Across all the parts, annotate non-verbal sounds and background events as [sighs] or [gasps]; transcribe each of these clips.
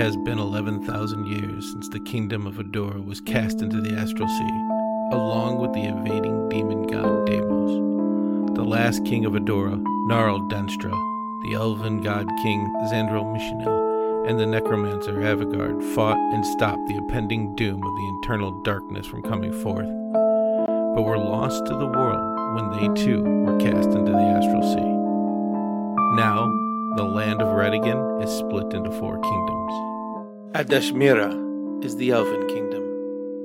has been 11,000 years since the kingdom of Adora was cast into the astral sea, along with the invading demon god Deimos. The last king of Adora, Gnarl Denstra, the elven god king Zandril Mishinel, and the necromancer Avigard fought and stopped the impending doom of the eternal darkness from coming forth, but were lost to the world when they too were cast into the astral sea. Now, the land of Redigan is split into four kingdoms. Adashmira is the Elven Kingdom,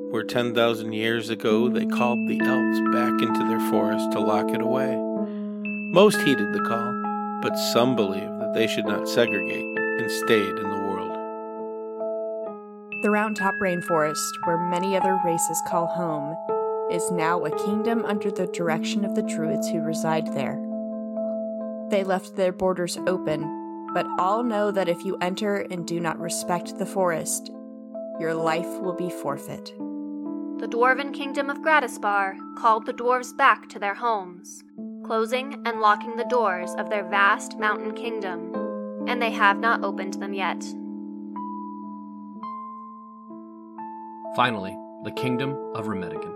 where 10,000 years ago they called the elves back into their forest to lock it away. Most heeded the call, but some believed that they should not segregate and stayed in the world. The Round Top Rainforest, where many other races call home, is now a kingdom under the direction of the druids who reside there. They left their borders open, but all know that if you enter and do not respect the forest, your life will be forfeit. The dwarven kingdom of Gratispar called the dwarves back to their homes, closing and locking the doors of their vast mountain kingdom, and they have not opened them yet. Finally, the kingdom of Remedigan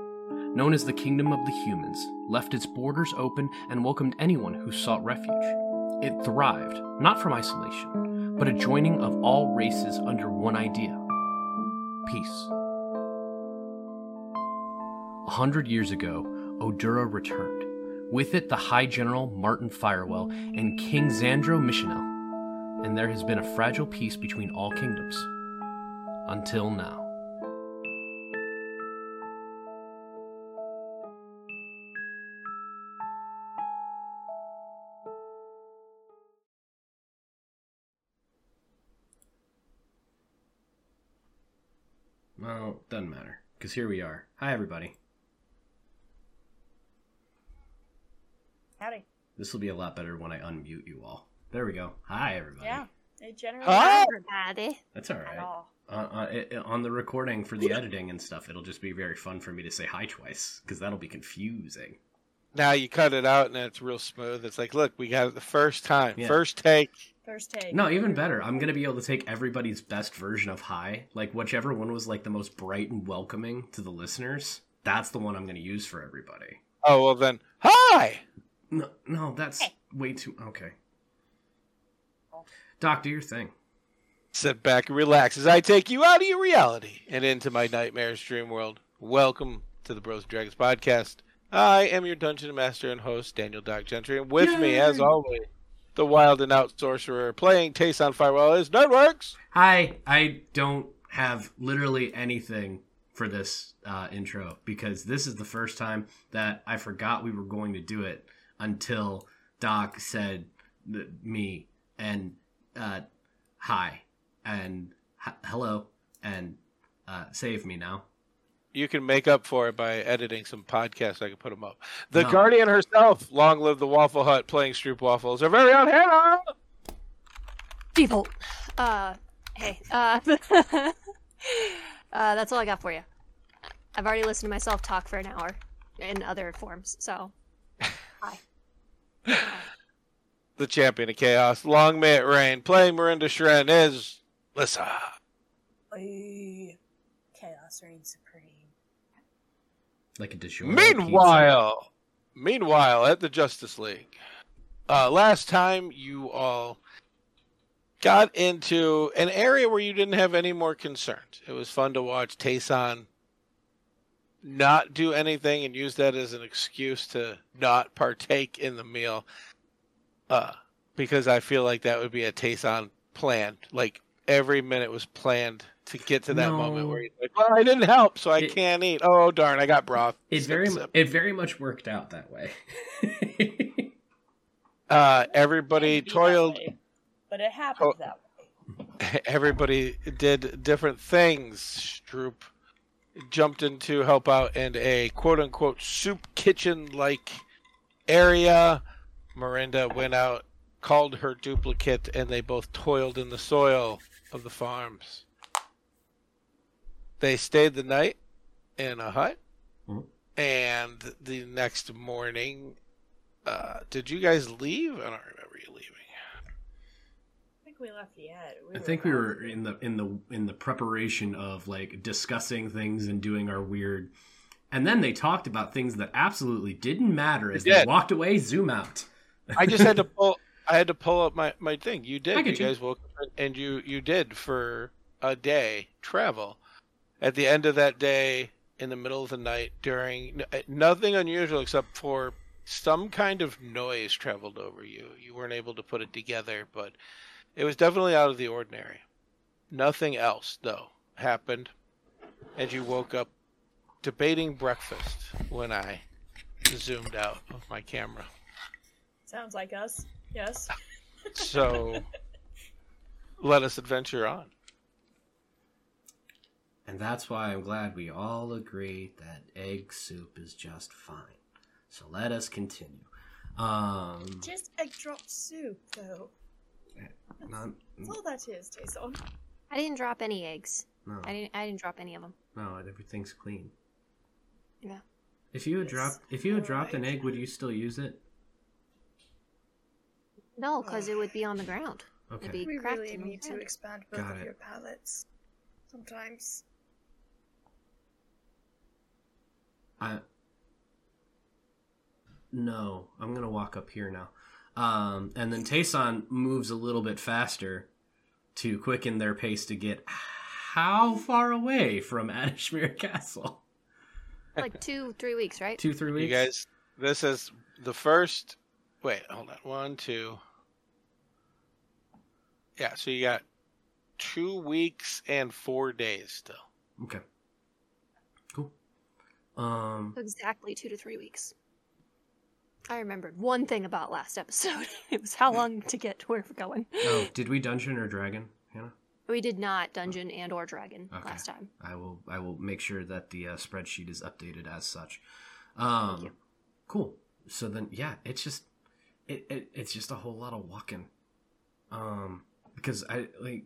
known as the Kingdom of the Humans, left its borders open and welcomed anyone who sought refuge. It thrived, not from isolation, but a joining of all races under one idea peace. A hundred years ago, Odura returned. With it, the High General Martin Firewell and King Zandro Mishinel, and there has been a fragile peace between all kingdoms. Until now. Well, doesn't matter, because here we are. Hi, everybody. Howdy. This will be a lot better when I unmute you all. There we go. Hi, everybody. Yeah. It generally Hi. Everybody. That's all right. at all. Uh, uh, it, it- on the recording for the editing and stuff, it'll just be very fun for me to say hi twice, because that'll be confusing. Now you cut it out and it's real smooth. It's like, look, we got it the first time, Yeah. first take. First take. No, even better. I'm gonna be able to take everybody's best version of hi, like whichever one was like the most bright and welcoming to the listeners. That's the one I'm gonna use for everybody. Oh well, then hi. No, no, that's Hey. way too okay. Oh. Doc, do your thing. Sit back and relax as I take you out of your reality and into my nightmares dream world. Welcome to the Bros and Dragons podcast. I am your dungeon master and host, Daniel Doc Gentry, and with me, as always, the wild and out sorcerer playing Tayson Firewell is Nerdworks. Hi, I don't have literally anything for this uh, intro because this is the first time that I forgot we were going to do it until Doc said me and uh, hi and h- hello and uh, save me now. You can make up for it by editing some podcasts. I can put them up. The No. Guardian herself, long live the Waffle Hut, playing Stroop Waffles. Our very own Hannah. Default. Uh, hey. Uh, [laughs] uh, that's all I got for you. I've already listened to myself talk for an hour in other forms, so. [laughs] Hi. the champion of chaos. Long may it rain. Playing Miranda Shren is Lissa. Oy. Chaos reigns supreme. Like a DiGiorno pizza. Meanwhile, meanwhile at the Justice League, uh, last time you all got into an area where you didn't have any more concerns. It was fun to watch Tayson not do anything and use that as an excuse to not partake in the meal. Uh, because I feel like that would be a Tayson plan. Like every minute was planned to get to that No. moment where he's like, "Well, I didn't help, so I It- can't eat." Oh darn, I got broth. It Sip, very mu- sip. it very much worked out that way. [laughs] Uh, everybody It'd be that toiled. way, But it happened Oh. that way. [laughs] Everybody did different things. Stroop jumped in to help out in a quote unquote soup kitchen like area. Miranda went out, called her duplicate, and they both toiled in the soil of the farms. They stayed the night in a hut, Mhm. and the next morning, uh, did you guys leave? I don't remember you leaving. I think we left yet. We I think we were in the in the in the preparation of like discussing things and doing our weird. And then they talked about things that absolutely didn't matter as They they walked away. Zoom out. I just had to [laughs] pull. I had to pull up my, my thing. You did. You you. guys woke up and you you did for a day travel. At the end of that day, in the middle of the night, during eh, nothing unusual except for some kind of noise traveled over you. You weren't able to put it together, but it was definitely out of the ordinary. Nothing else though happened, and you woke up debating breakfast when I zoomed out of my camera. Sounds like us. Yes. So [laughs] let us adventure on. And that's why I'm glad we all agree that egg soup is just fine. So let us continue. Um, Just egg drop soup, though. not, That's all that is, Jason. I didn't drop any eggs. no, I didn't. I didn't drop any of them. no, everything's clean. Yeah. If you had Yes, dropped, if you had dropped an egg, would you still use it? No, because it would be on the ground. It'd Okay. be We cracked really in need to expand both Got of it. your palettes. Sometimes. I no, I'm gonna walk up here now. Um, and then Tayson moves a little bit faster to quicken their pace to get how far away from [laughs] Adishmere Castle? Like two, three weeks, right? Two, three weeks. You weeks. guys, this is the first. Wait, hold on. One, two. Yeah, so you got two weeks and four days still. Okay. Um, Exactly two to three weeks. I remembered one thing about last episode. [laughs] it was how long to get to where we're going. oh, did we dungeon or dragon, Hannah? We did not dungeon and or dragon Okay. last time. I will. I will make sure that the uh, spreadsheet is updated as such. Um, cool. So then, yeah, it's just, it, it it's just a whole lot of walking. Um, because I like,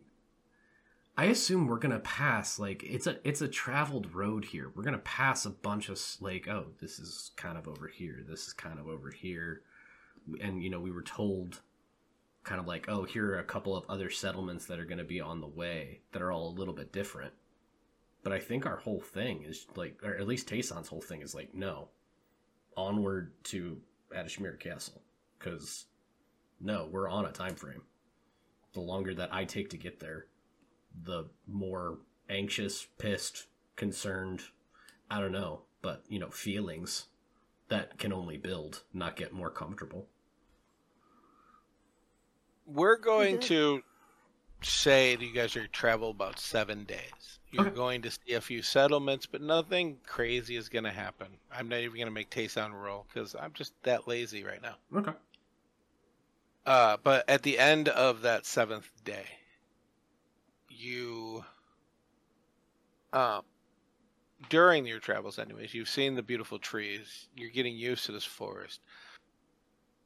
I assume we're gonna pass like it's a it's a traveled road here. We're gonna pass a bunch of like, oh, this is kind of over here. This is kind of over here, and you know we were told kind of like, oh, here are a couple of other settlements that are to be on the way that are all a little bit different. But I think our whole thing is like, or at least Tayson's whole thing is like, no, onward to Adishmere Castle, because no, we're on a time frame. The longer that I take to get there, the more anxious, pissed, concerned, I don't know, but you know, feelings that can only build, not get more comfortable. We're going to say that you guys are travel about seven days. You're Okay. going to see a few settlements, but nothing crazy is going to happen. I'm not even going to make Tayson roll because I'm just that lazy right now. Okay. Uh, but at the end of that seventh day, you, uh, during your travels, anyways, you've seen the beautiful trees. You're getting used to this forest.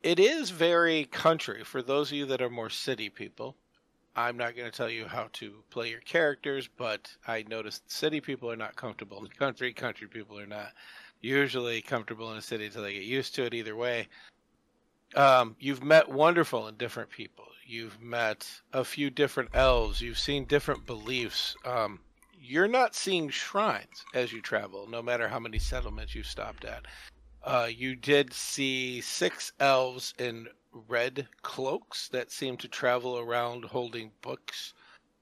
It is very country for those of you that are more city people. I'm not going to tell you how to play your characters, but I noticed city people are not comfortable in the country. Country people are not usually comfortable in a city until they get used to it. Either way, um, you've met wonderful and different people. You've met a few different elves. You've seen different beliefs. Um, you're not seeing shrines as you travel, no matter how many settlements you've stopped at. Uh, you did see six elves in red cloaks that seem to travel around holding books.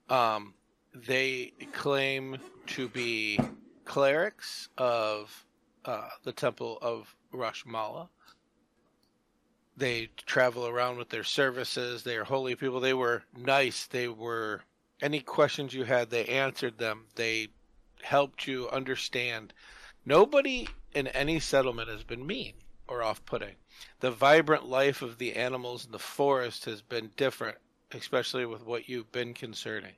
Um, they claim to be clerics of uh, the Temple of Rashmala they travel around with their services. They are holy people. They were nice. They were any questions you had, they answered them. They helped you understand. Nobody in any settlement has been mean or off-putting. The vibrant life of the animals in the forest has been different, especially with what you've been concerning.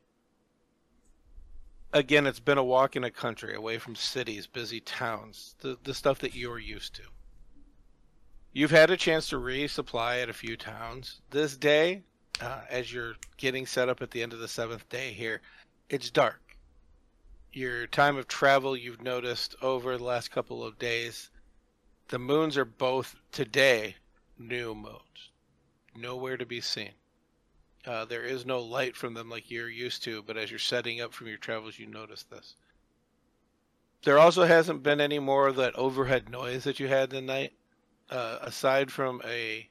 Again, it's been a walk in a country away from cities, busy towns, the, the stuff that you're used to. You've had a chance to resupply at a few towns. This day, uh, as you're getting set up at the end of the seventh day here, it's dark. Your time of travel, you've noticed over the last couple of days, the moons are both today new moons, nowhere to be seen. Uh, there is no light from them like you're used to, but as you're setting up from your travels, you notice this. There also hasn't been any more of that overhead noise that you had tonight, uh, aside from a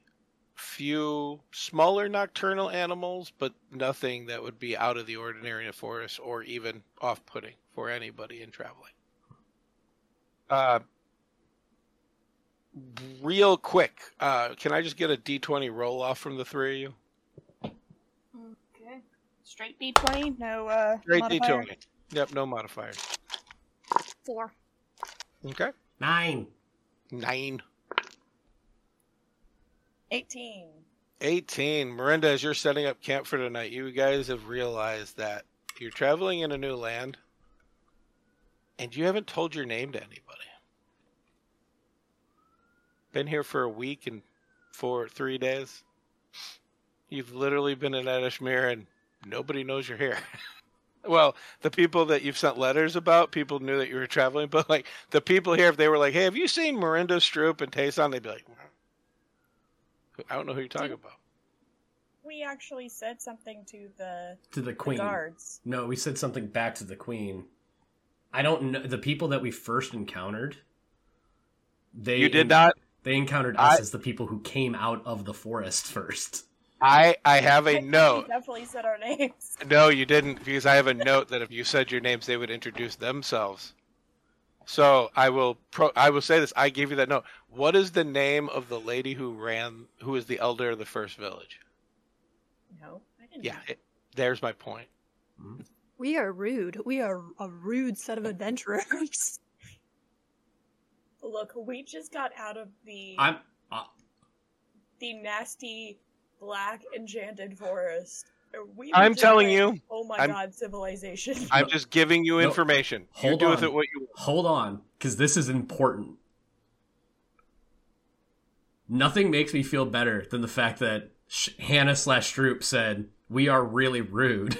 few smaller nocturnal animals, but nothing that would be out of the ordinary in a forest or even off putting for anybody in traveling. Uh, real quick, uh, can I just get a d20 roll off from the three of you? Okay. Straight D20, no uh Great modifier? d20. Yep, no modifiers. Four. Okay. Nine. Nine. 18. 18. Miranda, as you're setting up camp for tonight, you guys have realized that you're traveling in a new land and you haven't told your name to anybody. Been here for a week and for three days. You've literally been in Edishmere and nobody knows you're here. [laughs] well, the people that you've sent letters about, people knew that you were traveling, [laughs] but like the people here, if they were like, hey, have you seen Miranda Stroop and Tayson? They'd be like, I don't know who you're talking about. We actually said something to the, To the the queen. guards. No, we said something back to the queen. I don't know the people that we first encountered. They You did not They encountered us I- as the people who came out of the forest [laughs] first. I I have a [laughs] We note. definitely said our names. No, you didn't, because I have a note that if you said your names, they would introduce themselves. So I will pro. I will say this. I gave you that note. What is the name of the lady who ran? Who is the elder of the first village? No, I didn't. Yeah, it, there's my point. We are rude. We are a rude set of adventurers. [laughs] Look, we just got out of the I'm uh, the nasty black enchanted forest. We I'm telling went, you. Oh my I'm- god, civilization. I'm just giving you No, information. you hold do with on. it what you want. hold on, because this is important. Nothing makes me feel better than the fact that Hannah slash Stroop said we are really rude.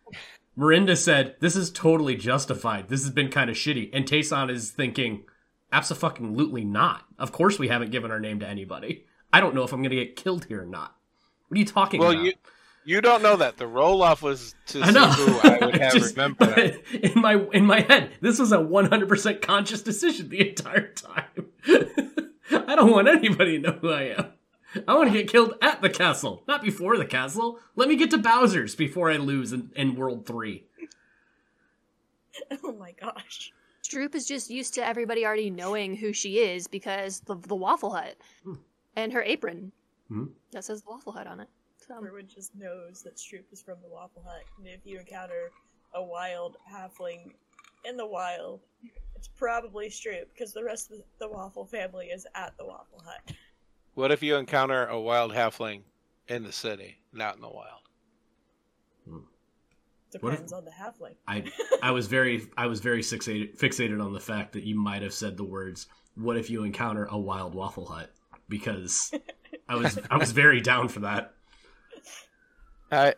[laughs] Miranda said this is totally justified. This has been kind of shitty, and Tayson is thinking, absolutely not. Of course, we haven't given our name to anybody. I don't know if I'm going to get killed here or not. What are you talking Well, about? you you don't know that. The roll off was to I see know. who I would [laughs] have Just- remember. that. [laughs] in my in my head, this was a 100% conscious decision the entire time. [laughs] I don't want anybody to know who I am. I want to get killed at the castle, not before the castle. Let me get to Bowser's before I lose in, in World 3. oh my gosh. Stroop is just used to everybody already knowing who she is because the the Waffle Hut Hmm. and her apron Hmm. that says the Waffle Hut on it. So, Everyone just knows that Stroop is from the Waffle Hut, and if you encounter a wild halfling in the wild, it's probably Stroop, because the rest of the Waffle family is at the Waffle Hut. What if you encounter a wild halfling in the city, not in the wild? Hmm. What if- Depends on the halfling. I [laughs] I was very I was very fixated fixated on the fact that you might have said the words what if you encounter a wild waffle hut because [laughs] I was I was very down for that. I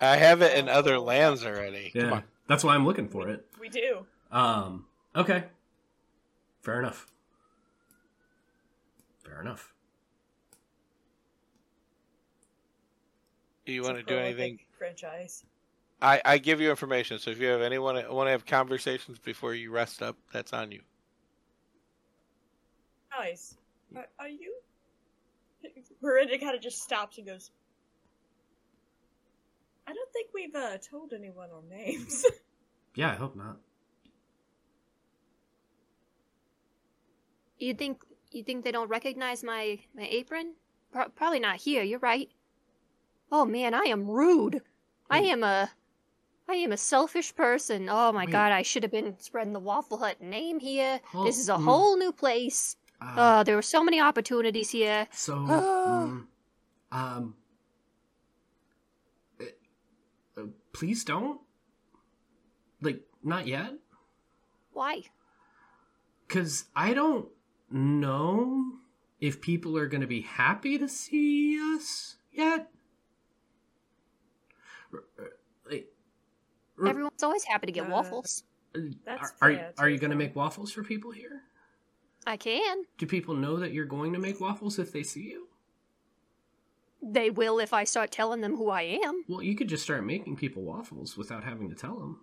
I have it in other lands already. Come Yeah. on. That's why I'm looking for it. We do. Um, okay. Fair enough. Fair enough. Do you It's want to do anything? Franchise. I, I give you information, so if you have anyone want to have conversations before you rest up, that's on you. Nice. Are, are you? [laughs] Miranda kind of just stops and goes. I don't think we've uh, told anyone our names. [laughs] Yeah, I hope not. you think you think they don't recognize my my apron? Pro- probably not here. You're right. Oh man, I am rude. I am a I am a selfish person. Oh my Wait. god, I should have been spreading the Waffle Hut name here. Hold- this is a mm. whole new place. Uh, Oh, there were so many opportunities here. so, [gasps] mm, um, uh, uh, please don't. Like, not yet, Why? because I don't know if people are going to be happy to see us yet. R- r- Like, Everyone's always happy to get Uh, waffles. That's are, are, fair, are you going to make waffles for people here? I can. Do people know that you're going to make waffles if they see you? They will if I start telling them who I am. Well, you could just start making people waffles without having to tell them.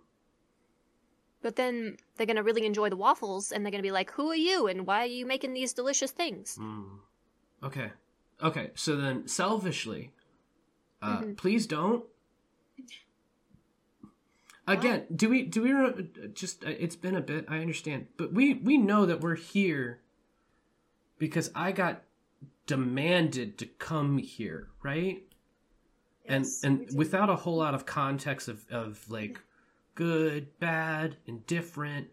But then they're gonna really enjoy the waffles, and they're gonna be like, "Who are you? And why are you making these delicious things?" Mm. Okay. Okay. So then, selfishly, uh, Mhm. please don't. Again, do we do we just? uh, It's been a bit. I understand, but we we know that we're here because I got demanded to come here, right? and Yes, we and without a whole lot of context of of like good, bad, indifferent.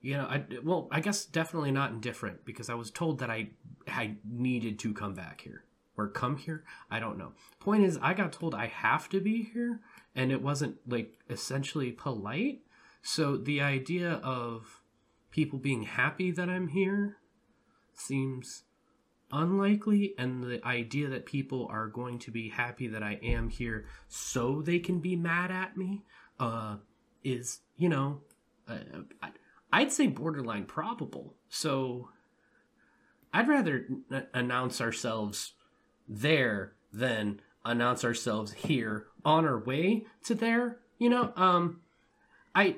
You know, I well, I guess definitely not indifferent because I was told that I I needed to come back here or come here. I don't know. Point is, I got told I have to be here, and it wasn't like essentially polite. So the idea of people being happy that I'm here seems unlikely and the idea that people are going to be happy that I am here so they can be mad at me uh is you know uh, I'd say borderline probable. So I'd rather n- announce ourselves there than announce ourselves here on our way to there you know um I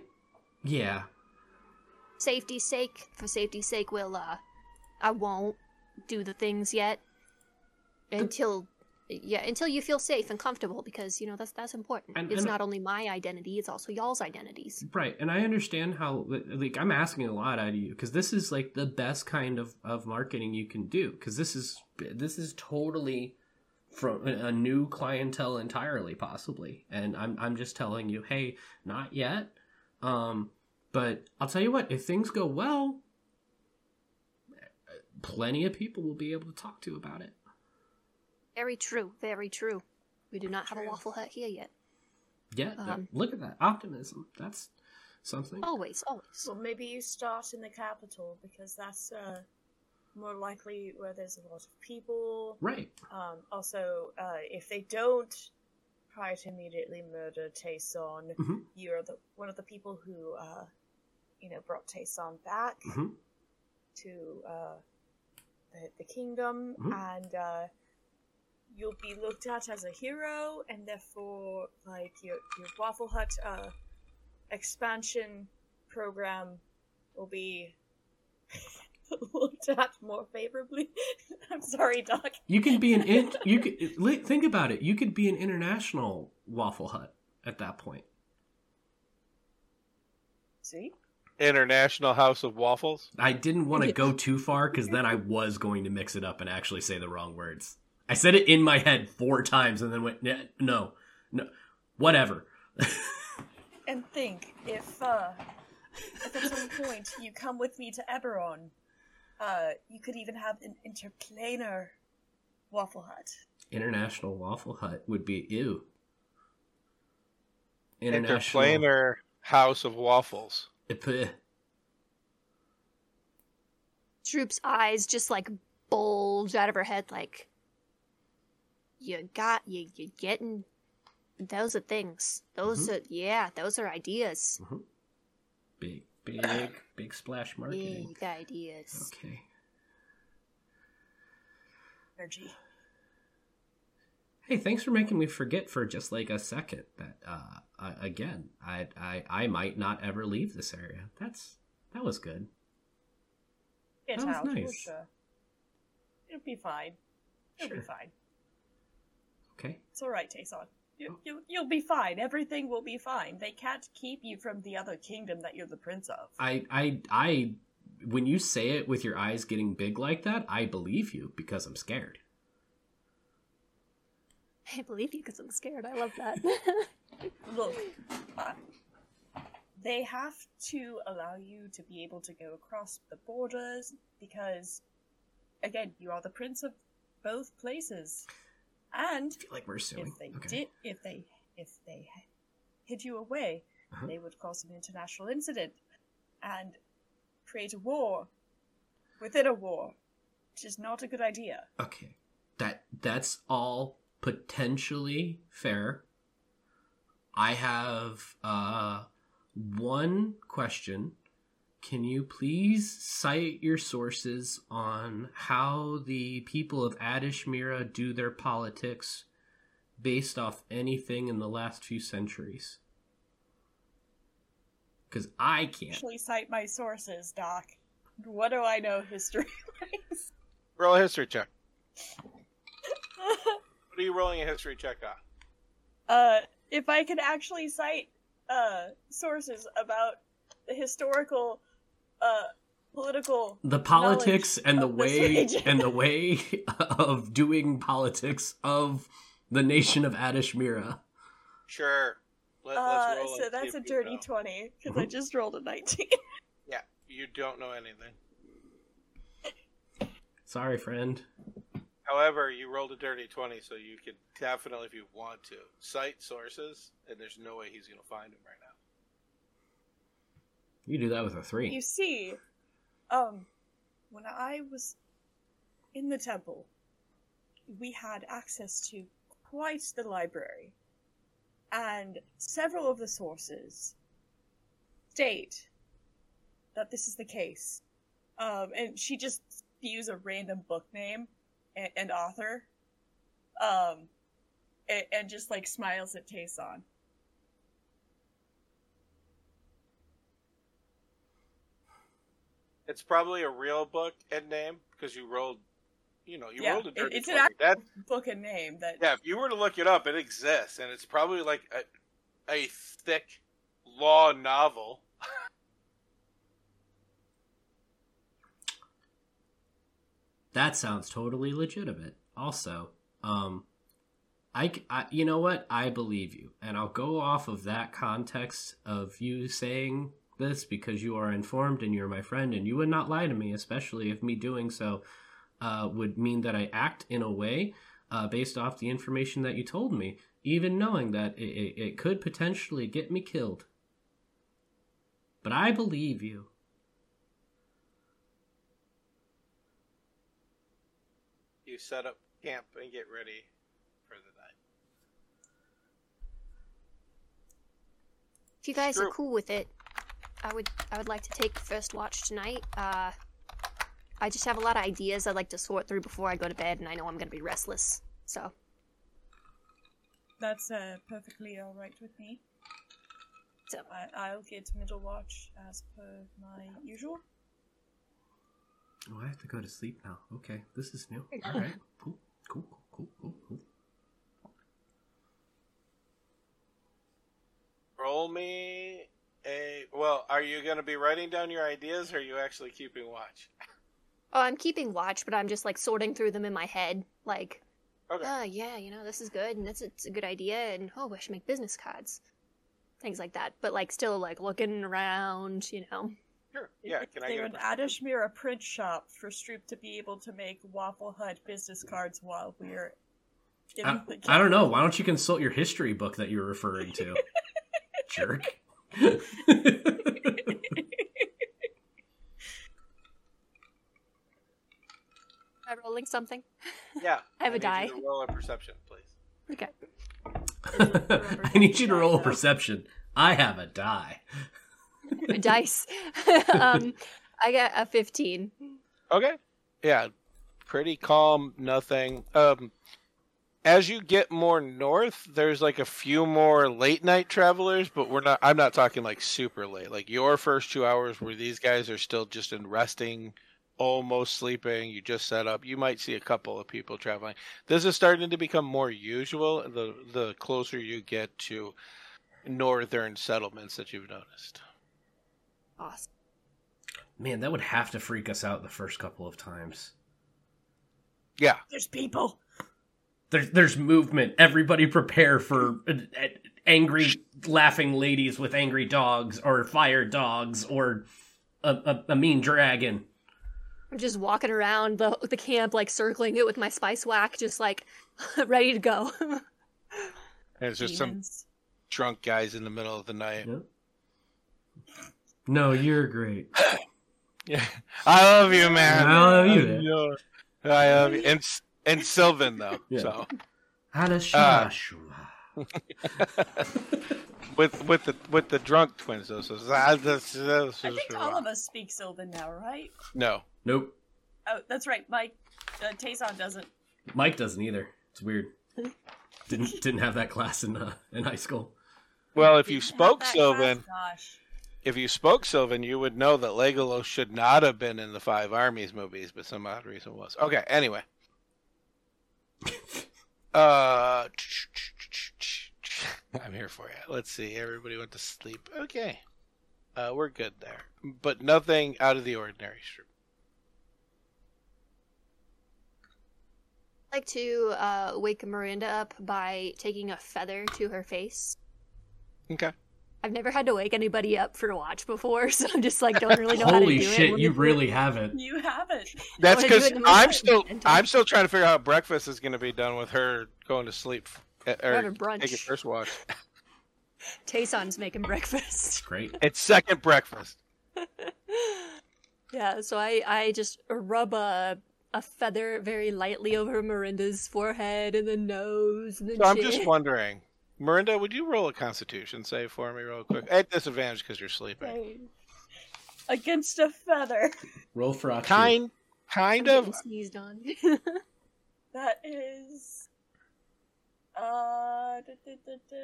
yeah. Safety's sake, for safety's sake, we'll uh, I won't do the things yet until yeah until you feel safe and comfortable because you know that's that's important. And- it's and- not only my identity; it's also y'all's identities. Right, and I understand how like I'm asking a lot out of you because this is like the best kind of of marketing you can do because this is this is totally from a a new clientele entirely possibly, and I'm I'm just telling you, hey, not yet. Um, but I'll tell you what, if things go well, plenty of people will be able to talk to about it. Very true. Very true. We do not have a waffle hut here yet. Yeah, that- Um, look at that optimism. That's something. Always, always. Well, maybe you start in the capital because that's uh, more likely where there's a lot of people. Right. Um, also, uh, if they don't try to immediately murder Tayson, Mhm. you're the one of the people who, uh, you know, brought Tayson back Mhm. to uh, the, the kingdom, Mhm. and uh, you'll be looked at as a hero, and therefore, like your your Waffle Hut uh, expansion program will be [laughs] looked at more favorably. [laughs] I'm sorry, Doc. You can be an [laughs] in, you could think about it. You could be an international Waffle Hut at that point. See? International House of Waffles. I didn't want to go too far because then I was going to mix it up and actually say the wrong words. I said it in my head four times and then went "N- no, no, whatever. [laughs] And think if uh, if at some point you come with me to Eberron, uh, you could even have an interplanar Waffle Hut. International Waffle Hut would be ew. Interplanar House of Waffles. Ip- Stroop's eyes just like bulge out of her head, like you got you. You're getting. Those are things. Those mm-hmm. are yeah. Those are ideas. Mm-hmm. Big, big, [sighs] big splash marketing. you got ideas. Okay. Energy. Hey, thanks for making me forget for just like a second that uh, I, again, I, I I might not ever leave this area. That's that was good. Get That out. nice. sure. It'll be fine. It'll Sure. be fine. Okay. It's all right, Tayson. You, you, you'll be fine. Everything will be fine. They can't keep you from the other kingdom that you're the prince of. I I I when you say it with your eyes getting big like that, I believe you because I'm scared. I believe you because I'm scared. I love that. [laughs] Look, they have to allow you to be able to go across the borders because, again, you are the prince of both places. And I feel like we're suing. if they okay. did, if they if they hid you away, Uh-huh. they would cause an international incident and create a war within a war, which is not a good idea. Okay. That that's all potentially fair. I have uh one question. can you please cite your sources on how the people of Adishmira do their politics based off anything in the last few centuries? Because I can't. Actually, cite my sources, Doc. What do I know history wise? Roll a history check. [laughs] What are you rolling a history check on? uh, if I could actually cite uh, sources about the historical, uh, political, the politics and the way [laughs] and the [laughs] way of doing politics of the nation of Adishmira. Sure. Let, uh, let's roll so that's a dirty know. twenty because I Mhm. just rolled a nineteen. [laughs] Yeah, you don't know anything. Sorry, friend. However, you rolled a dirty 20, so you could definitely, if you want to, cite sources, and there's no way he's going to find them right now. You do that with a three. You see, um, when I was in the temple, we had access to quite the library, and several of the sources state that this is the case. Um, and she just spews a random book name and, and author, um, and, and just like smiles at Tayson. It's probably a real book and name because you rolled, you know, you Yeah, rolled a it- dirty it's an That, Book and name that yeah, if you were to look it up, it exists, and it's probably like a, a thick law novel. That sounds totally legitimate. Also, um, I, I- you know what? I believe you, and I'll go off of that context of you saying this because you are informed and you're my friend, and you would not lie to me, especially if me doing so uh, would mean that I act in a way uh, based off the information that you told me, even knowing that it, it, it could potentially get me killed. But I believe you. You set up camp and get ready for the night. If you guys are cool with it, I would I would like to take first watch tonight. Uh, I just have a lot of ideas I'd like to sort through before I go to bed, and I know I'm gonna be restless. So That's uh, perfectly all right with me. So- I, I'll get middle watch as per my usual. Oh, I have to go to sleep now. Okay, this is new. All right, cool, cool, cool, cool, cool. Roll me a. Well, are you going to be writing down your ideas, or are you actually keeping watch? oh, I'm keeping watch, but I'm just like sorting through them in my head, like. Okay. Oh yeah, you know this is good, and that's it's a good idea, and oh, I should make business cards, things like that. But like still like looking around, you know. Sure. Yeah. Can I they get would a Adishmir a print shop for Stroop to be able to make Waffle Hut business cards while we're in I, the I don't know. Why don't you consult your history book that you're referring to? [laughs] Jerk. Am I rolling something? Yeah. [laughs] I have a need die. You to roll a perception, please. Okay. [laughs] I need you to roll a perception. I have a die. [laughs] Dice. [laughs] um, I got a 15. Okay. Yeah. Pretty calm. Nothing. Um. As you get more north, there's like a few more late night travelers, but we're not. I'm not talking like super late. Like your first two hours, where these guys are still just in resting, almost sleeping. You just set up. You might see a couple of people traveling. This is starting to become more usual. The the closer you get to northern settlements that you've noticed. Awesome. Man, that would have to freak us out the first couple of times. Yeah. There's people. There's there's movement. Everybody prepare for uh, uh, angry laughing ladies with angry dogs, or fire dogs, or a, a, a mean dragon. I'm just walking around the the camp, like circling it with my spice whack, just like [laughs] ready to go. [laughs] And it's just some drunk guys in the middle of the night. Yep. No, you're great. [sighs] Yeah, I love you, man. I love you, man. I love you, and and Sylvan though. Yeah. So Hada Uh, shashua. [laughs] with with the with the drunk twins though. So this- this I is think all of us speak Sylvan now, right? No, Nope. Oh, that's right. Mike, uh, Tayson doesn't. Mike doesn't either. It's weird. [laughs] Didn't didn't have that class in uh, in high school. well, if you spoke Sylvan, class, Gosh. If you spoke Sylvan, you would know that Legolas should not have been in the Five Armies movies, but some odd reason was. Okay, anyway. [laughs] Uh, [laughs] I'm here for you. Let's see. Everybody went to sleep. Okay, uh, we're good there, but nothing out of the ordinary. Sure. I'd like to uh, wake Miranda up by taking a feather to her face. Okay. I've never had to wake anybody up for a watch before, [laughs] so I'm just like don't really know how to Holy do it. Holy shit! You really haven't. You haven't. That's because it in my I'm still I'm still trying to figure out how breakfast is going to be done with her going to sleep eh, We're or having brunch. taking first watch. [laughs] Tayson's making breakfast. Great. It's second breakfast. [laughs] yeah, so I I just rub a a feather very lightly over Miranda's forehead and the nose and the So I'm just wondering, Miranda, would you roll a Constitution save for me real quick? At disadvantage because you're sleeping. Okay. Against a feather. Roll for Akshu. Kind, kind I'm of. sneezed on. [laughs] That is. Uh. Da, da, da, da.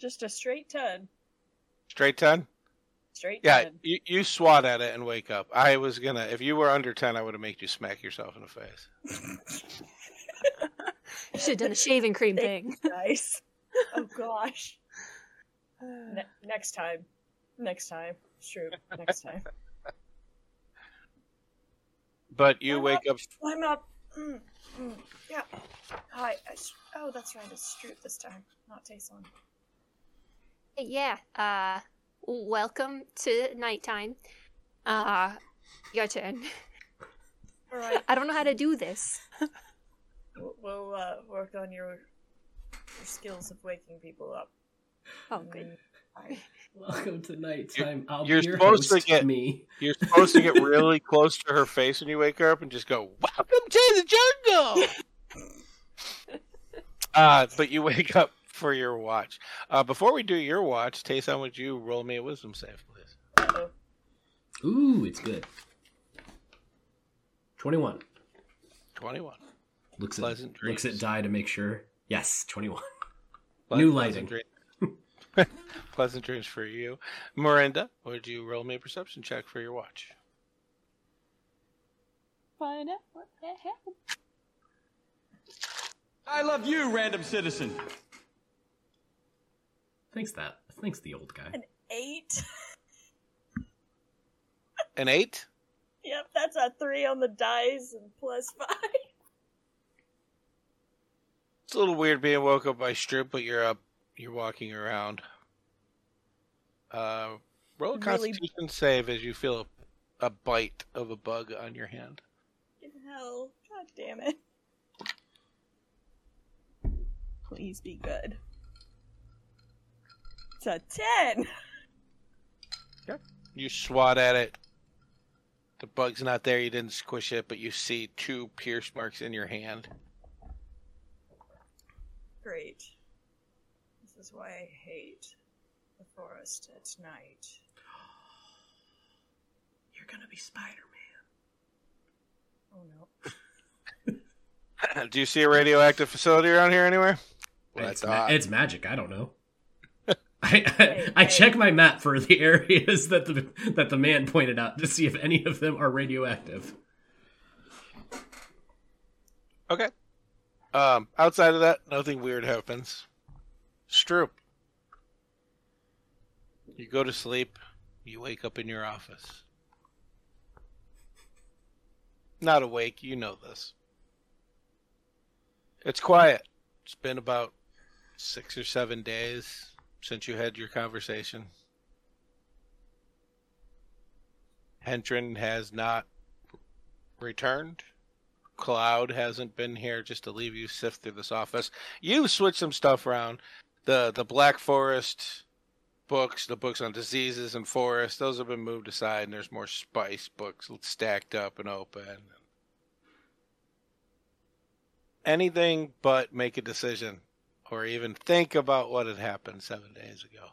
Just a straight 10. Straight ten. Straight Yeah, 10. you, you swat at it and wake up. I was gonna. If you were under ten, I would have made you smack yourself in the face. [laughs] You should have done a shaving cream thing. Nice. [laughs] Oh gosh. [sighs] Ne- next time. Next time. It's true. Next time. [laughs] But you I'm wake up. I'm up. Mm, mm, yeah. Hi. I s- oh, that's right. It's Stroop this time, not Tayson. Yeah. Uh, welcome to nighttime. Uh, your turn. All right. [laughs] I don't know how to do this. We'll, we'll uh, work on your, your skills of waking people up. Oh, good. [laughs] I- Welcome to nighttime. I'll you're be your supposed to get- me. You're supposed to get [laughs] really close to her face when you wake her up and just go, "Welcome to the jungle." [laughs] uh, but you wake up for your watch. Uh, before we do your watch, Tayson, would you roll me a wisdom save, please? uh-oh. Ooh, it's good. Twenty-one. Twenty-one. Looks at Pleasant looks at die to make sure. Yes, twenty-one. Ple- New pleasant lighting. dream- [laughs] pleasant dreams for you, Miranda. Would you roll me a perception check for your watch? Find out what the hell. I love you, random citizen. Thanks that. Thanks the old guy. An eight. An eight. yep, that's a three on the dice and plus five. It's a little weird being woke up by Stroop, but you're up. You're walking around. Uh, roll a Really- Constitution save as you feel a, a bite of a bug on your hand. Hell. God damn it. Please be good. It's a 10. You swat at it. The bug's not there. You didn't squish it, but you see two pierce marks in your hand. Great. This is why I hate the forest at night. [gasps] You're gonna be Spider-Man. Oh no. [laughs] Do you see a radioactive facility around here anywhere? Well, it's, ma- it's magic. I don't know. [laughs] I, I, I check my map for the [laughs] areas that the that the man pointed out to see if any of them are radioactive. Okay. Um, outside of that, nothing weird happens. Stroop. You go to sleep. You wake up in your office. Not awake, you know this. It's quiet. It's been about six or seven days since you had your conversation. Hentrin has not returned. Cloud hasn't been here just to leave you sift through this office. You switched some stuff around. The the Black Forest books, the books on diseases and forests, those have been moved aside, and there's more spice books stacked up and open. Anything but make a decision or even think about what had happened seven days ago.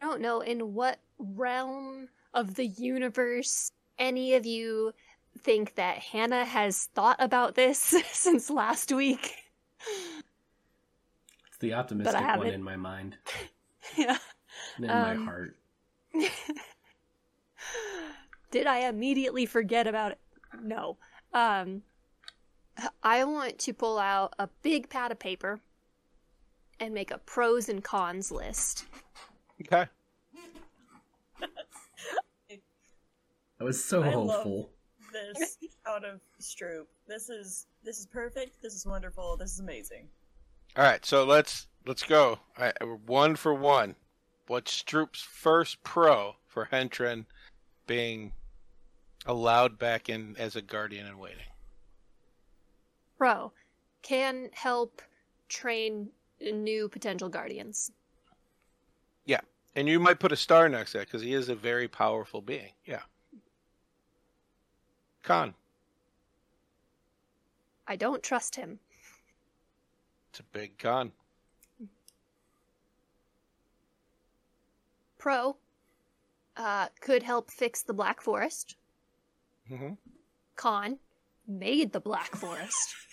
I don't know in what realm of the universe any of you think that Hannah has thought about this [laughs] since last week. It's the optimistic one in my mind, [laughs] yeah. and in Um, my heart. [laughs] Did I immediately forget about it? No. Um, I want to pull out a big pad of paper and make a pros and cons list. Okay. I was so I love- hopeful. This out of Stroop. This is this is perfect. This is wonderful. This is amazing. All right, so let's let's go. All right, we're one for one. What's Stroop's first pro for Hentrin being allowed back in as a guardian in waiting? Pro can help train new potential guardians. Yeah, and you might put a star next to that because he is a very powerful being. Yeah. Con. I don't trust him. It's a big con. Pro uh, could help fix the Black Forest. hmm Con made the Black Forest. [laughs]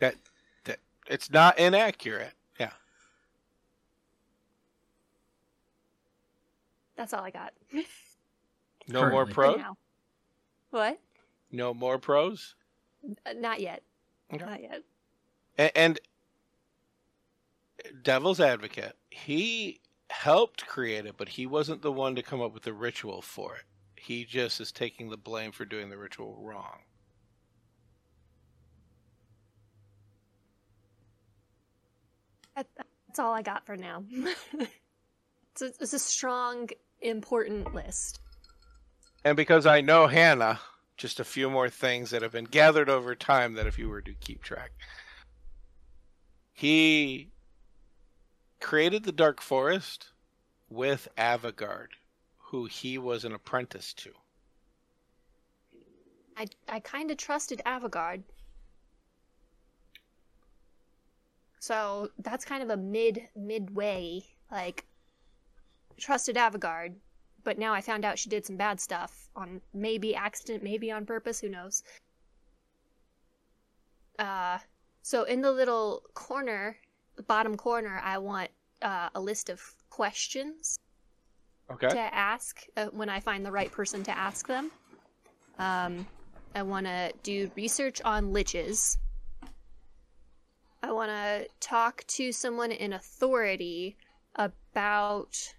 That that it's not inaccurate. Yeah. That's all I got. [laughs] No more Currently. For pros. now. What? No more pros. Uh, not yet. Okay. Not yet. And, and Devil's Advocate, he helped create it, but he wasn't the one to come up with the ritual for it. He just is taking the blame for doing the ritual wrong. That's all I got for now. [laughs] it's, a, it's a strong, important list. And because I know Hannah, just a few more things that have been gathered over time that if you were to keep track. He created the Dark Forest with Avagard, who he was an apprentice to. I, I kind of trusted Avagard. So that's kind of a mid midway like trusted Avagard, but now I found out she did some bad stuff on maybe accident, maybe on purpose, who knows. Uh so in the little corner, the bottom corner, I want uh, a list of questions Okay. to ask uh, when I find the right person to ask them. Um, I want to do research on liches. I want to talk to someone in authority about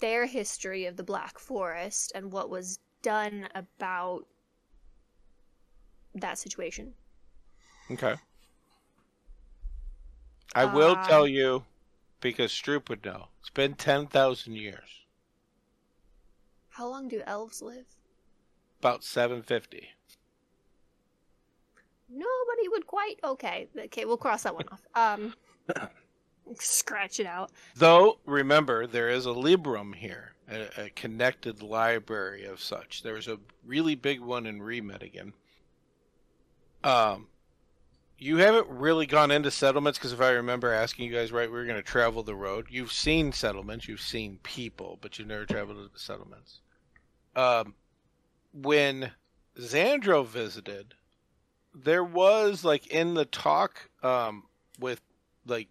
their history of the Black Forest and what was done about that situation. Okay. I will Uh, tell you, because Stroop would know. It's been 10,000 years. How long do elves live? About 750. Nobody would quite. Okay, okay, we'll cross that one off. Um, [laughs] scratch it out. Though, remember, there is a Librum here, a, a connected library of such. There's a really big one in Remedigan. Um, you haven't really gone into settlements because if I remember asking you guys right, we were going to travel the road. You've seen settlements, you've seen people, but you've never traveled to the settlements. Um, when Xandro visited, there was like in the talk um, with like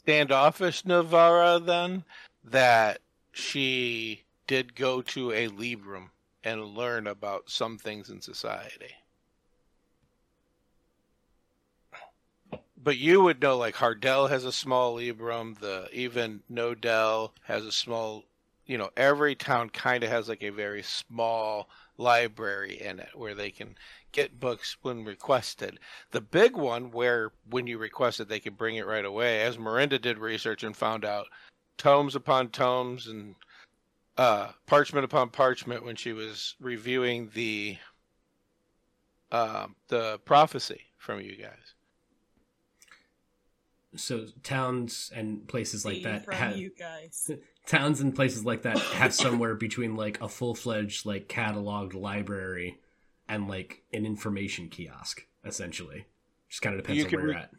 standoffish Navarra then that she did go to a Librum and learn about some things in society. But you would know like Hardell has a small Librum, the even Nodell has a small you know, every town kind of has like a very small library in it where they can get books when requested. The big one where when you request it they can bring it right away, as Miranda did research and found out tomes upon tomes and uh, parchment upon parchment when she was reviewing the um, the prophecy from you guys. So towns and places like that from have you guys. [laughs] towns and places like that have somewhere between like a full-fledged like cataloged library and like an information kiosk essentially just kind of depends You on can where you're at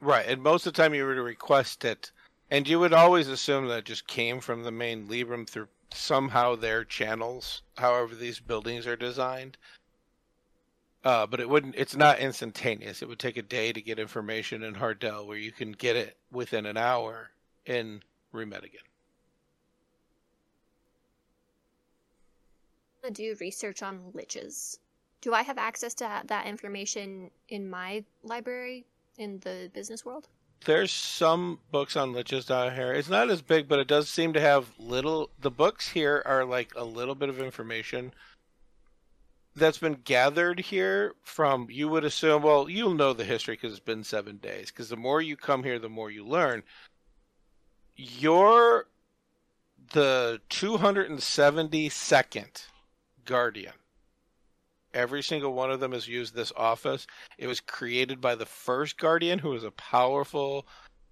Right, and most of the time you would request it, and you would always assume that it just came from the main Libram through somehow their channels, however these buildings are designed. Uh, but it wouldn't. It's not instantaneous. It would take a day to get information in Hardell, where you can get it within an hour in Remedigan. to do research on liches. Do I have access to that information in my library in the business world? There's some books on liches down here. It's not as big, but it does seem to have little. The books here are like a little bit of information that's been gathered here from. You would assume, well, you'll know the history because it's been seven days. Because the more you come here, the more you learn. You're the 272nd guardian. Every single one of them has used this office. It was created by the first guardian, who was a powerful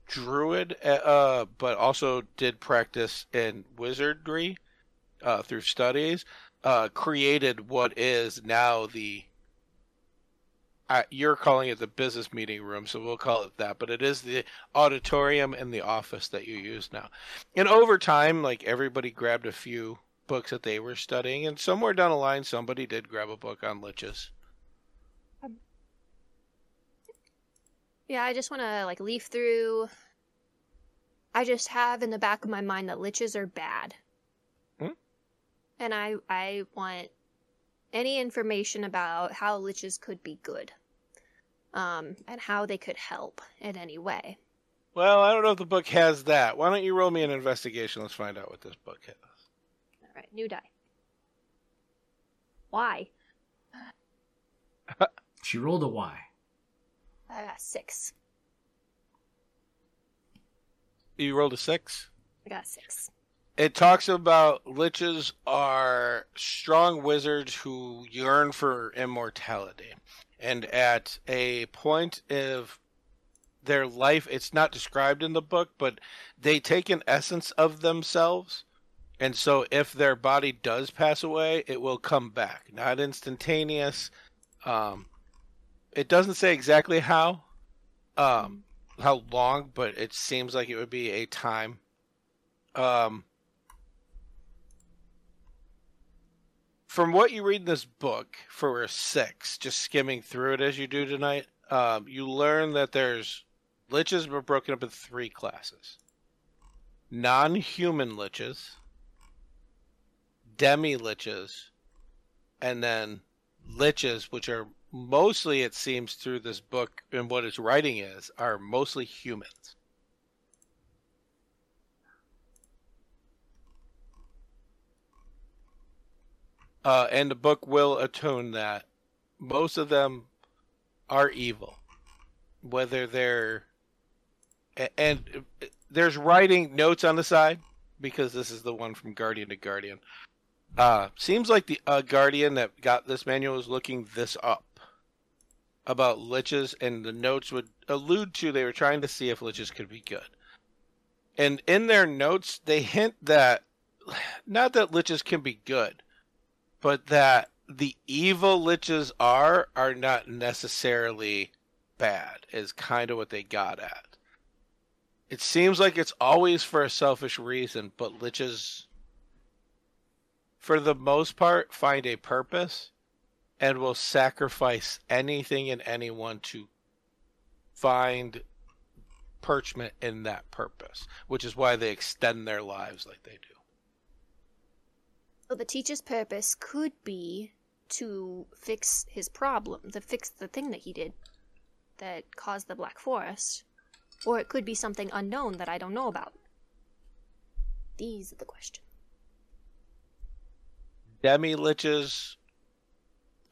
druid, uh, but also did practice in wizardry uh, through studies. Uh, created what is now the. Uh, you're calling it the business meeting room, so we'll call it that. But it is the auditorium and the office that you use now. And over time, like everybody grabbed a few books that they were studying, and somewhere down the line, somebody did grab a book on liches. Yeah, I just want to like leaf through. I just have in the back of my mind that liches are bad. And I I want any information about how liches could be good. Um, and how they could help in any way. Well, I don't know if the book has that. Why don't you roll me an investigation? Let's find out what this book has. All right, new die. Why? [laughs] she rolled a y I got six. You rolled a six. I got six. It talks about liches are strong wizards who yearn for immortality. And at a point of their life, it's not described in the book, but they take an essence of themselves. And so if their body does pass away, it will come back. Not instantaneous. Um, it doesn't say exactly how, um, how long, but it seems like it would be a time. Um, from what you read in this book for six, just skimming through it as you do tonight, um, you learn that there's liches were broken up in three classes: non-human liches, demi liches, and then liches, which are mostly, it seems, through this book and what its writing is, are mostly humans. Uh, and the book will attune that most of them are evil, whether they're and uh, there's writing notes on the side because this is the one from Guardian to Guardian. Uh, seems like the uh, Guardian that got this manual is looking this up about liches, and the notes would allude to they were trying to see if liches could be good. And in their notes, they hint that [sighs] not that liches can be good, but that the evil liches are are not necessarily bad is kind of what they got at. It seems like it's always for a selfish reason, but liches for the most part find a purpose and will sacrifice anything and anyone to find perchment in that purpose, which is why they extend their lives like they do. So the teacher's purpose could be to fix his problem, to fix the thing that he did that caused the Black Forest. Or it could be something unknown that I don't know about. These are the questions. Demi liches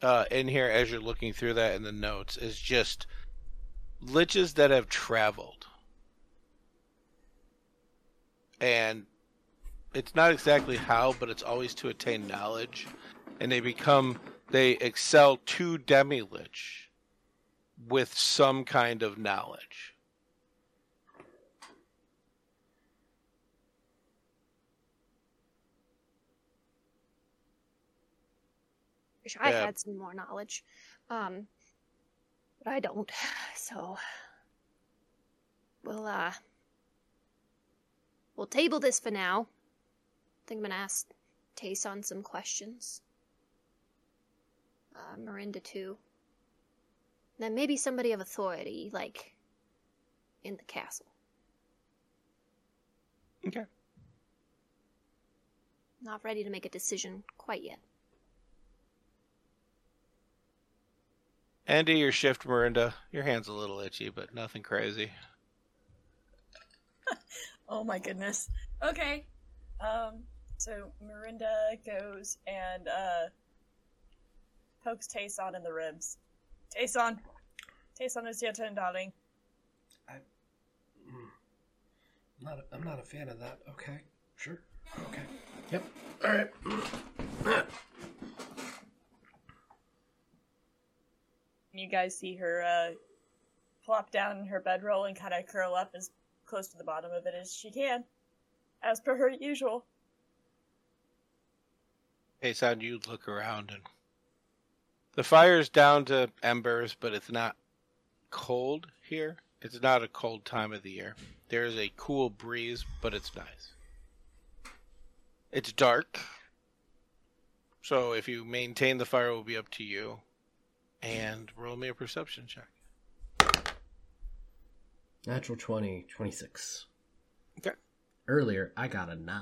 uh, in here as you're looking through that in the notes is just liches that have traveled. And it's not exactly how, but it's always to attain knowledge, and they become they excel to demi lich, with some kind of knowledge. Wish I yeah. had some more knowledge, um, but I don't. [sighs] So we'll uh, we'll table this for now I think I'm gonna ask Tayson some questions. Uh, Miranda too. Then maybe somebody of authority, like in the castle. Okay. Not ready to make a decision quite yet. End of your shift, Miranda. Your hand's a little itchy, but nothing crazy. [laughs] Oh my goodness. Okay. Um. So Miranda goes and uh pokes Tayson in the ribs. Tayson, Tayson, it's your turn, darling. Mm. I'm not. A, I'm not a fan of that. Okay. Sure. Okay. Yep. All right. [clears throat] You guys see her uh plop down in her bedroll and kind of curl up as close to the bottom of it as she can, as per her usual. Tayson, you look around and the fire's down to embers, but it's not cold here. It's not a cold time of the year. There's a cool breeze, but it's nice. It's dark. So if you maintain the fire, it will be up to you. And roll me a perception check. Natural 20, 26. Okay. Earlier, I got a 9.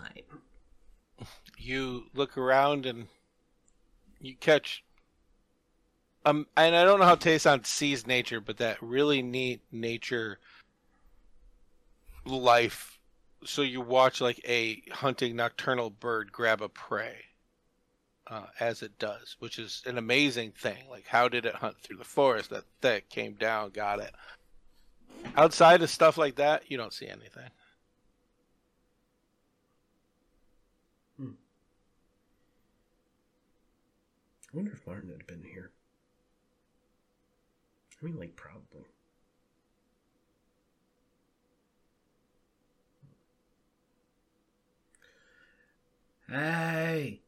You look around and you catch um and I don't know how Tayson sees nature, but that really neat nature life so you watch like a hunting nocturnal bird grab a prey uh, as it does, which is an amazing thing. Like how did it hunt through the forest that thick, came down, got it. Outside of stuff like that, you don't see anything. I wonder if Martin had been here. I mean, like, probably. Hey!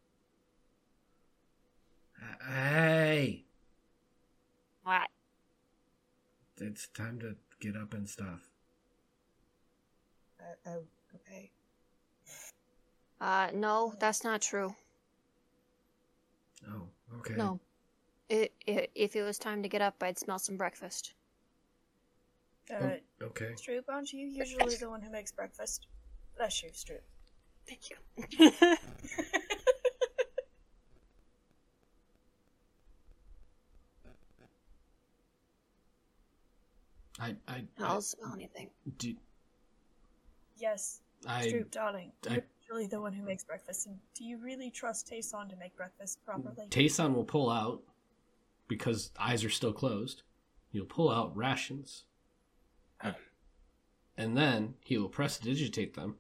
Hey! What? It's time to get up and stuff. Uh, oh, okay. Uh, no, that's not true. Oh, okay. No. It, it, if it was time to get up, I'd smell some breakfast. Uh, Oh, okay. Stroop, aren't you usually the one who makes breakfast? Bless you, Stroop. Thank you. [laughs] I, I, I don't smell anything. do, yes, I, Stroop, darling. I- You're the one who makes breakfast. And do you really trust Tayson to make breakfast properly? Tayson will pull out because eyes are still closed. He'll pull out rations, [clears throat] and then he will prestidigitate them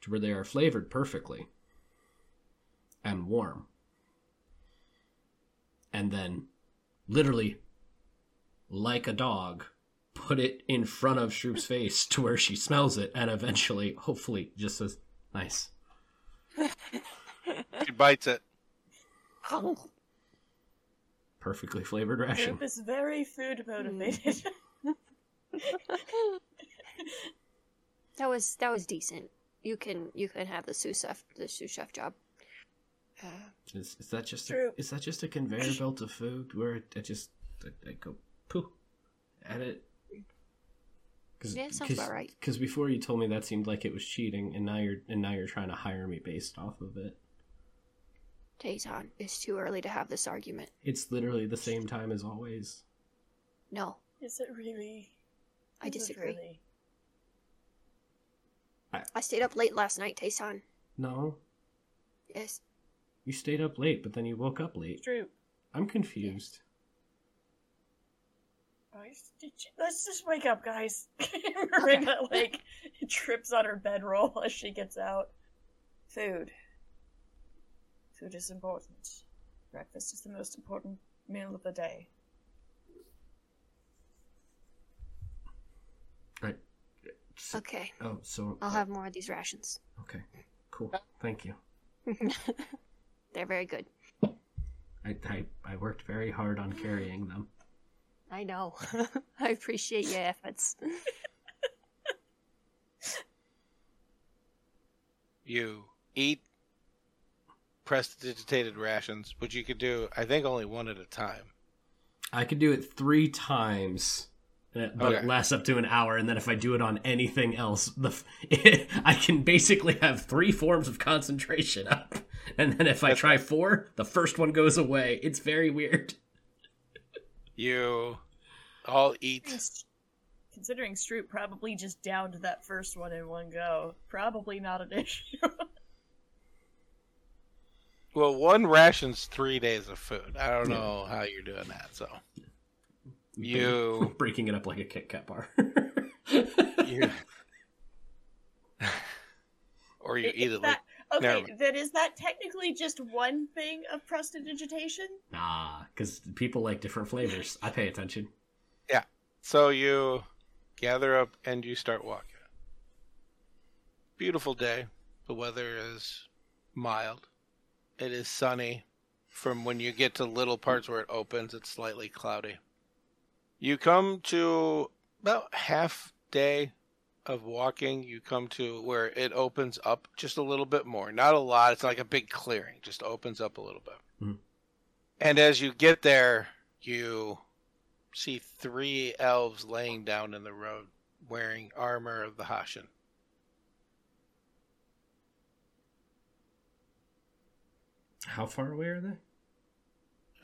to where they are flavored perfectly and warm, and then literally, like a dog, put it in front of Stroop's face to where she smells it, and eventually, hopefully, just says, "Nice." She bites it. Perfectly flavored ration. Stroop is very food motivated. That was that was decent. You can you can have the sous chef the sous chef job. Uh, Is, is that just a, is that just a conveyor belt of food where I just I, I go poo at it? Cause, Yeah, sounds about right. Because before you told me that seemed like it was cheating, and now you're and now you're trying to hire me based off of it. Tayson, it's too early to have this argument. It's literally the same time as always. No, is it really? I Is it disagree. really? I stayed up late last night, Tayson. No, Yes. you stayed up late, but then you woke up late. Stroop. I'm confused. Guys, did you- Let's just wake up, guys. [laughs] Miranda, like, trips on her bedroll [laughs] as she gets out. Food. Food is important. Breakfast is the most important meal of the day. Right. So, Okay, Oh, so I'll uh, have more of these rations. Okay, cool. Thank you. [laughs] They're very good. I, I, I worked very hard on carrying them. I know. [laughs] I appreciate your efforts. [laughs] You eat prestidigitated rations, which you could do, I think, only one at a time. I could do it three times, uh, but it lasts up to an hour. And then if I do it on anything else, the f- [laughs] I can basically have three forms of concentration up. And then if I try four, the first one goes away. It's very weird. You all eat. Considering Stroop probably just downed that first one in one go, probably not an [laughs] issue. Well, one ration's three days of food. I don't know how you're doing that. So you [laughs] breaking it up like a Kit Kat bar. [laughs] you or you eat it that, Never okay, then is that technically just one thing of prestidigitation? nah, because people like different flavors. I pay attention. Yeah. So you gather up and you start walking. Beautiful day. The weather is mild. It is sunny. From when you get to little parts where it opens, it's slightly cloudy. You come to about half day of walking. You come to where it opens up just a little bit more. Not a lot. It's like a big clearing. Just opens up a little bit. Mhm. And as you get there, you see three elves laying down in the road wearing armor of the Hashin. How far away are they?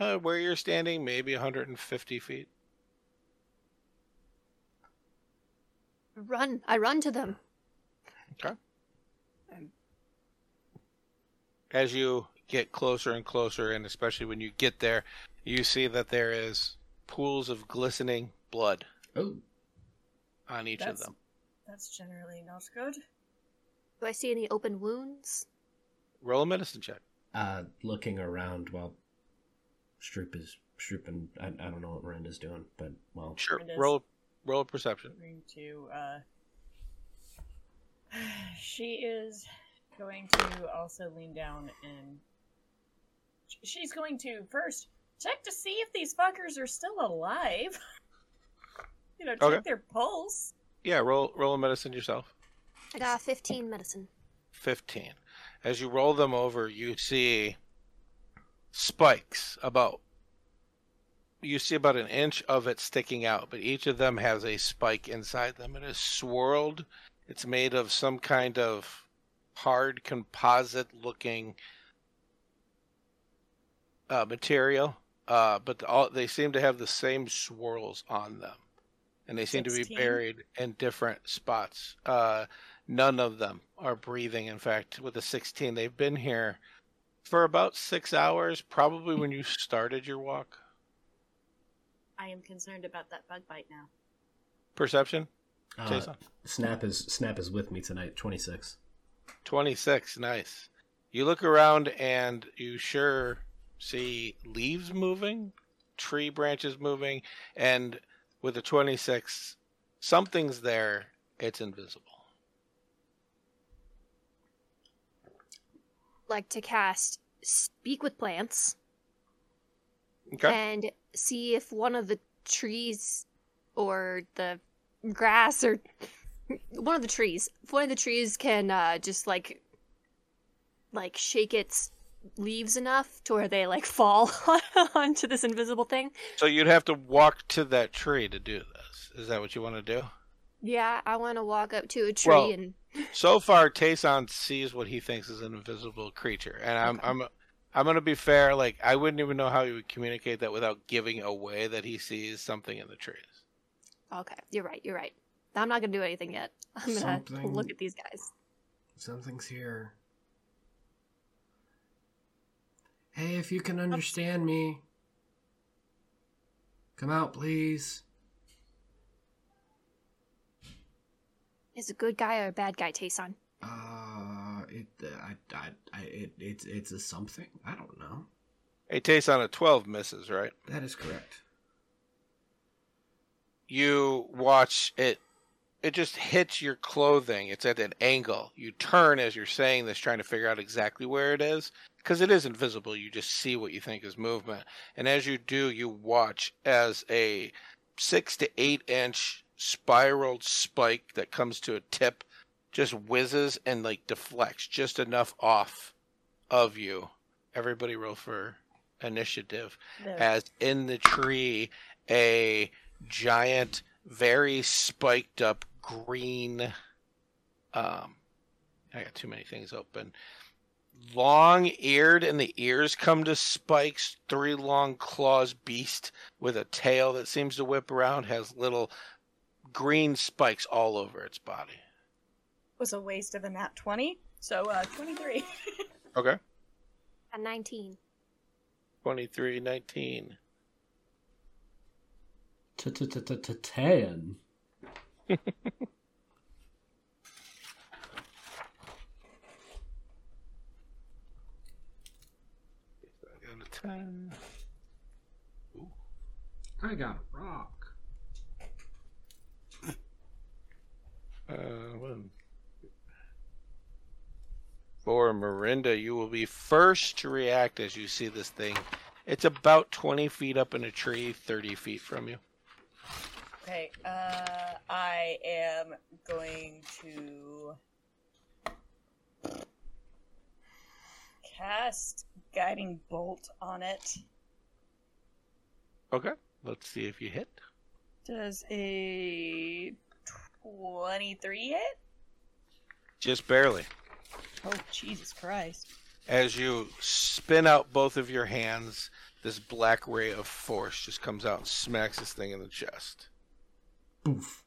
Uh, where you're standing, maybe 150 feet. Run. I run to them. Okay. As you get closer and closer, and especially when you get there, you see that there is pools of glistening blood Oh, on each of them. That's generally not good. Do I see any open wounds? Roll a medicine check. uh, looking around while Stroop is Stroop and I, I don't know what Miranda's doing, but well, Sure. It is. Roll roll a perception. Going to, uh. [sighs] She is going to also lean down and. She's going to first check to see if these fuckers are still alive. [laughs] you know, check Okay. their pulse. Yeah, roll roll a medicine yourself. I got 15 medicine. 15. As you roll them over, you see spikes about you see about an inch of it sticking out, but each of them has a spike inside them. It is swirled. It's made of some kind of hard composite looking uh, material, uh, but all they seem to have the same swirls on them, and they seem to be buried in different spots. Uh, none of them are breathing. In fact, with the 16, they've been here for about six hours, probably when you started your walk. I am concerned about that bug bite now. Perception, uh, Snap is Snap is with me tonight. Twenty six. 26, nice. You look around and you sure see leaves moving, tree branches moving, and with a 26, something's there. It's invisible. Like to cast Speak with Plants Okay. and see if one of the trees or the grass or [laughs] one of the trees, if one of the trees can uh, just like like shake its leaves enough to where they like [laughs] fall [laughs] onto this invisible thing. So you'd have to walk to that tree to do this. Is that what you want to do? Yeah, I want to walk up to a tree Well- and So far, Tayson sees what he thinks is an invisible creature, and I'm I'm I'm gonna be fair. Like I wouldn't even know how he would communicate that without giving away that he sees something in the trees. okay, you're right, you're right. I'm not gonna do anything yet. [laughs] I'm gonna Something- look at these guys. Something's here. Hey, if you can understand me, come out, please. Is a good guy or a bad guy, Tayson? Uh, it, I, I, I, it, it's, it's a something. I don't know. Hey, on a twelve misses, right? That is correct. you watch it it just hits your clothing. It's at an angle. You turn as you're saying this, trying to figure out exactly where it is. Because it is invisible. You just see what you think is movement. And as you do, you watch as a six to eight inch spiraled spike that comes to a tip just whizzes and like deflects just enough off of you. Everybody roll for initiative. No. As in the tree, a giant, very spiked up green. Um, I got too many things open. Long eared, and the ears come to spikes. Three long claws beast with a tail that seems to whip around has little green spikes all over its body. Was a waste of a nat 20. So, uh, 23. [laughs] Okay. A 19. 23, 19. Ten. Got a 10. I got a rock. Uh, one. For Miranda, you will be first to react as you see this thing. It's about 20 feet up in a tree, 30 feet from you. Okay, uh, I am going to cast Guiding Bolt on it. Okay. Let's see if you hit. Does a 23 hit? Just barely. Oh, Jesus Christ. As you spin out both of your hands, this black ray of force just comes out and smacks this thing in the chest. Boof.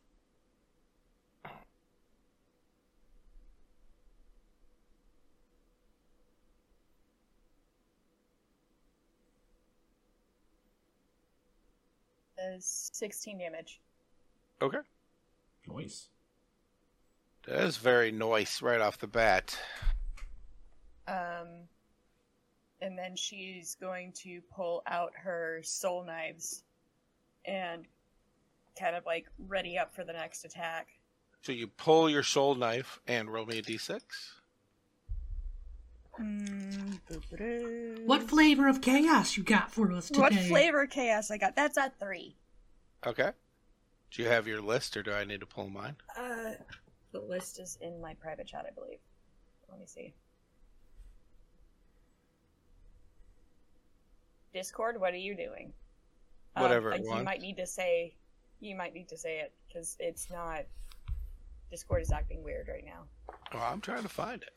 Does 16 damage. Okay. Nice. That is very nice right off the bat. Um, and then she's going to pull out her soul knives and kind of like ready up for the next attack. So you pull your soul knife and roll me a d6. Mm. What flavor of chaos you got for us today? What flavor of chaos I got? That's a three. Okay. Do you have your list or do I need to pull mine? Uh, the list is in my private chat, I believe. Let me see. Discord, what are you doing? Um, Whatever it uh, you wants. might need to say, you might need to say it because it's not. Discord is acting weird right now. Well, I'm trying to find it.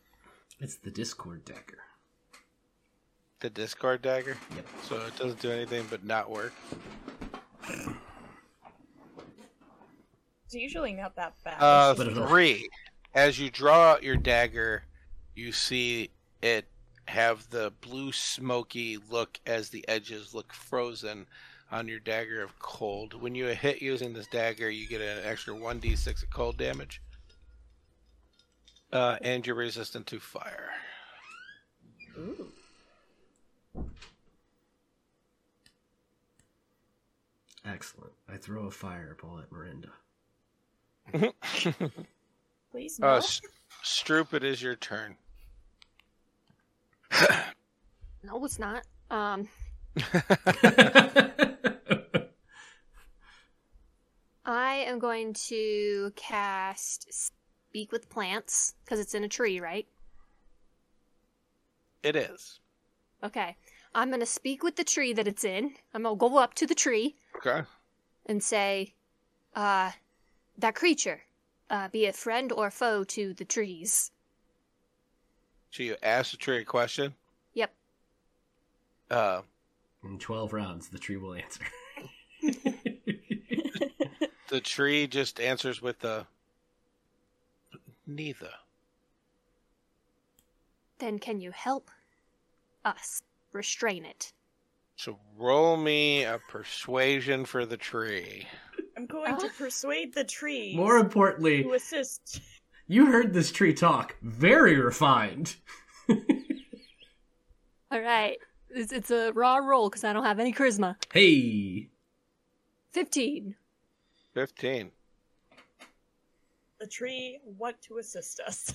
It's the Discord dagger. The Discord dagger? Yep. So it doesn't do anything but not work. [laughs] It's usually not that bad. Uh, three. As you draw out your dagger, you see it have the blue smoky look as the edges look frozen on your dagger of cold. When you hit using this dagger, you get an extra 1d6 of cold damage. Uh, and you're resistant to fire. Ooh. Excellent. I throw a fireball at Miranda. Please no. Uh, S- Stroop, it is your turn. No, it's not. Um, [laughs] I am going to cast Speak with Plants because it's in a tree, right? It is. Okay. I'm going to speak with the tree that it's in. I'm going to go up to the tree Okay. and say, uh, that creature, uh, be it friend or foe to the trees. So you ask the tree a question. Yep. Uh, In 12 rounds, the tree will answer. [laughs] the tree just answers with a neither. Then can you help us restrain it? So roll me a persuasion for the tree. I'm going to Ah. persuade the tree More importantly, to assist. you heard this tree talk. Very refined. [laughs] All right. It's, it's a raw roll because I don't have any charisma. Hey. 15. 15. the tree want to assist us?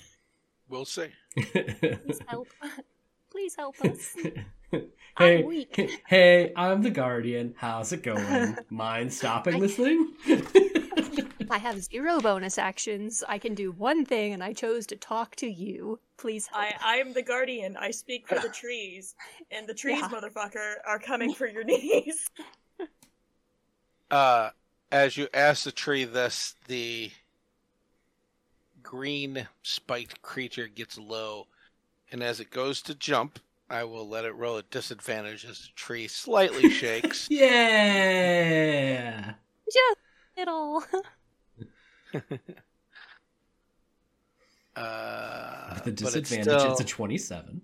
We'll see. Please help. [laughs] Please help us. [laughs] [laughs] I'm hey, weak. hey, I'm the guardian. How's it going? [laughs] Mind stopping this thing? I have zero bonus actions. I can do one thing, and I chose to talk to you. Please help. I, I'm the guardian. I speak for the [sighs] trees, and the trees, Yeah. motherfucker, are coming for your [laughs] knees. Uh, as you ask the tree this, the green spiked creature gets low, and as it goes to jump, I will let it roll at disadvantage as the tree slightly [laughs] shakes. yeah. Just little. [laughs] Uh, With the but it's disadvantage, still- it's a 27.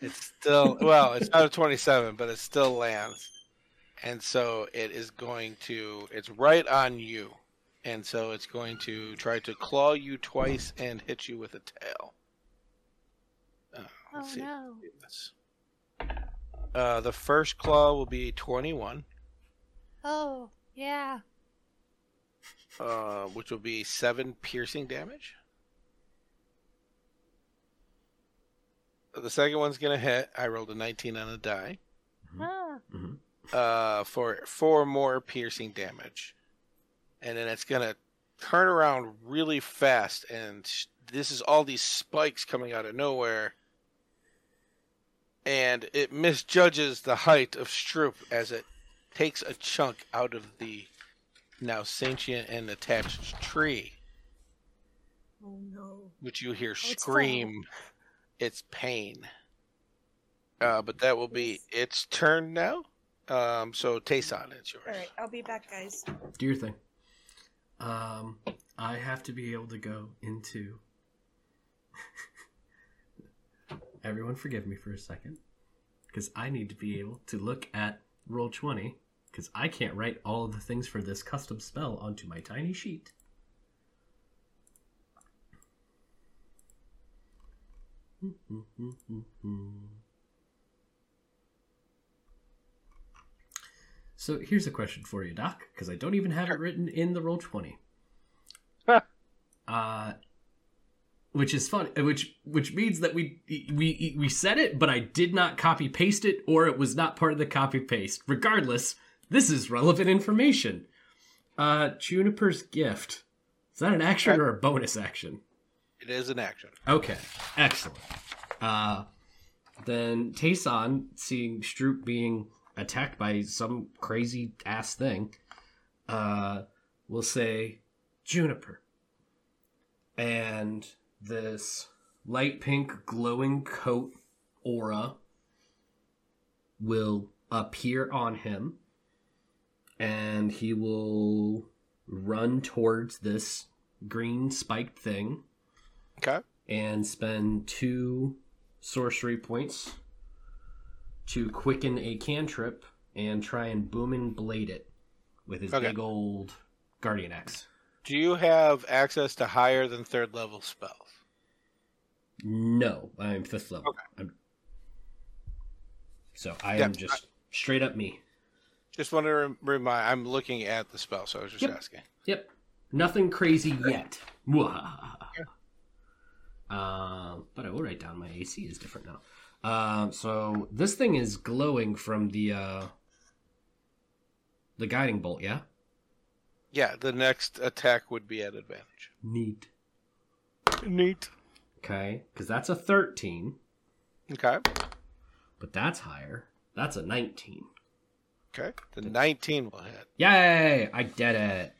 It's still [laughs] well, it's not a twenty-seven, but it still lands, and so it is going to. It's right on you, and so it's going to try to claw you twice and hit you with a tail. Let's Oh see. no. This. Uh, the first claw will be 21. Oh, yeah. uh, which will be seven piercing damage. The second one's gonna hit. I rolled a nineteen on a die. Ah. Mhm. uh, for four more piercing damage, and then it's gonna turn around really fast. And sh- this is all these spikes coming out of nowhere, and it misjudges the height of Stroop as it takes a chunk out of the now sentient and attached tree, Oh no. which you hear it's scream its pain. Uh, but that will be its turn now. Um, so Tayson, it's yours. Alright, I'll be back, guys. Do your thing. Um, I have to be able to go into. Everyone, forgive me for a second, because I need to be able to look at Roll20, because I can't write all of the things for this custom spell onto my tiny sheet. So here's a question for you, Doc, because I don't even have it written in the Roll20. [laughs] uh, which is fun. Which which means that we we we said it, but I did not copy paste it, or it was not part of the copy paste. Regardless, this is relevant information. Uh, Juniper's gift. Is that an action or a bonus action? It is an action. Okay, excellent. Uh, then Tayson, seeing Stroop being attacked by some crazy ass thing, uh, will say Juniper. And this light pink glowing coat aura will appear on him, and he will run towards this green spiked thing Okay. and spend two sorcery points to quicken a cantrip and try and Booming Blade it with his Okay. big old guardian axe. Do you have access to higher than third level spells? No, I'm fifth level. Okay. I'm... So I Yeah, am just straight up me. Just want to rem- remind. I'm looking at the spell, so I was just Yep. asking. Yep. Nothing crazy yet. Mwahaha. um, but I will write down my AC is different now. Um, so this thing is glowing from the uh, the guiding bolt. Yeah. Yeah, the next attack would be at advantage. Neat. Neat. Okay, because that's a thirteen, Okay. but that's higher. That's a nineteen. Okay. The 19 will hit. Yay! I did it.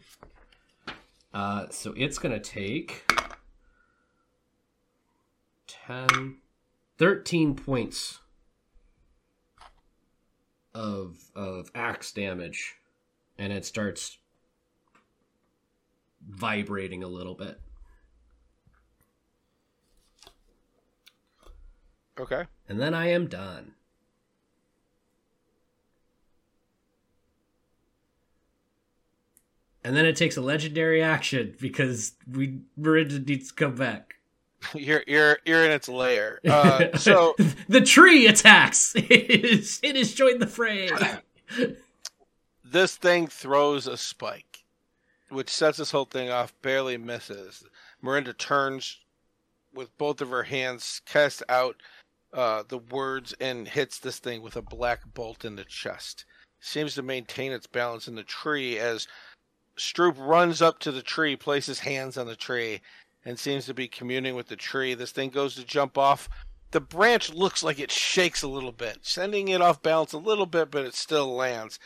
Uh, so it's gonna take 10, 13 points of of axe damage, and it starts vibrating a little bit. Okay. And then I am done. And then it takes a legendary action because we Miranda needs to come back. [laughs] You're you're you're in its lair. Uh, [laughs] so [laughs] the tree attacks. It is it has joined the fray. this thing throws a spike, which sets this whole thing off. Barely misses. Miranda turns with both of her hands, casts out uh, the words, and hits this thing with a black bolt in the chest. Seems to maintain its balance in the tree as Stroop runs up to the tree, places hands on the tree, and seems to be communing with the tree. This thing goes to jump off. The branch looks like it shakes a little bit, sending it off balance a little bit, but it still lands.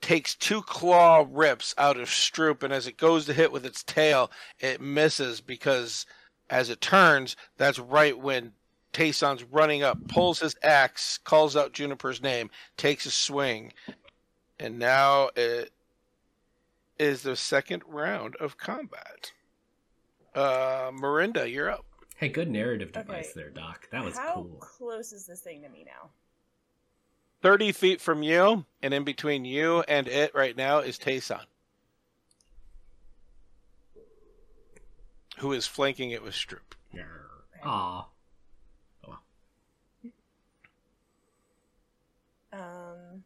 Takes two claw rips out of Stroop, and as it goes to hit with its tail, it misses because as it turns, that's right when Tayson's running up, pulls his axe, calls out Juniper's name, takes a swing, and now it is the second round of combat. Uh, Miranda, you're up. Hey, good narrative Okay. device there, Doc. That was How cool. close is this thing to me now? 30 feet from you, and in between you and it right now is Tayson, who is flanking it with Stroop. Aw. Um.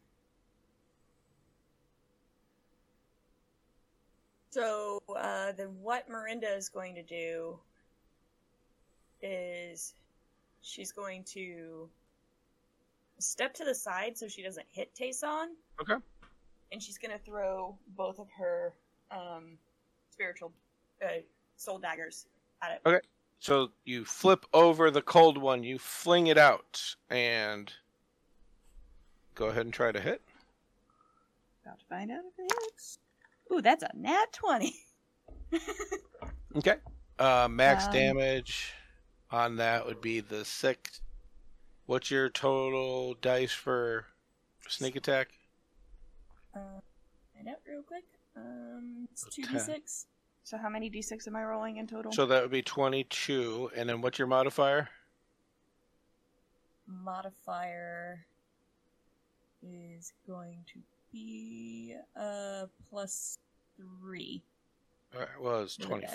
So uh, then, what Miranda is going to do is she's going to step to the side so she doesn't hit Tayson, Okay. and she's going to throw both of her um, spiritual uh, soul daggers at it. Okay. So you flip over the cold one, you fling it out, and go ahead and try to hit. About to find out if it hits. Ooh, that's a nat 20. [laughs] Okay. Uh, max Um, damage on that would be the six. What's your total dice for sneak attack? Uh, find out real quick. Um, it's two d six. So how many d6 am I rolling in total? So that would be 22. And then what's your modifier? Modifier is going to be uh plus three. All right, well, it's 24.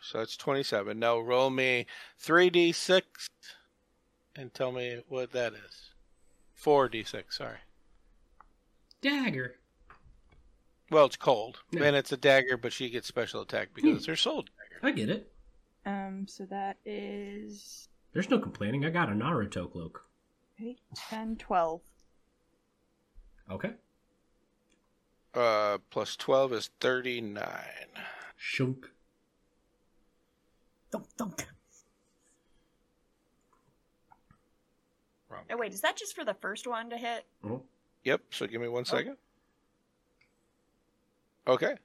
So that's 27. Now roll me 3d6 and tell me what that is. 4d6, sorry. Dagger. Well, it's cold. Yeah. And it's a dagger, but she gets special attack because Hmm. it's her soul dagger. I get it. Um, so that is There's no complaining. I got a Naruto cloak. 8, 10, 12. Okay. Uh, plus 12 is 39. Shunk. Thunk thunk. Oh wait, is that just for the first one to hit? Yep, so give me Oh. one second. Okay.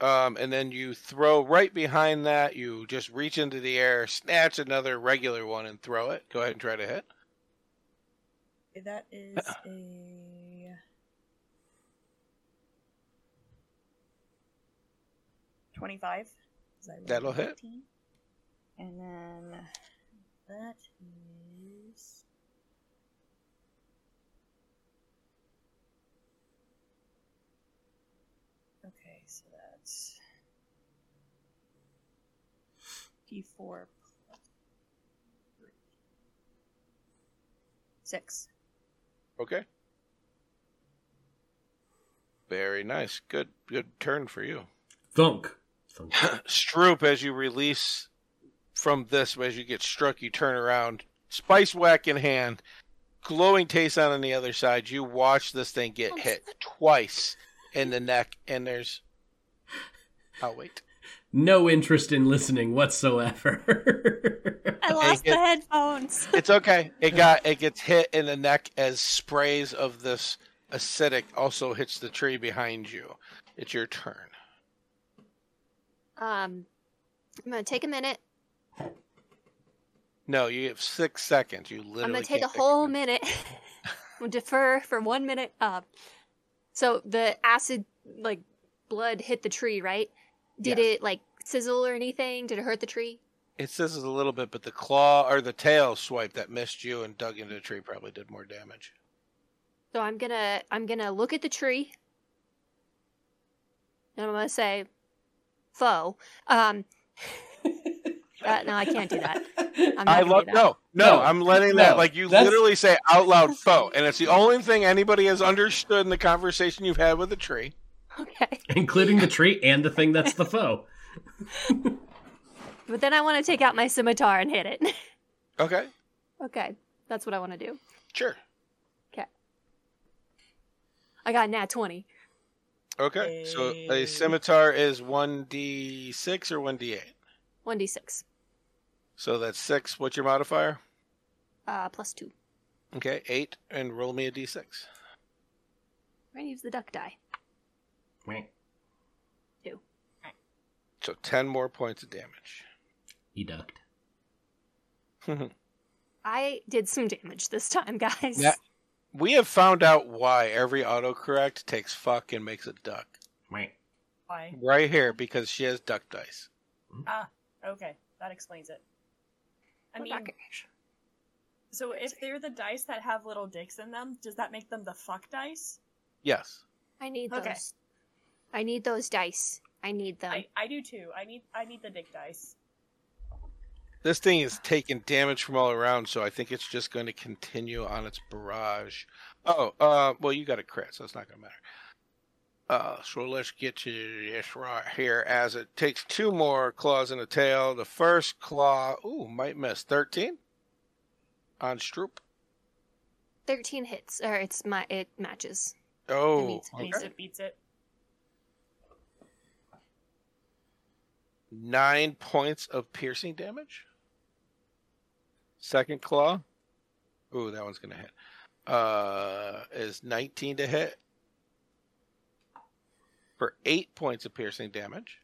Um, and then you throw right behind that, you just reach into the air, snatch another regular one, and throw it. Go ahead and try to hit. That is a twenty-five. 'Cause I rolled That'll a hit. 18. And then That So that's D4 plus three. six. Okay. Very nice. Good good turn for you. Thunk. Thunk. [laughs] Stroop, as you release from this, as you get struck, you turn around, spice whack in hand, glowing taste on the other side. You watch this thing get oh, hit twice in the neck, and there's. I'll wait. No interest in listening whatsoever. I lost it- the headphones. It's okay. It got it gets hit in the neck as sprays of this acidic also hits the tree behind you. It's your turn. Um, I'm gonna take a minute. No, you have six seconds. You literally. I'm gonna take a whole of minute. [laughs] we'll defer for one minute. Uh, so the acid, like blood, hit the tree, right? Did Yes. it like sizzle or anything? Did it hurt the tree? It sizzles a little bit, but the claw or the tail swipe that missed you and dug into the tree probably did more damage. So I'm gonna I'm gonna look at the tree. And I'm gonna say, "Foe." Um, [laughs] uh, no, I can't do that. I'm not I love no, no, No, I'm letting no, that like you that's- literally say out loud foe, and it's the [laughs] only thing anybody has understood in the conversation you've had with the tree. [laughs] Okay. Including the tree and the thing that's the foe. but then I want to take out my scimitar and hit it. Okay, okay, that's what I want to do. sure. Okay. I got nat 20. Okay, so a scimitar is 1d6 or 1d8? 1d6. So that's 6. What's your modifier? Uh, plus 2. Okay, 8, and roll me a d6. I'm going to use the duck die. Wait, So 10 more points of damage. He ducked. [laughs] I did some damage this time, guys. Yeah. we have found out why every autocorrect takes fuck and makes a duck. Wait. Why? Right here, because she has duck dice. Ah, okay, that explains it. I What mean, duck? so if they're the dice that have little dicks in them, does that make them the fuck dice? Yes. I need those. Okay. I need those dice. I need them. I, I do too. I need I need the dick dice. This thing is taking damage from all around, so I think it's just going to continue on its barrage. Oh, uh, well, you got a crit, so it's not going to matter. Uh, so let's get to this right here. As it takes two more claws in the tail, the first claw, ooh, might miss. 13 on Stroop. 13 hits, or it's my it matches. Oh, it Beats okay. it, beats it. Nine points of piercing damage. Second claw, ooh, that one's going to hit. Uh, is 19 to hit for eight points of piercing damage.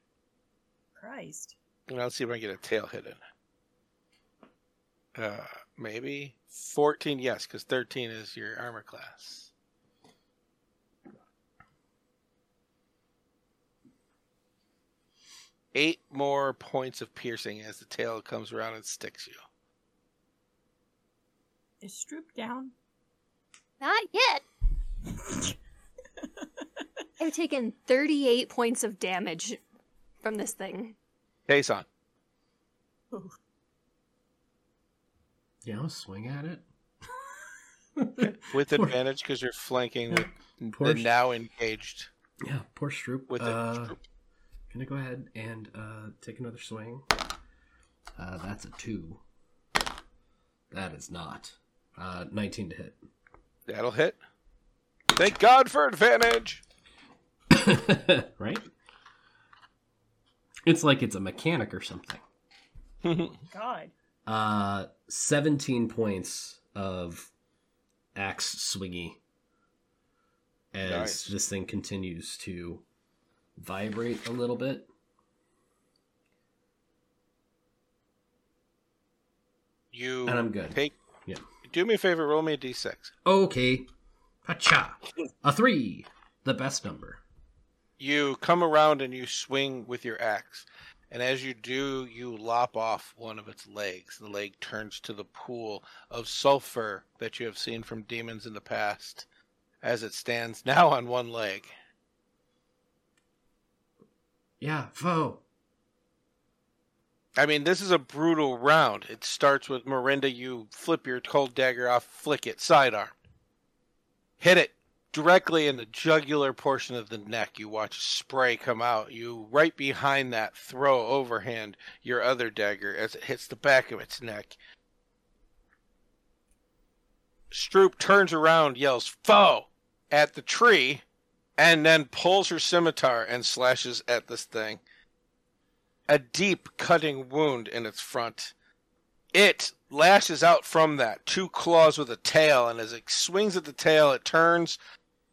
Christ. And let's see if I can get a tail hit in. Uh, maybe 14, yes, because 13 is your armor class. Eight more points of piercing as the tail comes around and sticks you. Is Stroop down? Not yet. [laughs] I've taken 38 points of damage from this thing. Tayson. Yeah, I'll swing at it. [laughs] With [laughs] advantage because you're flanking with Poor the sh- now engaged. Yeah, poor Stroop. With it. uh, Gonna go ahead and uh, take another swing. Uh, that's a two. That is not. Uh, 19 to hit. That'll hit. Thank God for advantage. [laughs] right? It's like it's a mechanic or something. [laughs] God. Uh, 17 points of axe swingy as Nice. this thing continues to vibrate a little bit. You And I'm good. Take. Yeah. Do me a favor. Roll me a d6. Okay. Hacha. A three. The best number. You come around and you swing with your axe, and as you do, you lop off one of its legs. The leg turns to the pool of sulfur that you have seen from demons in the past, as it stands now on one leg. Yeah, foe. I mean, this is a brutal round. It starts with Miranda. You flip your cold dagger off, flick it, sidearm. Hit it directly in the jugular portion of the neck. You watch spray come out. You, right behind that, throw overhand your other dagger as it hits the back of its neck. Stroop turns around, yells, Foe! at the tree, and then pulls her scimitar and slashes at this thing a deep cutting wound in its front. It lashes out from that, two claws with a tail, and as it swings at the tail, it turns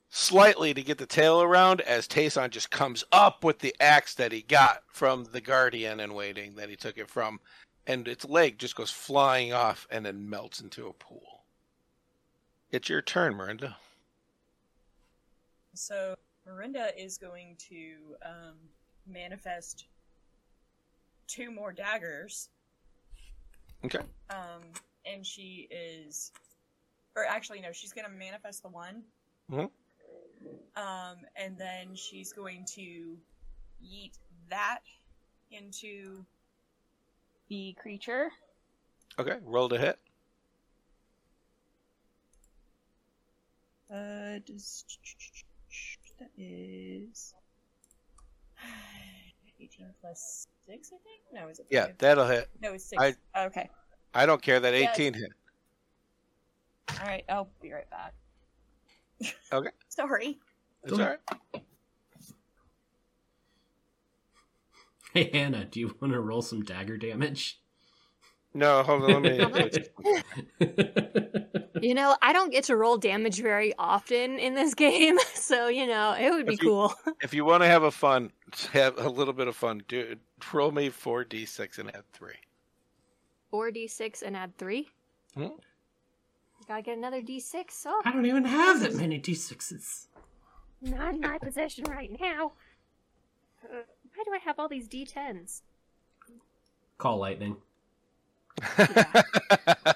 slightly to get the tail around as Tayson just comes up with the axe that he got from the guardian in waiting that he took it from, and its leg just goes flying off and then melts into a pool. It's your turn, Miranda. So Miranda is going to um, manifest two more daggers. Okay. Um, and she is, or actually no, she's going to manifest the one. Mhm. Um, and then she's going to yeet that into the creature. Okay, roll to hit. Uh, does that is [sighs] 18 plus 6, I think? No, is it Yeah, five? that'll hit. No, it's 6. I- oh, okay. I don't care that Yeah. 18 hit. Alright, I'll be right back. Okay. [laughs] Sorry. That's all right. Hey Hannah, do you want to roll some dagger damage? No, hold on. Let How me. [laughs] much? You know, I don't get to roll damage very often in this [laughs] game, so you know, it would be If you- cool. if you want to have a fun, [laughs] have a little bit of fun, do Roll me four d6 and add three. 4d6 and add 3. Hmm? Gotta get another d6. Oh, I don't even have that many d6s. not in my possession right now. Uh, why do I have all these d10s? Call lightning. [laughs]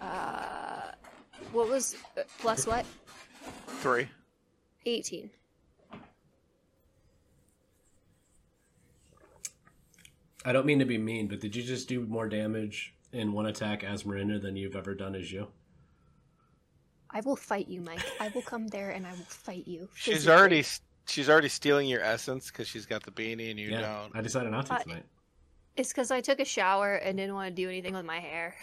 Uh, what was uh, plus what? Three. 18. I don't mean to be mean, but did you just do more damage in one attack as Miranda than you've ever done as you? I will fight you, Mike. I will come there and I will fight you. She's already she's already stealing your essence because she's got the beanie and you yeah, don't. I decided not to Uh, tonight. It's because I took a shower and didn't want to do anything with my hair.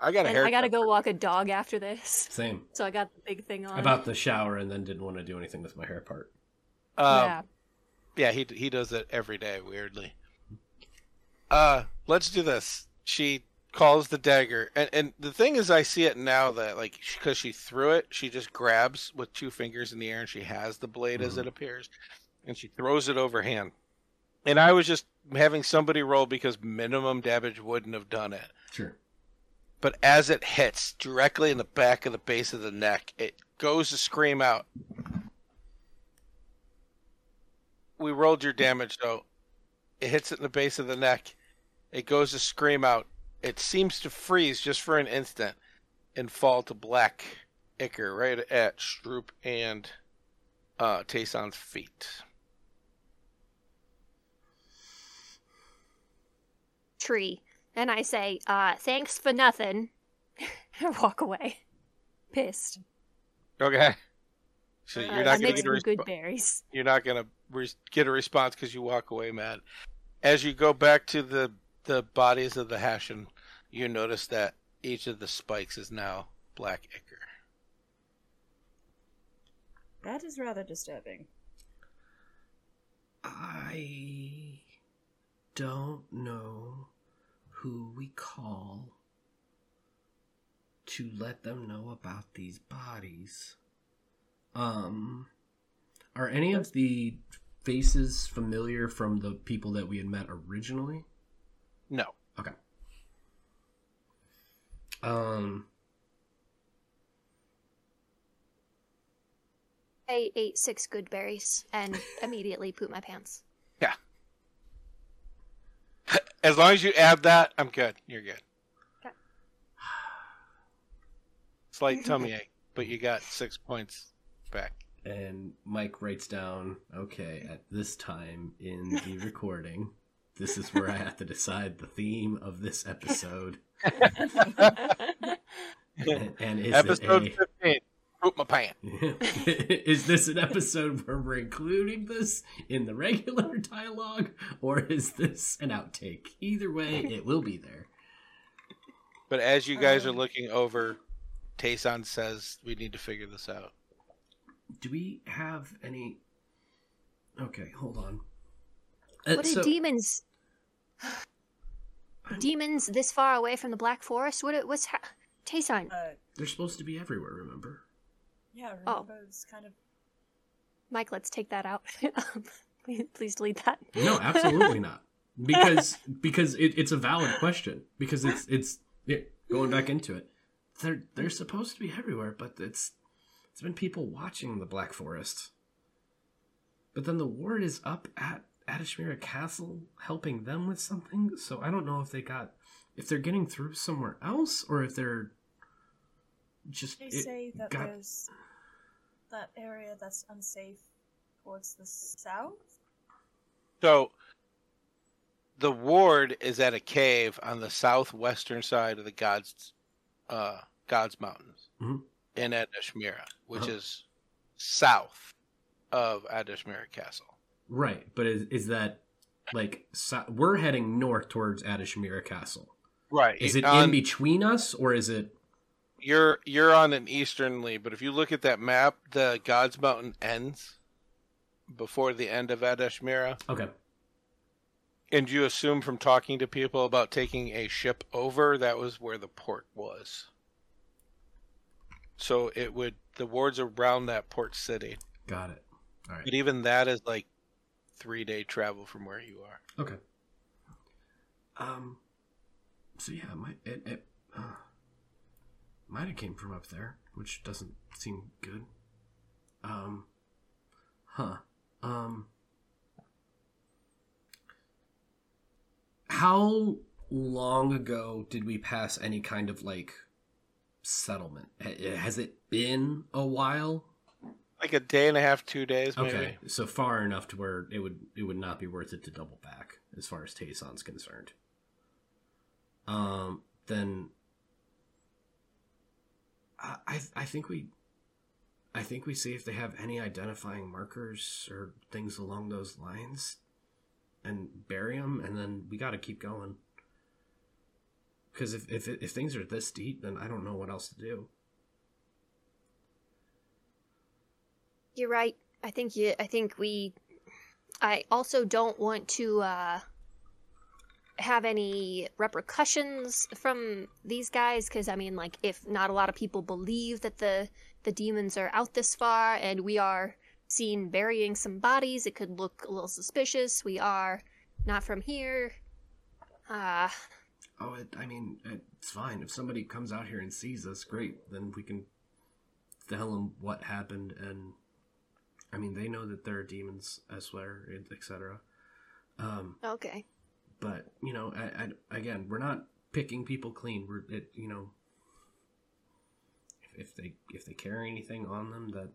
I got a [laughs] hair. I gotta go walk a dog after this. Same. So I got the big thing on. About the shower and then didn't want to do anything with my hair part. Um, yeah. yeah, he he does it every day. Weirdly. Uh, let's do this. She calls the dagger, and and the thing is, I see it now that like because she threw it, she just grabs with two fingers in the air, and she has the blade as mm-hmm. it appears, and she throws it overhand. And I was just having somebody roll because minimum damage wouldn't have done it. Sure. But as it hits directly in the back of the base of the neck, it goes to scream out. We rolled your damage though. It hits it in the base of the neck. It goes to scream out. It seems to freeze just for an instant and fall to black ichor right at Stroop and uh Tayson's feet. Tree. And I say, uh, thanks for nothing. [laughs] and walk away. Pissed. Okay. So you're I not going to get a some good berries. you're not going to re- get a response because you walk away mad. As you go back to the the bodies of the Hashin, you notice that each of the spikes is now black ichor. That is rather disturbing. I don't know who we call to let them know about these bodies. Um, are any of the faces familiar from the people that we had met originally? No. Okay. Um, I ate six good berries and [laughs] immediately pooped my pants. Yeah. [laughs] As long as you add that, I'm good. You're good. Okay. Slight [laughs] tummy ache, but you got six points back. and Mike writes down, okay, at this time in the recording, this is where I have to decide the theme of this episode. And, [laughs] and is Episode it 15. Poop my pants. [laughs] is this an episode where we're including this in the regular [laughs] dialogue, or is this an outtake? Either way, it will be there. But as you guys are Um. looking over, Tayson says we need to figure this out. Do we have any? Okay, hold on. Uh, What are so- demons? Demons this far away from the Black Forest? What? What's ha- Tayson? Uh, They're supposed to be everywhere. Remember? yeah, Oh. it's kind of. Mike, let's take that out. Um, [laughs] please, please delete that. No, absolutely not. [laughs] Because because it, it's a valid question. Because it's it's yeah, going back into it. They're they're supposed to be everywhere, but it's it's been people watching the Black Forest. But then the word is up at Adishmira Castle helping them with something. So I don't know if they got if they're getting through somewhere else or if they're just They it say that got- there's that area that's unsafe towards the south. So the ward is at a cave on the southwestern side of the God's uh God's Mountains Mhm. in at Ashmira, which Uh-huh. is south of Adishmere Castle. Right, but is, is that like so, we're heading north towards Adishmira Castle? Right. Is it on- in between us, or is it? You're you're on an easternly, but if you look at that map, the God's Mountain ends before the end of Adashmira. Okay. And you assume from talking to people about taking a ship over, that was where the port was. So it would the wards around that port city. Got it. All right. But even that is like three day travel from where you are. Okay. Um. So yeah, might it, it uh, might have came from up there, which doesn't seem good. Um. Huh. Um. How long ago did we pass any kind of like settlement? Ha- Has it been a while? Like a day and a half, two days, maybe. Okay, so far enough to where it would it would not be worth it to double back as far as Tayson's concerned. Um, then I I I think we I think we see if they have any identifying markers or things along those lines, and bury them, and then we got to keep going. Because if if if things are this deep, then I don't know what else to do. You're right. I think you. I think we. I also don't want to uh, have any repercussions from these guys because I mean, like, if not a lot of people believe that the the demons are out this far, and we are seen burying some bodies, it could look a little suspicious. We are not from here. Uh, Oh, it, I mean, it's fine. If somebody comes out here and sees us, great. Then we can tell them what happened, and I mean, they know that there are demons elsewhere, etc. Um, okay. but you know, I, I, again, we're not picking people clean. We're, it, you know, if, if they if they carry anything on them that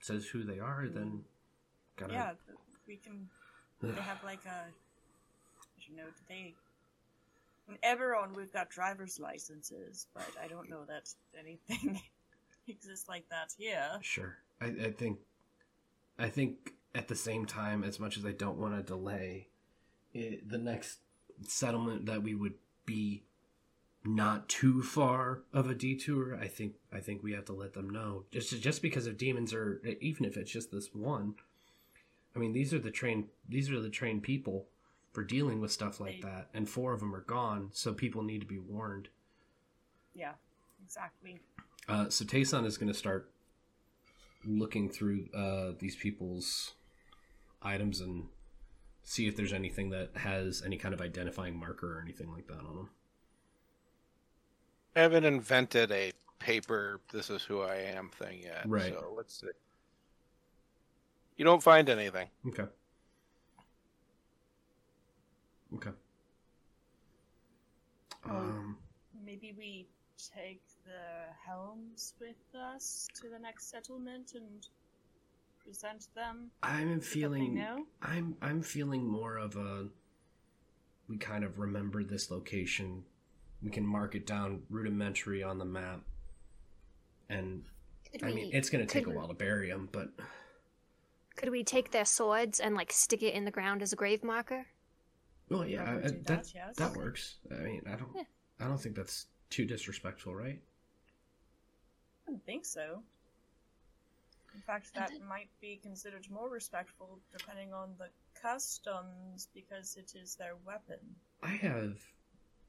says who they are, then gotta Yeah, we can. They have like a, don't know. Do they? In Eberron, we've got driver's licenses, but I don't know that anything [laughs] exists like that here. Sure. I, I think I think at the same time, as much as I don't want to delay it, the next settlement that we would be not too far of a detour, I think I think we have to let them know. Just just because if demons are even if it's just this one, I mean these are the trained these are the trained people for dealing with stuff like that, and four of them are gone, so people need to be warned. Yeah, exactly. Uh, so Tayson is going to start looking through uh, these people's items and see if there's anything that has any kind of identifying marker or anything like that on them. I haven't invented a paper "this is who I am" thing yet. Right. So let's see. You don't find anything. Okay. Okay. Um, Maybe we take the helms with us to the next settlement and present them. I'm with what they feeling. I'm I'm feeling more of a we kind of remember this location. We can mark it down rudimentary on the map. And Could I we- mean, it's going to take a while to bury them, but Could we take their swords and like stick it in the ground as a grave marker? well, yeah, Probably I- that that, yes. that works. I mean, I don't Yeah. I don't think that's too disrespectful, right? I don't think so. In fact, that might be considered more respectful depending on the customs because it is their weapon. I have.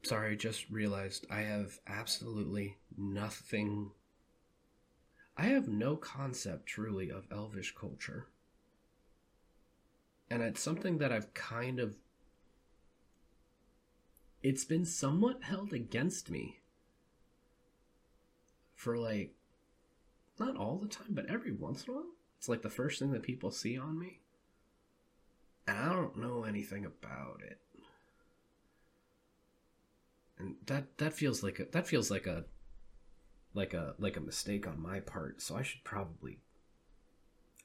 Sorry, I just realized I have absolutely nothing. I have no concept truly of elvish culture. And it's something that I've kind of. It's been somewhat held against me. For like. Not all the time, but every once in a while. It's like the first thing that people see on me. And I don't know anything about it and that that feels like a that feels like a like a like a mistake on my part so i should probably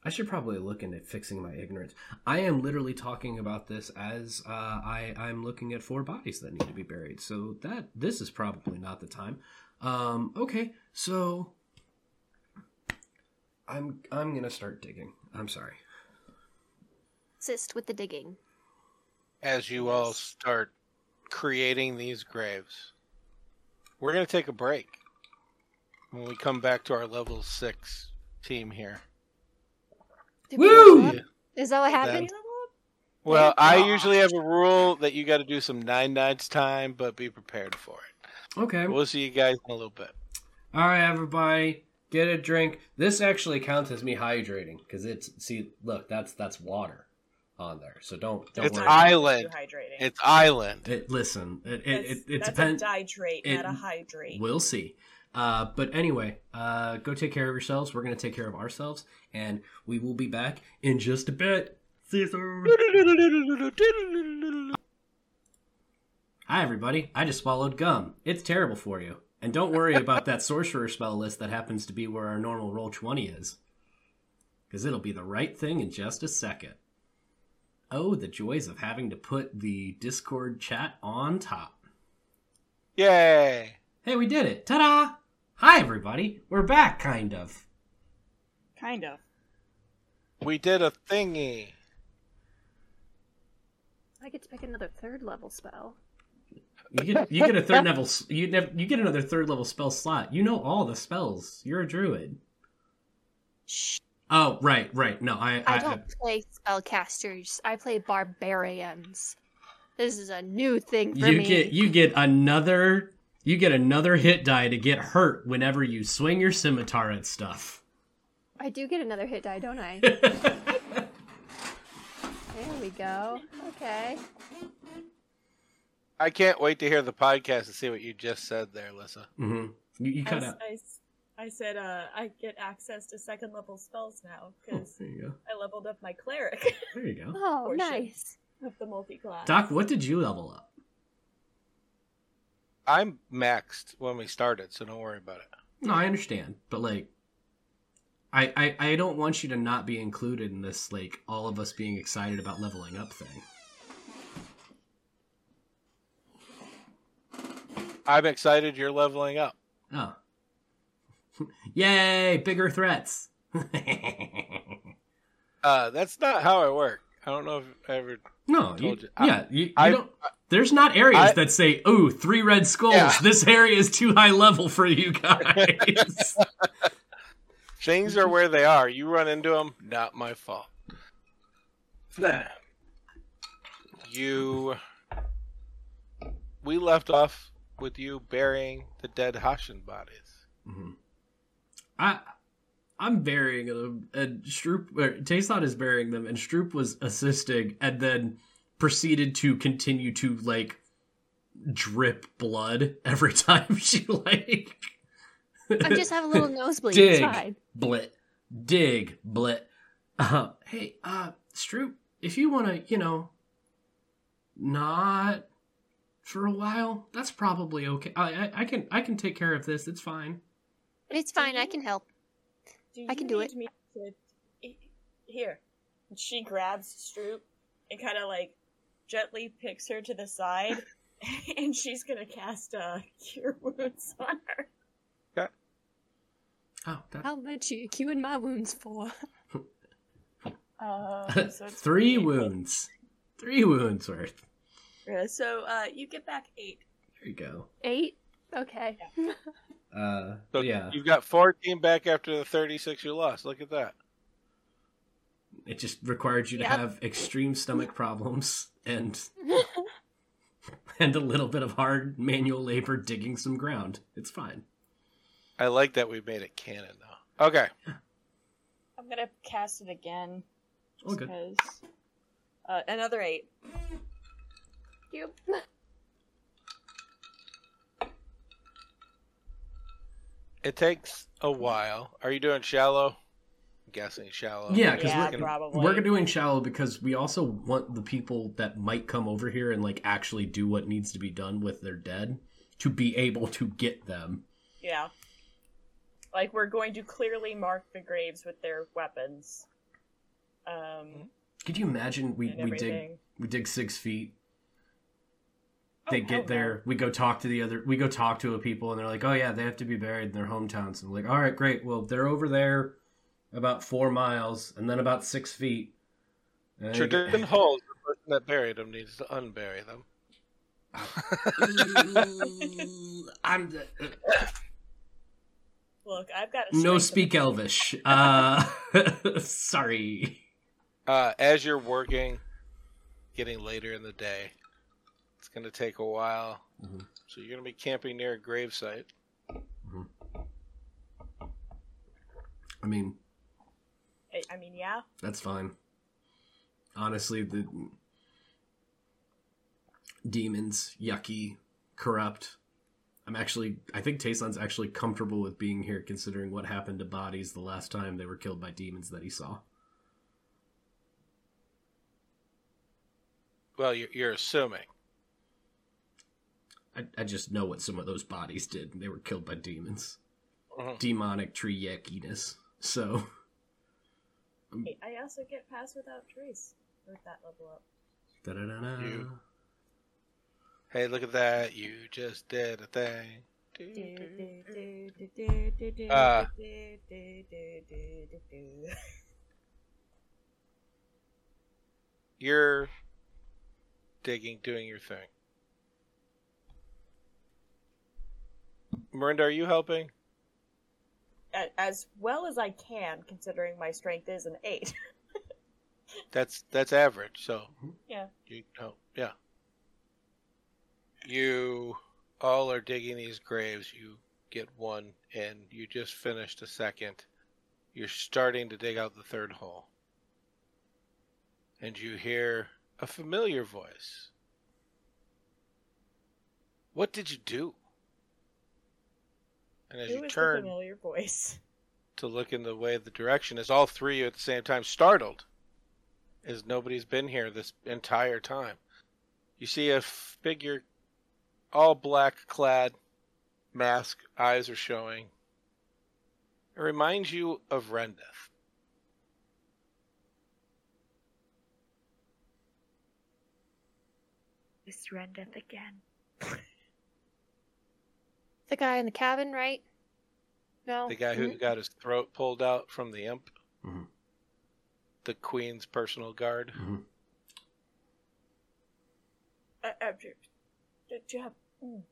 i should probably look into fixing my ignorance i am literally talking about this as uh, i i'm looking at four bodies that need to be buried so that this is probably not the time um okay so i'm i'm gonna start digging i'm sorry assist with the digging. as you all start creating these graves. We're going to take a break when we come back to our level six team here. Did Woo! Is that what happened? Well, I usually have a rule that you got to do some nine nights time, but be prepared for it. Okay. We'll see you guys in a little bit. All right, everybody, get a drink. This actually counts as me hydrating because it's see, look, that's that's water on there. So don't don't It's worry. island. Hydrating. It's island. It, listen, it it, it, it that's depends. a dihydrate, it- not a hydrate. We'll see. Uh, but anyway, uh, go take care of yourselves. We're gonna take care of ourselves, and we will be back in just a bit. See you soon. [laughs] Hi, everybody. I just swallowed gum. It's terrible for you. And don't worry about that sorcerer spell list that happens to be where our normal Roll20 is. Because it'll be the right thing in just a second. Oh, the joys of having to put the Discord chat on top. Yay! Hey, we did it. Ta da! Hi, everybody. We're back, kind of. Kind of. We did a thingy. I get to pick another third level spell. You get you get a third level you nev- you get another third level spell slot. You know all the spells. You're a druid. Shh. Oh, right, right. No, I I I, don't play spellcasters. I play barbarians. This is a new thing for you me. get you get another you get another hit die to get hurt whenever you swing your scimitar at stuff. I do get another hit die, don't I? [laughs] there we go. Okay. I can't wait to hear the podcast and see what you just said there, Lissa. hmm You, you I, cut s- out. I s- I said uh, I get access to second level spells now Oh, because there you go. I leveled up my cleric [laughs] There you go. Oh, nice. of the multi class. Doc, what did you level up? I'm maxed when we started, so don't worry about it. No, I understand, but like, I, I I don't want you to not be included in this like all of us being excited about leveling up thing. I'm excited you're leveling up. Oh, [laughs] yay! Bigger threats. [laughs] Uh, that's not how I work. I don't know if I ever. no, you, Told you. I- yeah, you, you I- don't. There's not areas I- that say, "Ooh, three red skulls. Yeah. This area is too high level for you guys." [laughs] Things are where they are. You run into them, not my fault. You. We left off with you burying the dead Hashin bodies. Mhm. I I'm burying them, and Stroop or Tayson is burying them, and Stroop was assisting, and then proceeded to continue to like drip blood every [laughs] time she like I just have a little [laughs] nosebleed. dig It's fine. blit dig blit. Uh, hey, uh, Stroop, if you want to, you know, not for a while, that's probably okay. I, I I can I can take care of this. It's fine. It's fine. I can help. I can do it. Me to... Here, And she grabs Stroop and kind of like gently picks her to the side, [laughs] and she's gonna cast uh, cure wounds on her. Oh, that, How much you queuing my wounds for? Um, [laughs] [laughs] so Three wounds. Three wounds worth. Yeah, so uh, you get back eight. There you go. Eight. Okay. Uh, So yeah, you've got 14 back after the 36 you lost. Look at that. it just required you to Yep. have extreme stomach [laughs] problems and [laughs] and a little bit of hard manual labor digging some ground. It's fine. I like that we made it canon though. Okay. I'm gonna cast it again. Okay. good. Because uh, another eight. Yep. It takes a while. Are you doing shallow? I'm guessing shallow. Yeah, because Yeah, we're, probably. we're doing shallow because we also want the people that might come over here and like actually do what needs to be done with their dead to be able to get them. Yeah. Like we're going to clearly mark the graves with their weapons. Um, Could you imagine we, we dig we dig six feet they hell get no. there we go talk to the other we go talk to a people and they're like oh yeah they have to be buried in their hometowns and we're like all right great well they're over there about four miles and then about six feet Tradition holds the person that buried them needs to unbury them. [laughs] I'm the, [laughs] Look, I've got a no speak Elvish. Uh, [laughs] sorry. Uh, as you're working, getting later in the day, it's going to take a while. Mhm. So you're going to be camping near a gravesite. I mean, I- I mean, yeah. that's fine. Honestly, the demons, yucky, corrupt. I'm actually, I think Tayson's actually comfortable with being here, considering what happened to bodies the last time they were killed by demons that he saw. Well, you're, you're assuming. I, I just know what some of those bodies did. They were killed by demons. Mhm. Demonic tree yuckiness. So, Hey, I also get pass without trace with that level up. da-da-da-da. You- Hey, look at that. You just did a thing. Uh, you're digging, doing your thing. Miranda, are you helping? As well as I can, considering my strength is an eight. [laughs] That's that's average. So yeah. you know, yeah. You all are digging these graves. You get one, and you just finished a second. You're starting to dig out the third hole, and you hear a familiar voice. What did you do? And as Who you turn familiar voice? to look in the way of the direction as all three at the same time startled as nobody's been here this entire time you see a figure all black clad mask eyes are showing it reminds you of rendeth It's Rendeth again. [laughs] The guy in the cabin, right? No. the guy who Mhm. got his throat pulled out from the imp Mhm. the queen's personal guard Mhm. Uh, uh, did did you have? mm.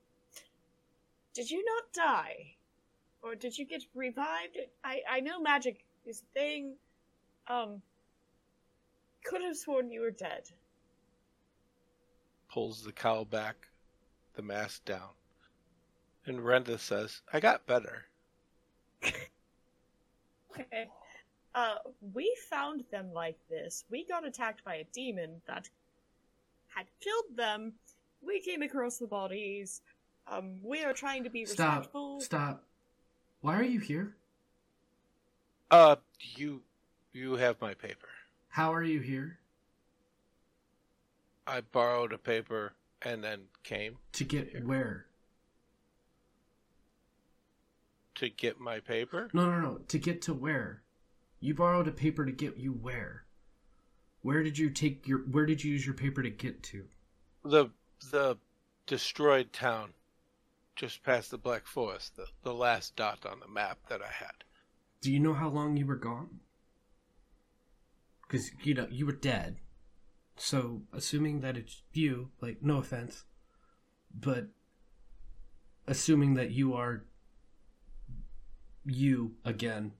Did you not die, or did you get revived? I I know magic is a thing. Um, could have sworn you were dead. pulls the cowl back the mask down and rendeth says i got better [laughs] Okay. Uh, we found them like this. We got attacked by a demon that had killed them. We came across the bodies. Um, we are trying to be Stop. respectful. Stop. Why are you here? Uh, you, you have my paper. How are you here? I borrowed a paper and then came To get where? To get my paper. No, no, no. To get to where? You borrowed a paper to get you where? Where did you take your? Where did you use your paper to get to? The the destroyed town, just past the Black Forest, the the last dot on the map that I had. Do you know how long you were gone? Because you know you were dead. So assuming that it's you, like no offense, but assuming that you are you again,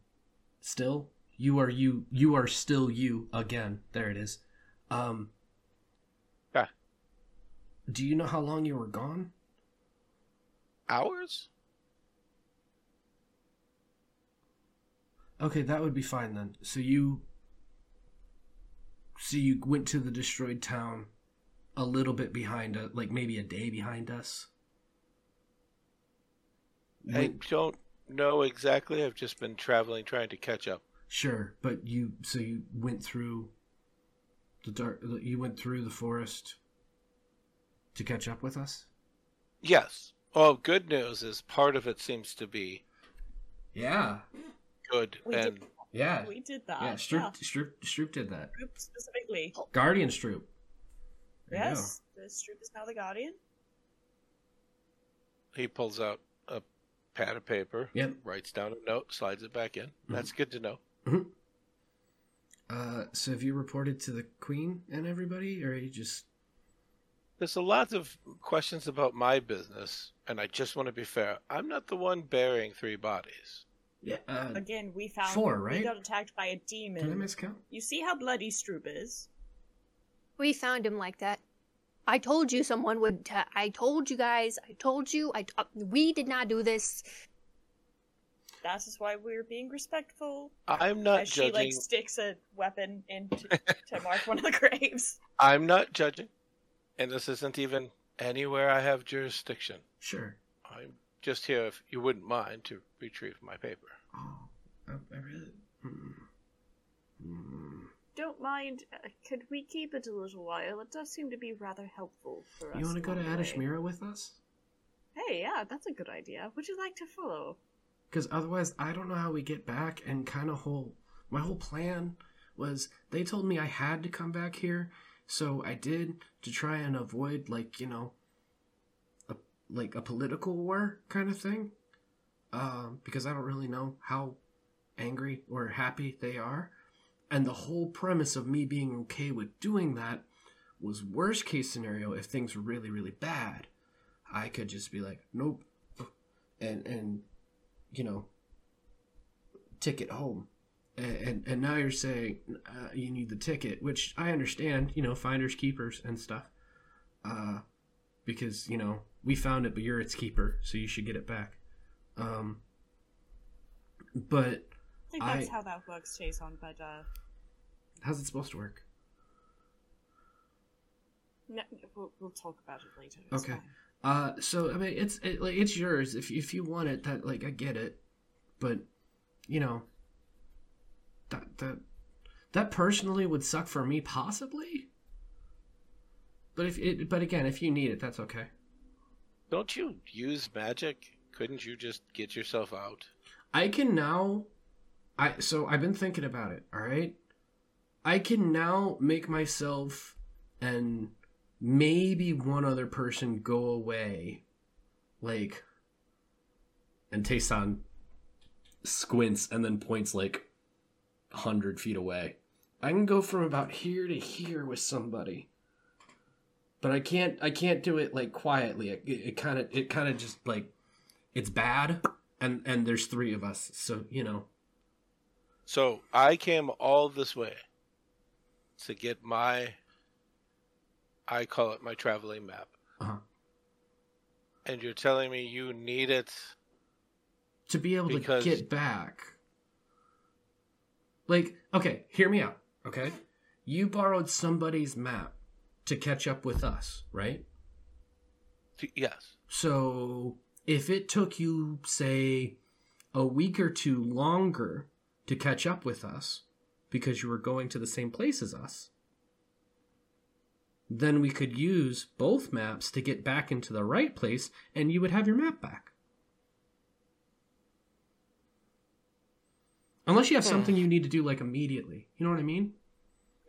still you are you you are still you again. There it is. Um. Yeah. Do you know how long you were gone? Hours? Okay, that would be fine then. So you so you went to the destroyed town a little bit behind us, like maybe a day behind us. I Went- don't know exactly. I've just been traveling, trying to catch up. sure, but you so you went through the dark you went through the forest to catch up with us? Yes. Well, good news is part of it seems to be Yeah. good, We and did, Yeah. we did that. Yeah, Stroop, Stroop, Stroop did that. Group specifically. Guardian Stroop. There Yes, the Stroop is now the Guardian. he pulls out a pad of paper, Yep. writes down a note, slides it back in. Mm-hmm. That's good to know. Uh, so have you reported to the queen and everybody, or are you just? There's a lot of questions about my business, and I just want to be fair. I'm not the one burying three bodies. Yeah. Uh, Again, we found Four, Right. We right? got attacked by a demon. did I demon. miscount? You see how bloody Stroop is? We found him like that. I told you someone would. T- I told you guys. I told you. I. Uh, we did not do this. That is why we're being respectful. I'm not As she like sticks a weapon into [laughs] to mark one of the graves. I'm not judging, and this isn't even anywhere I have jurisdiction. Sure. I'm just here, if you wouldn't mind, to retrieve my paper. Oh, I, I really. Hmm. Hmm. Don't mind. Uh, could we keep it a little while? It does seem to be rather helpful for us. You want to go to. Adishmira with us? Hey, yeah, that's a good idea. Would you like to follow? Because otherwise, I don't know how we get back. And kind of whole, my whole plan was they told me I had to come back here, so I did to try and avoid like you know, a like a political war kind of thing. Um, because I don't really know how angry or happy they are, and the whole premise of me being okay with doing that was worst case scenario if things were really really bad. I could just be like, nope, and and you know, ticket home. And, and, and now you're saying uh, you need the ticket, which I understand, you know, finders, keepers, and stuff. Uh, because, you know, we found it, but you're its keeper, so you should get it back. Um, but I think that's I- how that works, Jason. But uh, how's it supposed to work? no, we'll, we'll talk about it later. It's Okay. fine. Uh, so I mean, it's it, like it's yours if if you want it. That like I get it, but you know, that that that personally would suck for me possibly. But if it, but again, if you need it, that's okay. Don't you use magic? Couldn't you just get yourself out? I can now. I so I've been thinking about it. All right, I can now make myself and maybe one other person go away, like. And Tayson squints and then points like a hundred feet away. I can go from about here to here with somebody, but I can't. I can't do it like quietly. It kind of. It kind of just like it's bad and and there's three of us so you know So I came all this way to get my, I call it my traveling map. Uh-huh. And you're telling me you need it? to be able Because- to get back like okay hear me out okay you borrowed somebody's map to catch up with us right Yes. so if it took you say a week or two longer to catch up with us because you were going to the same place as us then we could use both maps to get back into the right place and you would have your map back Unless you have Hmm. something you need to do like immediately. You know what I mean?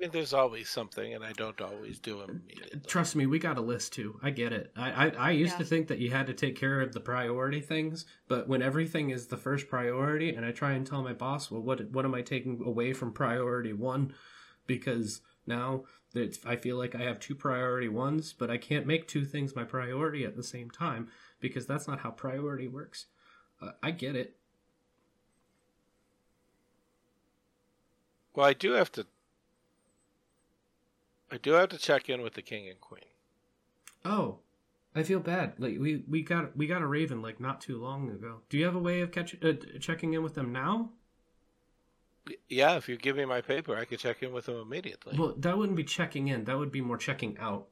I mean, there's always something, and I don't always do them. Trust me, we got a list too. I get it. I I, I used to think that you had to take care of the priority things, but when everything is the first priority, and I try and tell my boss, well, what what am I taking away from priority one? Because now that I feel like I have two priority ones, but I can't make two things my priority at the same time because that's not how priority works. Uh, I get it. Well, I do have to. I do have to check in with the king and queen. Oh, I feel bad. Like we we got we got a raven like not too long ago. Do you have a way of catch, uh, checking in with them now? Yeah, if you give me my paper, I could check in with them immediately. Well, that wouldn't be checking in. That would be more checking out.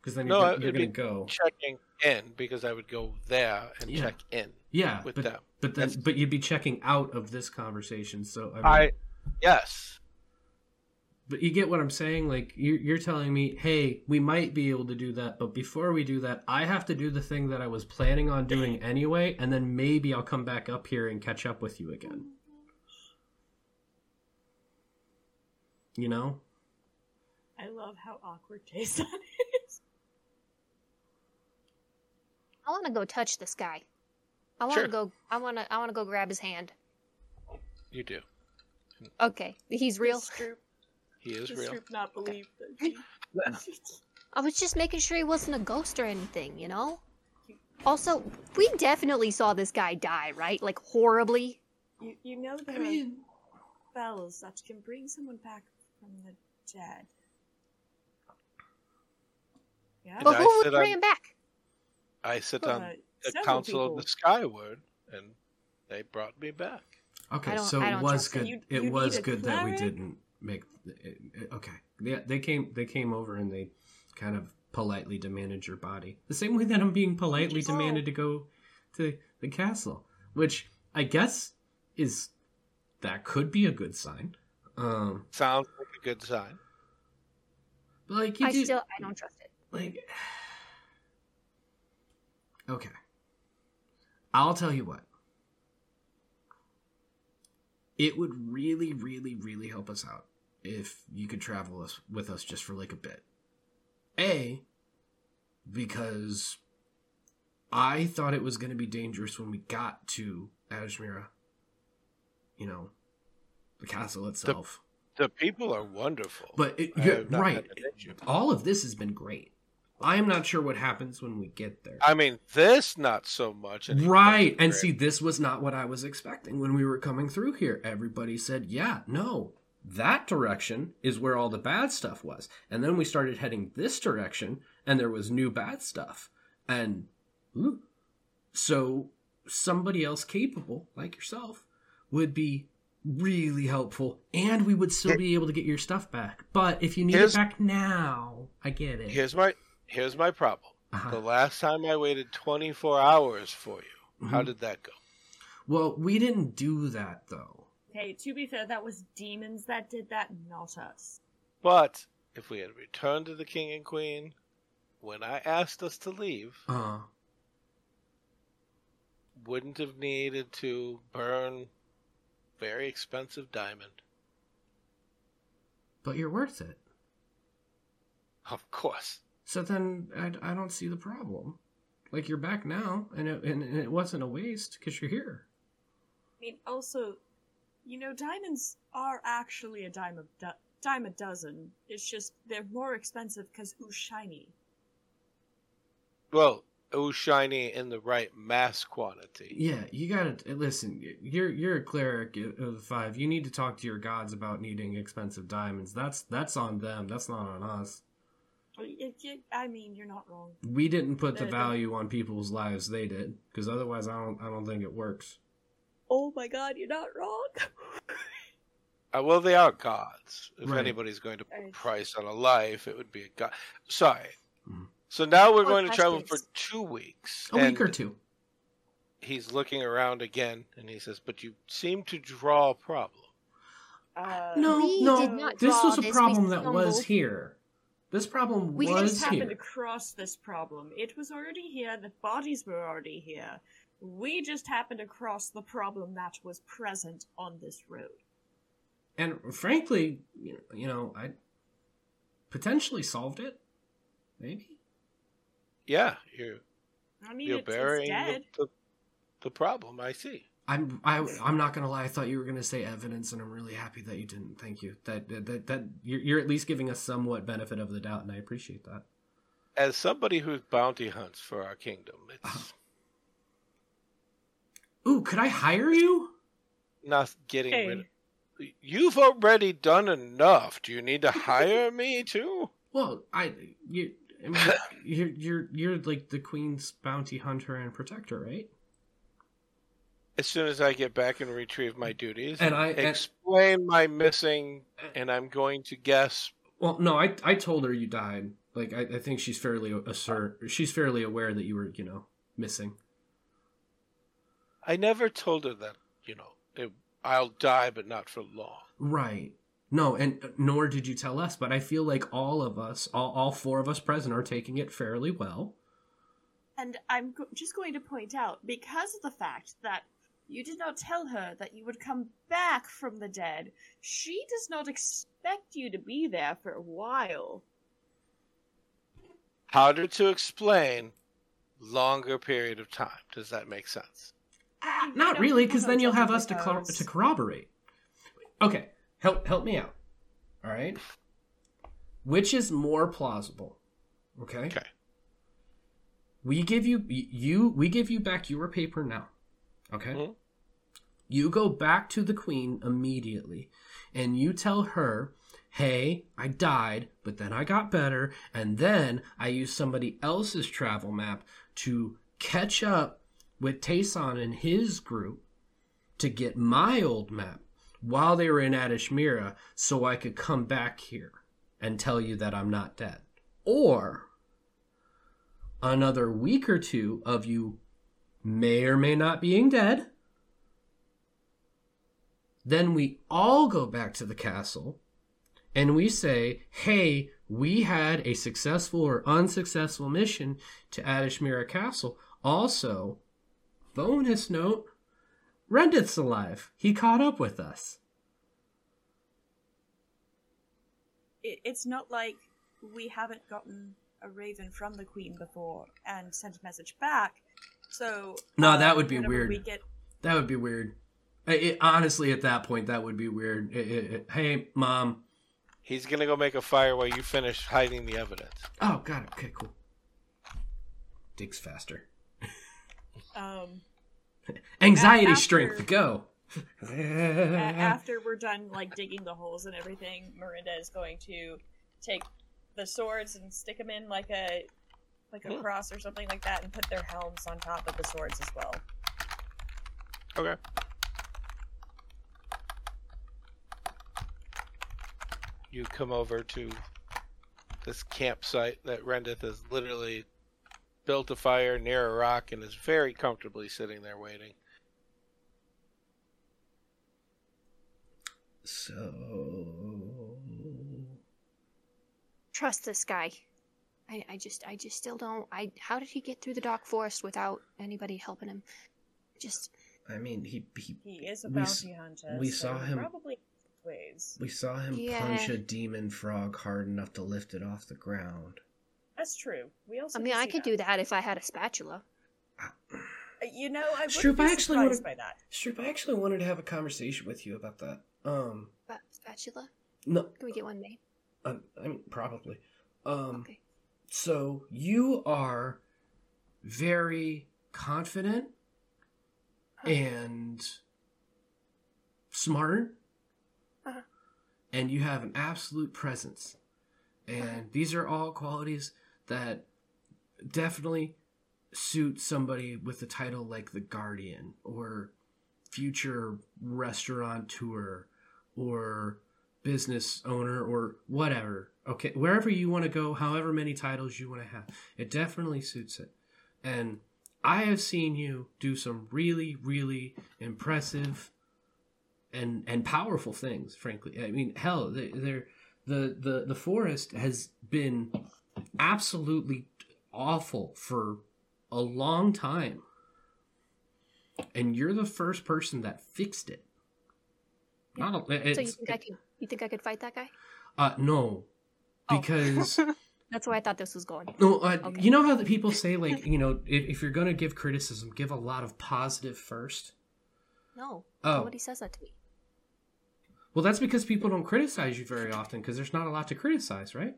Because then you're, I- you're gonna go. checking in because I would go there and Yeah. check in. Yeah, with but them. but then That's- but you'd be checking out of this conversation. So I, mean, I yes, but you get what I'm saying. Like you're you're telling me, hey, we might be able to do that, but before we do that, I have to do the thing that I was planning on doing [clears throat] anyway, and then maybe I'll come back up here and catch up with you again. You know. I love how awkward Jason [laughs] is. I want to go touch this guy. I want Sure. to go. I want to. I want to go grab his hand. you do. Okay, he's real. Does Stroop, He is does real. Not believe that [laughs] she... I was just making sure he wasn't a ghost or anything, you know? Also, we definitely saw this guy die, right? Like horribly. You, you know there I mean, are spells that can bring someone back from the dead. Yeah, And But I who would bring I'm- him back? I sit but on the Council people. of the Skyward, and they brought me back. Okay, so it was trust it. good. You- it was good that we didn't make. It, it- okay, yeah, they came. They came over and they kind of politely demanded your body, the same way that I'm being politely is demanded to go to the castle, which I guess is that could be a good sign. Um, Sounds like a good sign. but like you I do, still I don't trust it. like. [sighs] Okay, I'll tell you what. It would really, really, really help us out if you could travel us with us just for like a bit. A, because I thought it was going to be dangerous when we got to Ashmira. You know, the castle itself. The people are wonderful. but it, uh, you're right. had an issue. All of this has been great. I am not sure what happens when we get there. I mean, this not so much. he Right. And see, this was not what I was expecting when we were coming through here. Everybody said, yeah, no, that direction is where all the bad stuff was. And then we started heading this direction, and there was new bad stuff. And ooh, so somebody else capable, like yourself, would be really helpful, and we would still be able to get your stuff back. But if you need Here's- it back now, I get it. Here's my here's my problem. Uh-huh. The last time I waited 24 hours for you, how Mhm. did that go? Well, we didn't do that though. Hey, to be fair, that was demons that did that, not us. But if we had returned to the king and queen when I asked us to leave, Uh, wouldn't have needed to burn very expensive diamond. but you're worth it. Of course. So then I, I don't see the problem. Like you're back now, and it, and it wasn't a waste because you're here. I mean, also, you know, diamonds are actually a dime a do- dime a dozen. It's just they're more expensive because ooh shiny. Well, it was shiny in the right mass quantity. Yeah, you gotta listen. You're you're a cleric of the five. You need to talk to your gods about needing expensive diamonds. That's that's on them. That's not on us. It, it, I mean, you're not wrong. We didn't put the value on people's lives. They did, because otherwise, I don't I don't think it works. Oh my god, you're not wrong. [laughs] Uh, well, they are gods. If Right. anybody's going to put Right. price on a life, it would be a god. Sorry. Mhm. So now we're Or going to travel for two weeks. A week or two. He's looking around again, and he says, "But you seem to draw a problem." Uh, No, We no. did not this draw was a this, we problem that was here. This problem We we was just happened here. across this problem. It was already here. The bodies were already here. We just happened across the problem that was present on this road. And frankly, you know, I potentially solved it. Maybe. Yeah, you're I mean, you're it's, it's burying the, the the problem. I see. I'm I, I'm not gonna lie. I thought you were gonna say evidence, and I'm really happy that you didn't. Thank you. That that that, that you're, you're at least giving us somewhat benefit of the doubt, and I appreciate that. As somebody who bounty hunts for our kingdom, it's [laughs] Ooh, could I hire you? not getting Hey. rid of. You've already done enough. Do you need to [laughs] hire me too? Well, I you. I mean, [laughs] you're you're you're like the queen's bounty hunter and protector, right? As soon as I get back and retrieve my duties, And I- and- explain my missing, and I'm going to guess. Well, no, I I told her you died. Like I, I think she's fairly assert. She's fairly aware that you were, you know, missing. I never told her that. You know, it, I'll die, but not for long. Right. No, and uh, nor did you tell us, but I feel like all of us, all, all four of us present, are taking it fairly well. And I'm go- just going to point out, because of the fact that you did not tell her that you would come back from the dead, she does not expect you to be there for a while. Harder to explain. Longer period of time. Does that make sense? I Not really, because then you'll have us to cor- to corroborate. Okay, help help me out. All right. Which is more plausible? Okay. Okay. We give you you we give you back your paper now. Okay? Mhm. You go back to the queen immediately and you tell her, "Hey, I died, but then I got better, and then I used somebody else's travel map to catch up with Tayson and his group to get my old map while they were in Adishmira so I could come back here and tell you that I'm not dead." Or another week or two of you may or may not being dead. Then we all go back to the castle and we say, hey, we had a successful or unsuccessful mission to Adishmira Castle. Also, bonus note, Rendith's alive. He caught up with us. It, it's not like we haven't gotten a raven from the queen before and sent a message back. So No, that would be weird. We get That would be weird. I- It, honestly, at that point, that would be weird. It- it- it- hey, mom. He's gonna go make a fire while you finish hiding the evidence. Oh, got it. Okay, cool. Digs faster. Um, Anxiety after- strength, go. [laughs] after we're done like digging the holes and everything, Miranda is going to take the swords and stick them in like a like a Hmm. cross or something like that, and put their helms on top of the swords as well. Okay. You come over to this campsite that Rendith is literally built a fire near a rock and is very comfortably sitting there waiting. So. Trust this guy. I, I just I just still don't I how did he get through the dark forest without anybody helping him? Just I mean, he, he He is a We bounty hunter. we so saw him- probably ways. we saw him Yeah. punch a demon frog hard enough to lift it off the ground. That's true. We also. I mean I could that. do that if I had a spatula. Uh, You know, I would Stroop, be I actually surprised by that. Stroop, I actually wanted to have a conversation with you about that. Um, But spatula? no, Can we get one made? uh, I mean, probably. Um, Okay. so you are very confident and smart Uh-huh. and you have an absolute presence and these are all qualities that definitely suit somebody with a title like the guardian or future restaurateur or business owner or whatever okay? Wherever you want to go however many titles you want to have it definitely suits it. And i have seen you do some really really impressive and and powerful things frankly. I mean hell they- they're the the the forest has been absolutely awful for a long time and you're the first person that fixed it not a, so you think I could you think I could fight that guy? uh no Oh. because [laughs] That's where I thought this was going. no uh, Okay. you know how the people say like you know [laughs] if, if you're gonna give criticism give a lot of positive first No. Oh. Nobody says that to me. well that's because people don't criticize you very often because there's not a lot to criticize right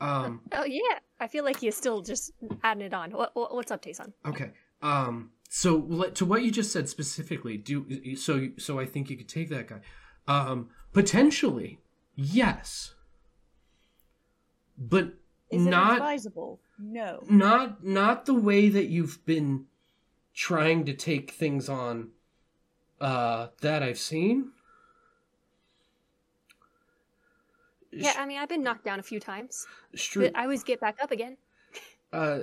um Oh yeah. I feel like you're still just adding it on. What, what what's up, Tayson? Okay. Um. So to what you just said specifically, do so. So I think you could take that guy. Um. Potentially, yes. But Is it not advisable? No. not not the way that you've been trying to take things on. Uh, that I've seen. Yeah, I mean I've been knocked down a few times. Stru- I always get back up again. uh.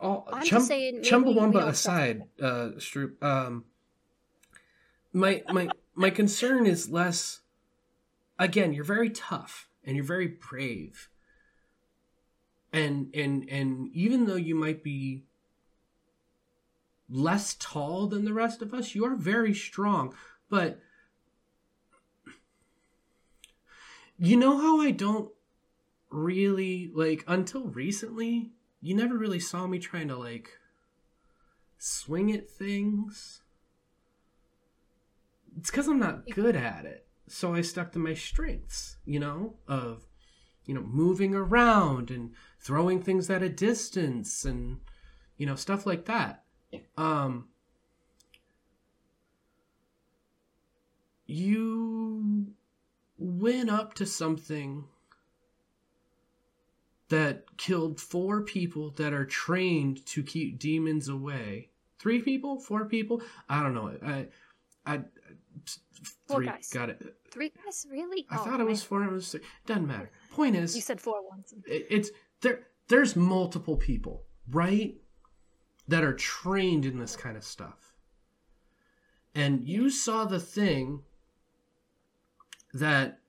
All, I'm just saying, Chumbawamba aside, uh, Stroop, um, my my my concern is less. Again, you're very tough and you're very brave, and and and even though you might be less tall than the rest of us, you are very strong. But you know how I don't really like until recently you never really saw me trying to like swing at things? It's because i'm not good at it. So I stuck to my strengths, you know, of you know, moving around and throwing things at a distance and you know, stuff like that. Um you went up to something that killed four people that are trained to keep demons away. Three people? Four people? I don't know. I, I, Four three. guys. Got it. Three guys, really? I Oh, thought it was four. It was three. Doesn't matter. Point is, You said four once. it- it's there. There's multiple people, right, that are trained in this kind of stuff, and you saw the thing that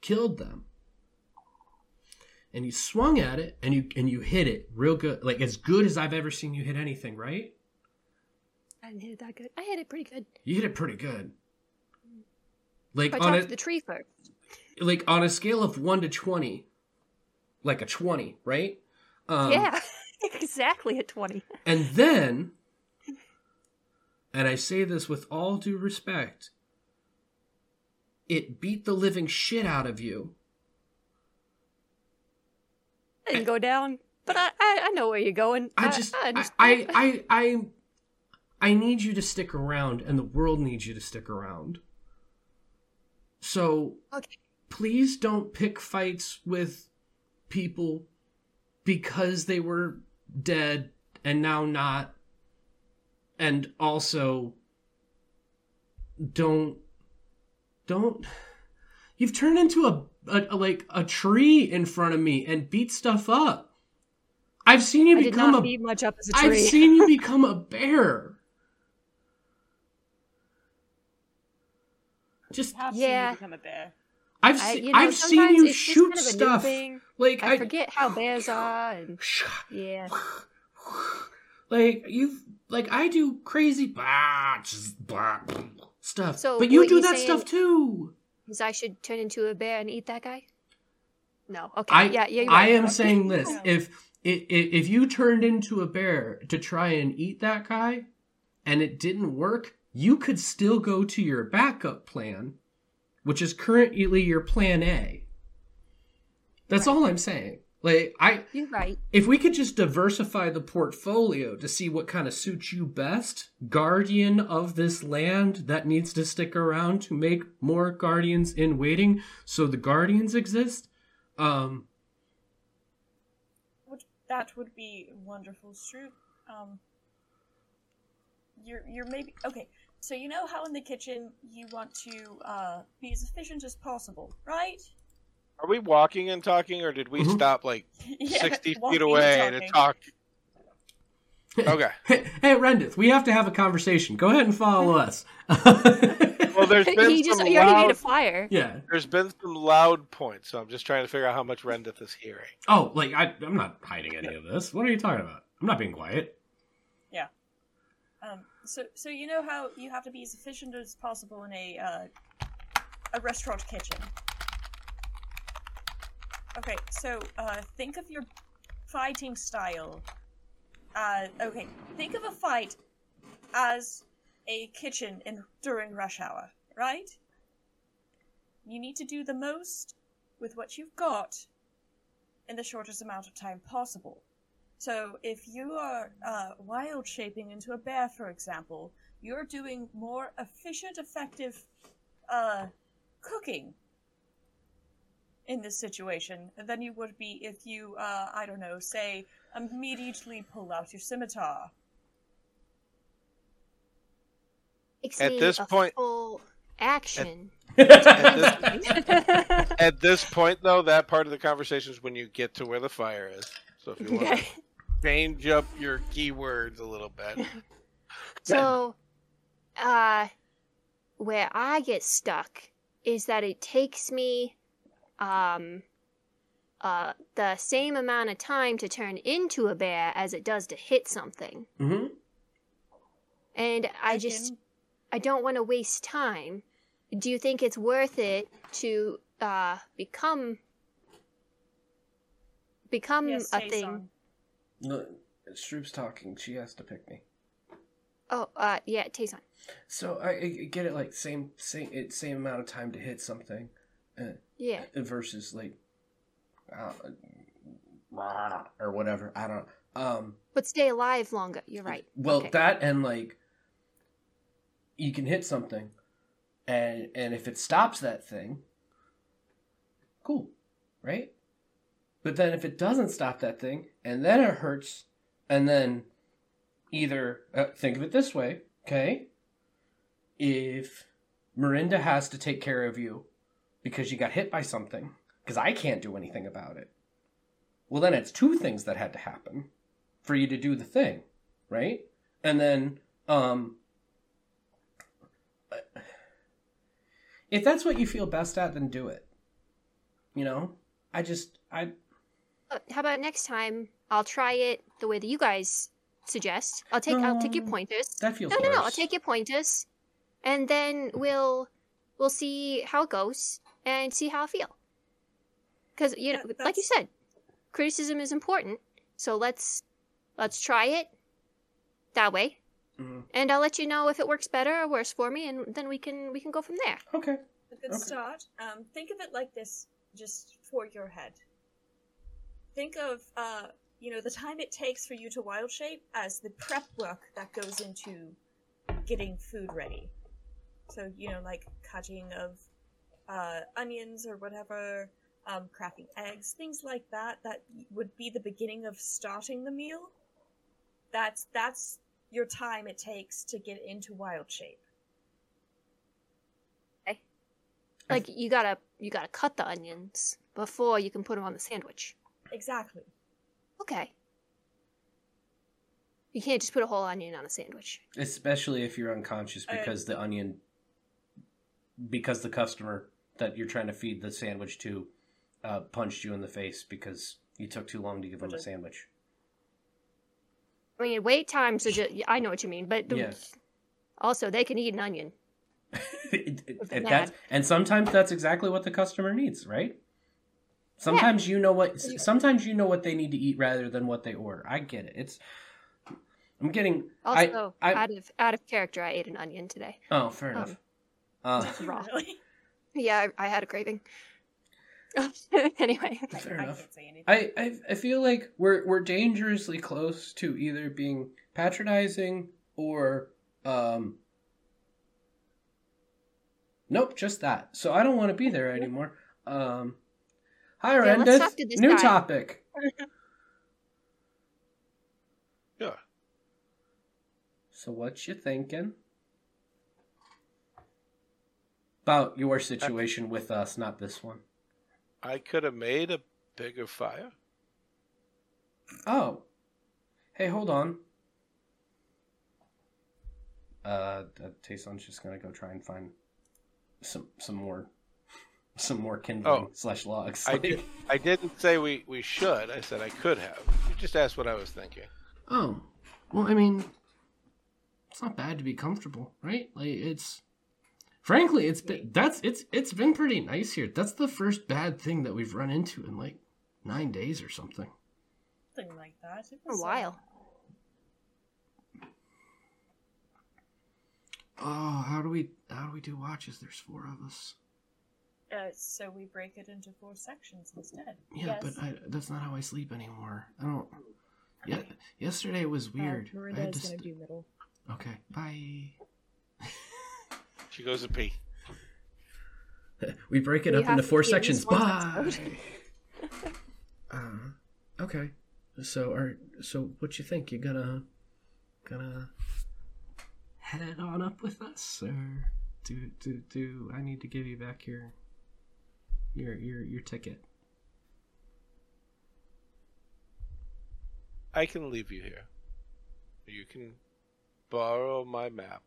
killed them, and you swung at it, and you and you hit it real good, like as good as I've ever seen you hit anything, right? I didn't hit it that good. I hit it pretty good. You hit it pretty good. Like on a the tree first. like on a scale of one to twenty, like a twenty, right? Um, yeah, [laughs] exactly at 20. And then, and I say this with all due respect, it beat the living shit out of you. I didn't go down, but I, I, I know where you're going. I just, I, understand. I, I, I, I need you to stick around, and the world needs you to stick around. So, Okay. please don't pick fights with people because they were dead and now not. And also, don't, don't. You've turned into a, a, a- like a tree in front of me and beat stuff up. I've seen you I did become not a beat much up as a I've seen you [laughs] become a bear. Just Have Yeah. seen you become a bear. I've I- seen you know, I've seen you it's shoot kind of stuff. thing. Like I, I, forget how bears are, and [sighs] yeah. [sighs] like you've like I do crazy blah, just blah, stuff. So but you do that stuff too. Is I should turn into a bear and eat that guy? No. Okay. I yeah. Yeah. you're I right. am saying [laughs] this: if if if you turned into a bear to try and eat that guy, and it didn't work, you could still go to your backup plan, which is currently your plan A. That's all I'm saying. Like I, You're right. if we could just diversify the portfolio to see what kind of suits you best, guardian of this land that needs to stick around to make more guardians in waiting, so the guardians exist. Um, that would be wonderful, Stroop. Um, you're you're maybe okay. So you know how in the kitchen you want to uh, be as efficient as possible, right? Are we walking and talking, or did we Mhm. stop like [laughs] Yeah, 60 walking feet away to talk? [laughs] Okay. Hey, hey, Rendith, we have to have a conversation. Go ahead and follow us. [laughs] Well, there's been he just some he already made a loud, fire. yeah. there's been some loud points, so I'm just trying to figure out how much Rendith is hearing. Oh, like I, I'm not hiding any of this. What are you talking about? I'm not being quiet. Yeah. Um, so so you know how you have to be as efficient as possible in a uh, a restaurant kitchen. Okay, so uh, think of your fighting style. Uh, okay, think of a fight as a kitchen in during rush hour, right? You need to do the most with what you've got in the shortest amount of time possible. So if you are uh, wild shaping into a bear, for example, you're doing more efficient, effective uh, cooking in this situation than you would be if you, uh, I don't know, say, immediately pull out your scimitar. Takes At this point- action. At this, [laughs] [laughs] at this point, though, that part of the conversation is when you get to where the fire is. So if you want to change up your keywords a little bit, [laughs] So, uh, where I get stuck is that it takes me, um, uh, the same amount of time to turn into a bear as it does to hit something. Mm-hmm. And I just, I don't want to waste time. Do you think it's worth it to, uh, become, become Yes, a thing? song. No, Stroop's talking. She has to pick me. Oh, uh, yeah, Tayson. So I, I get it, like same same it, same amount of time to hit something, Yeah. versus like, uh, or whatever. I don't. Um. But stay alive longer. You're right. Well, Okay. that and like, you can hit something, and and if it stops that thing, cool, right? But then if it doesn't stop that thing, and then it hurts, and then either uh, think of it this way, okay? If Miranda has to take care of you because you got hit by something, because I can't do anything about it, well, then it's two things that had to happen for you to do the thing, right? And then, um, if that's what you feel best at, then do it. You know, I just, I, Uh, how about next time? I'll try it the way that you guys suggest. I'll take I'll take your pointers. that feels no, no, no. I'll take your pointers, and then we'll we'll see how it goes and see how I feel. Because you know, That- like you said, criticism is important. So let's let's try it that way, Mhm. and I'll let you know if it works better or worse for me, and then we can we can go from there. okay. A good Okay. start. Um, think of it like this, just for your head. Think of, uh, you know, the time it takes for you to wild shape as the prep work that goes into getting food ready. So, you know, like cutting of uh, onions or whatever, um, cracking eggs, things like that. That would be the beginning of starting the meal. That's that's your time it takes to get into wild shape. Okay. Like you gotta you gotta cut the onions before you can put them on the sandwich. Exactly. Okay. You can't just put a whole onion on a sandwich. Especially if you're unconscious I- because the onion, because the customer that you're trying to feed the sandwich to, uh, punched you in the face because you took too long to give them a sandwich. I mean, wait times are just, I know what you mean, but the- Yeah. also they can eat an onion. It- it- With the it- that's, and sometimes that's exactly what the customer needs, right? Sometimes you know what. Sometimes you know what they need to eat rather than what they order. I get it. It's. I'm getting. I- Also, I, out of out of character, I ate an onion today. Oh, fair enough. Um, Uh, raw. [laughs] Really? Yeah, I, I had a craving. [laughs] anyway, fair I enough. can't say. I, I I feel like we're we're dangerously close to either being patronizing or um Nope, just that. So I don't want to be there anymore. Um Hi Yeah, let's talk to New guy. topic. [laughs] Yeah. So what you thinking? About your situation with us, not this one. I could have made a bigger fire. Oh. Hey, hold on. Uh, Tayson's just gonna go try and find some some more [laughs] some more kindling Oh. slash logs. I did. I didn't say we, we should. I said I could have. You just asked what I was thinking. Oh, well, I mean, it's not bad to be comfortable, right? Like it's, frankly, it's been that's it's it's been pretty nice here. That's the first bad thing that we've run into in like nine days or something. Something like that. It for a while. Oh, how do we how do we do watches? There's four of us. Uh, so we break it into four sections instead. Yeah, yes. but I, that's not how I sleep anymore. I don't. Yeah, yesterday was weird. Uh, I Miranda had is to gonna st- do middle. Okay, bye. She goes to pee. [laughs] we break it We up into four to be at sections. least Bye. [laughs] uh, okay. So, are so what you think? You gonna gonna head on up with us, or do do do I need to give you back your your your your ticket? I can leave you here. You can borrow my map.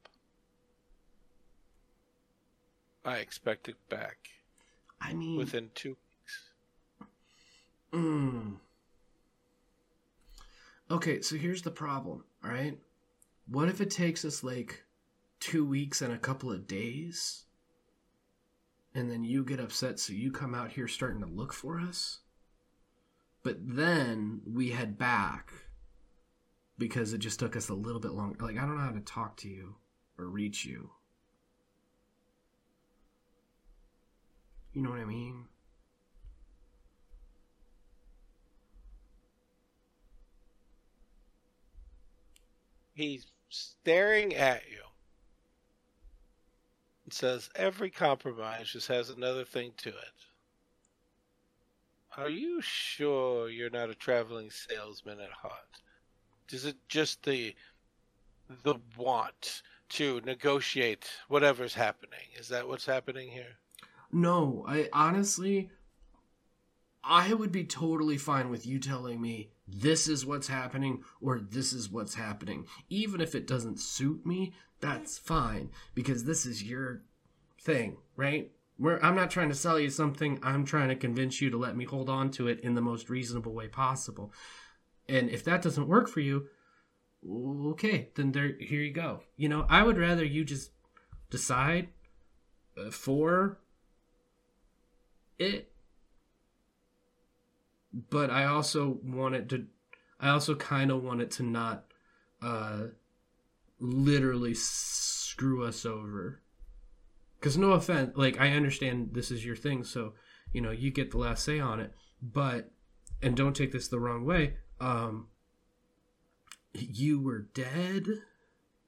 I expect it back I mean, within two weeks. Mm. Okay, so here's the problem, all right? What if it takes us like two weeks and a couple of days? And then you get upset, so you come out here starting to look for us? But then we head back. because it just took us a little bit longer. Like I don't know how to talk to you or reach you. You know what I mean? He's staring at you. It says every compromise just has another thing to it. Are you sure you're not a traveling salesman at heart? Is it just the the want to negotiate whatever's happening? Is that what's happening here? No, I honestly I would be totally fine with you telling me this is what's happening or this is what's happening. Even if it doesn't suit me, that's fine because this is your thing, right? Where I'm not trying to sell you something, I'm trying to convince you to let me hold on to it in the most reasonable way possible. And if that doesn't work for you, okay, then there here you go. You know, I would rather you just decide uh, for it but I also want it to I also kind of want it to not uh literally screw us over. Cuz no offense, like I understand this is your thing, so you know, you get the last say on it, but and don't take this the wrong way, um you were dead.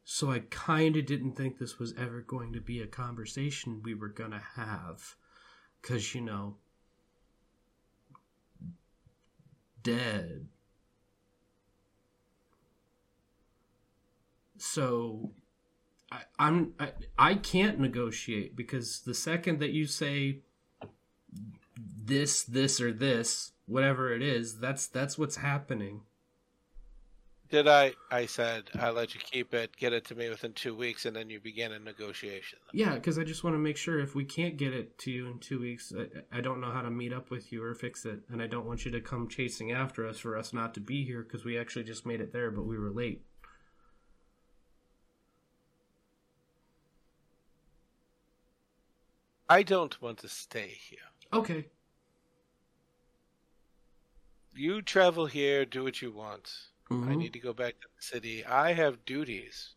So I kind of didn't think this was ever going to be a conversation we were to have cuz you know, dead. So I, I'm I, I can't negotiate because the second that you say this, this, or this, whatever it is, that's that's what's happening. Did I? I said I let you keep it, get it to me within two weeks, and then you begin a negotiation. Yeah, because I just want to make sure if we can't get it to you in two weeks, I, I don't know how to meet up with you or fix it, and I don't want you to come chasing after us for us not to be here because we actually just made it there, but we were late. I don't want to stay here. Okay. You travel here, do what you want. I Mhm. need to go back to the city. I have duties.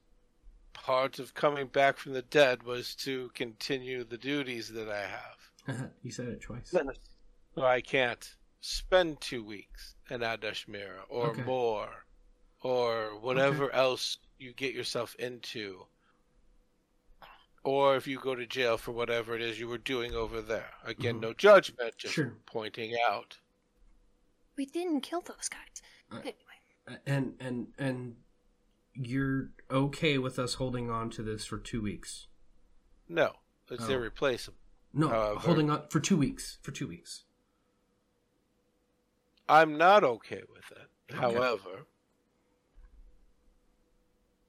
Part of coming back from the dead was to continue the duties that I have. [laughs] you said it twice. So I can't spend two weeks in Adashmira or Okay. more or whatever else you get yourself into. Or if you go to jail for whatever it is you were doing over there. Again, Mhm. no judgment, just Sure. pointing out. We didn't kill those guys. Uh, Anyway, and and and you're okay with us holding on to this for two weeks? No, it's Oh. irreplaceable. No, However- holding on for two weeks. For two weeks. I'm not okay with it. Okay. However,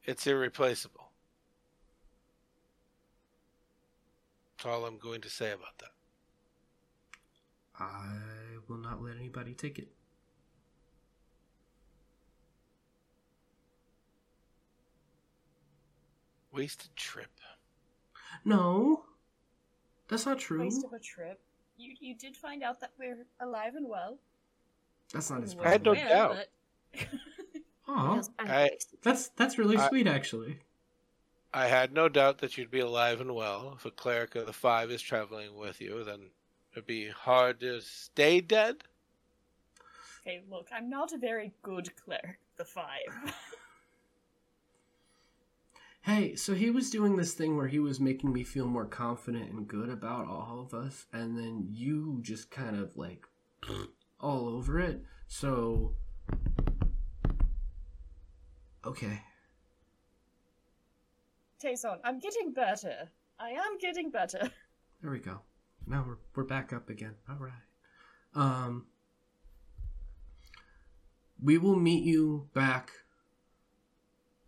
it's irreplaceable. That's all I'm going to say about that. I will not let anybody take it. Wasted trip. No, that's not true. Waste of a trip. You you did find out that we're alive and well. That's not as I had no Well, doubt. but- [laughs] Aw, I, that's that's really I- sweet, actually. I had no doubt that you'd be alive and well. If a cleric of the five is traveling with you, then it'd be hard to stay dead. Okay, look, I'm not a very good cleric. The five. [laughs] Hey, so he was doing this thing where he was making me feel more confident and good about all of us, and then you just kind of like [clears throat] all over it. So, okay. Tayson, I'm getting better. I am getting better. [laughs] There we go. Now we're we're back up again. All right. Um we will meet you back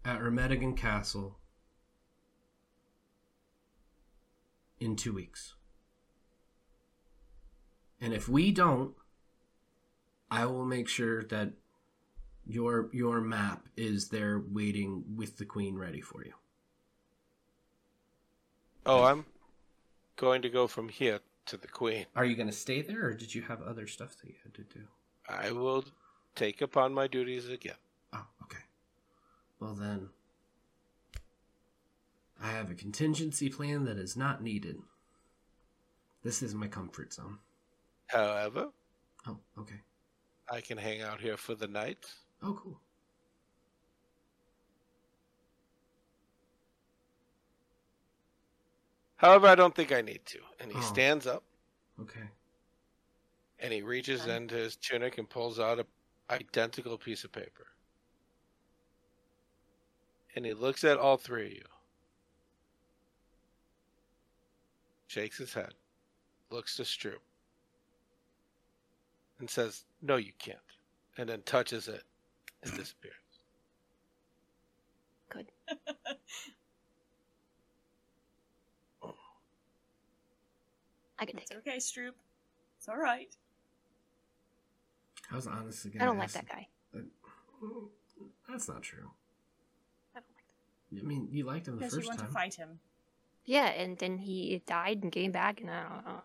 at Ermedigan Castle in 2 weeks. And if we don't, I will make sure that your your map is there waiting with the queen ready for you. Oh, I'm going to go from here to the queen. Are you going to stay there or did you have other stuff that you had to do? I will take upon my duties again. Oh, okay. Well, then. I have a contingency plan that is not needed. This is my comfort zone. However, Oh, okay. I can hang out here for the night. Oh, cool. However, I don't think I need to. And he Oh. stands up Okay. and he reaches Okay. into his tunic and pulls out a identical piece of paper. And he looks at all three of you. Shakes his head, looks to Stroop, and says, No, you can't. And then touches it and disappears. Good. [laughs] I can take It's it. okay, Stroop. It's all right. I was honestly gonna I don't like that guy. That's not true. I don't like I mean, you liked him the Because you first want time. to fight him. Yeah, and then he died and came back, and I don't know.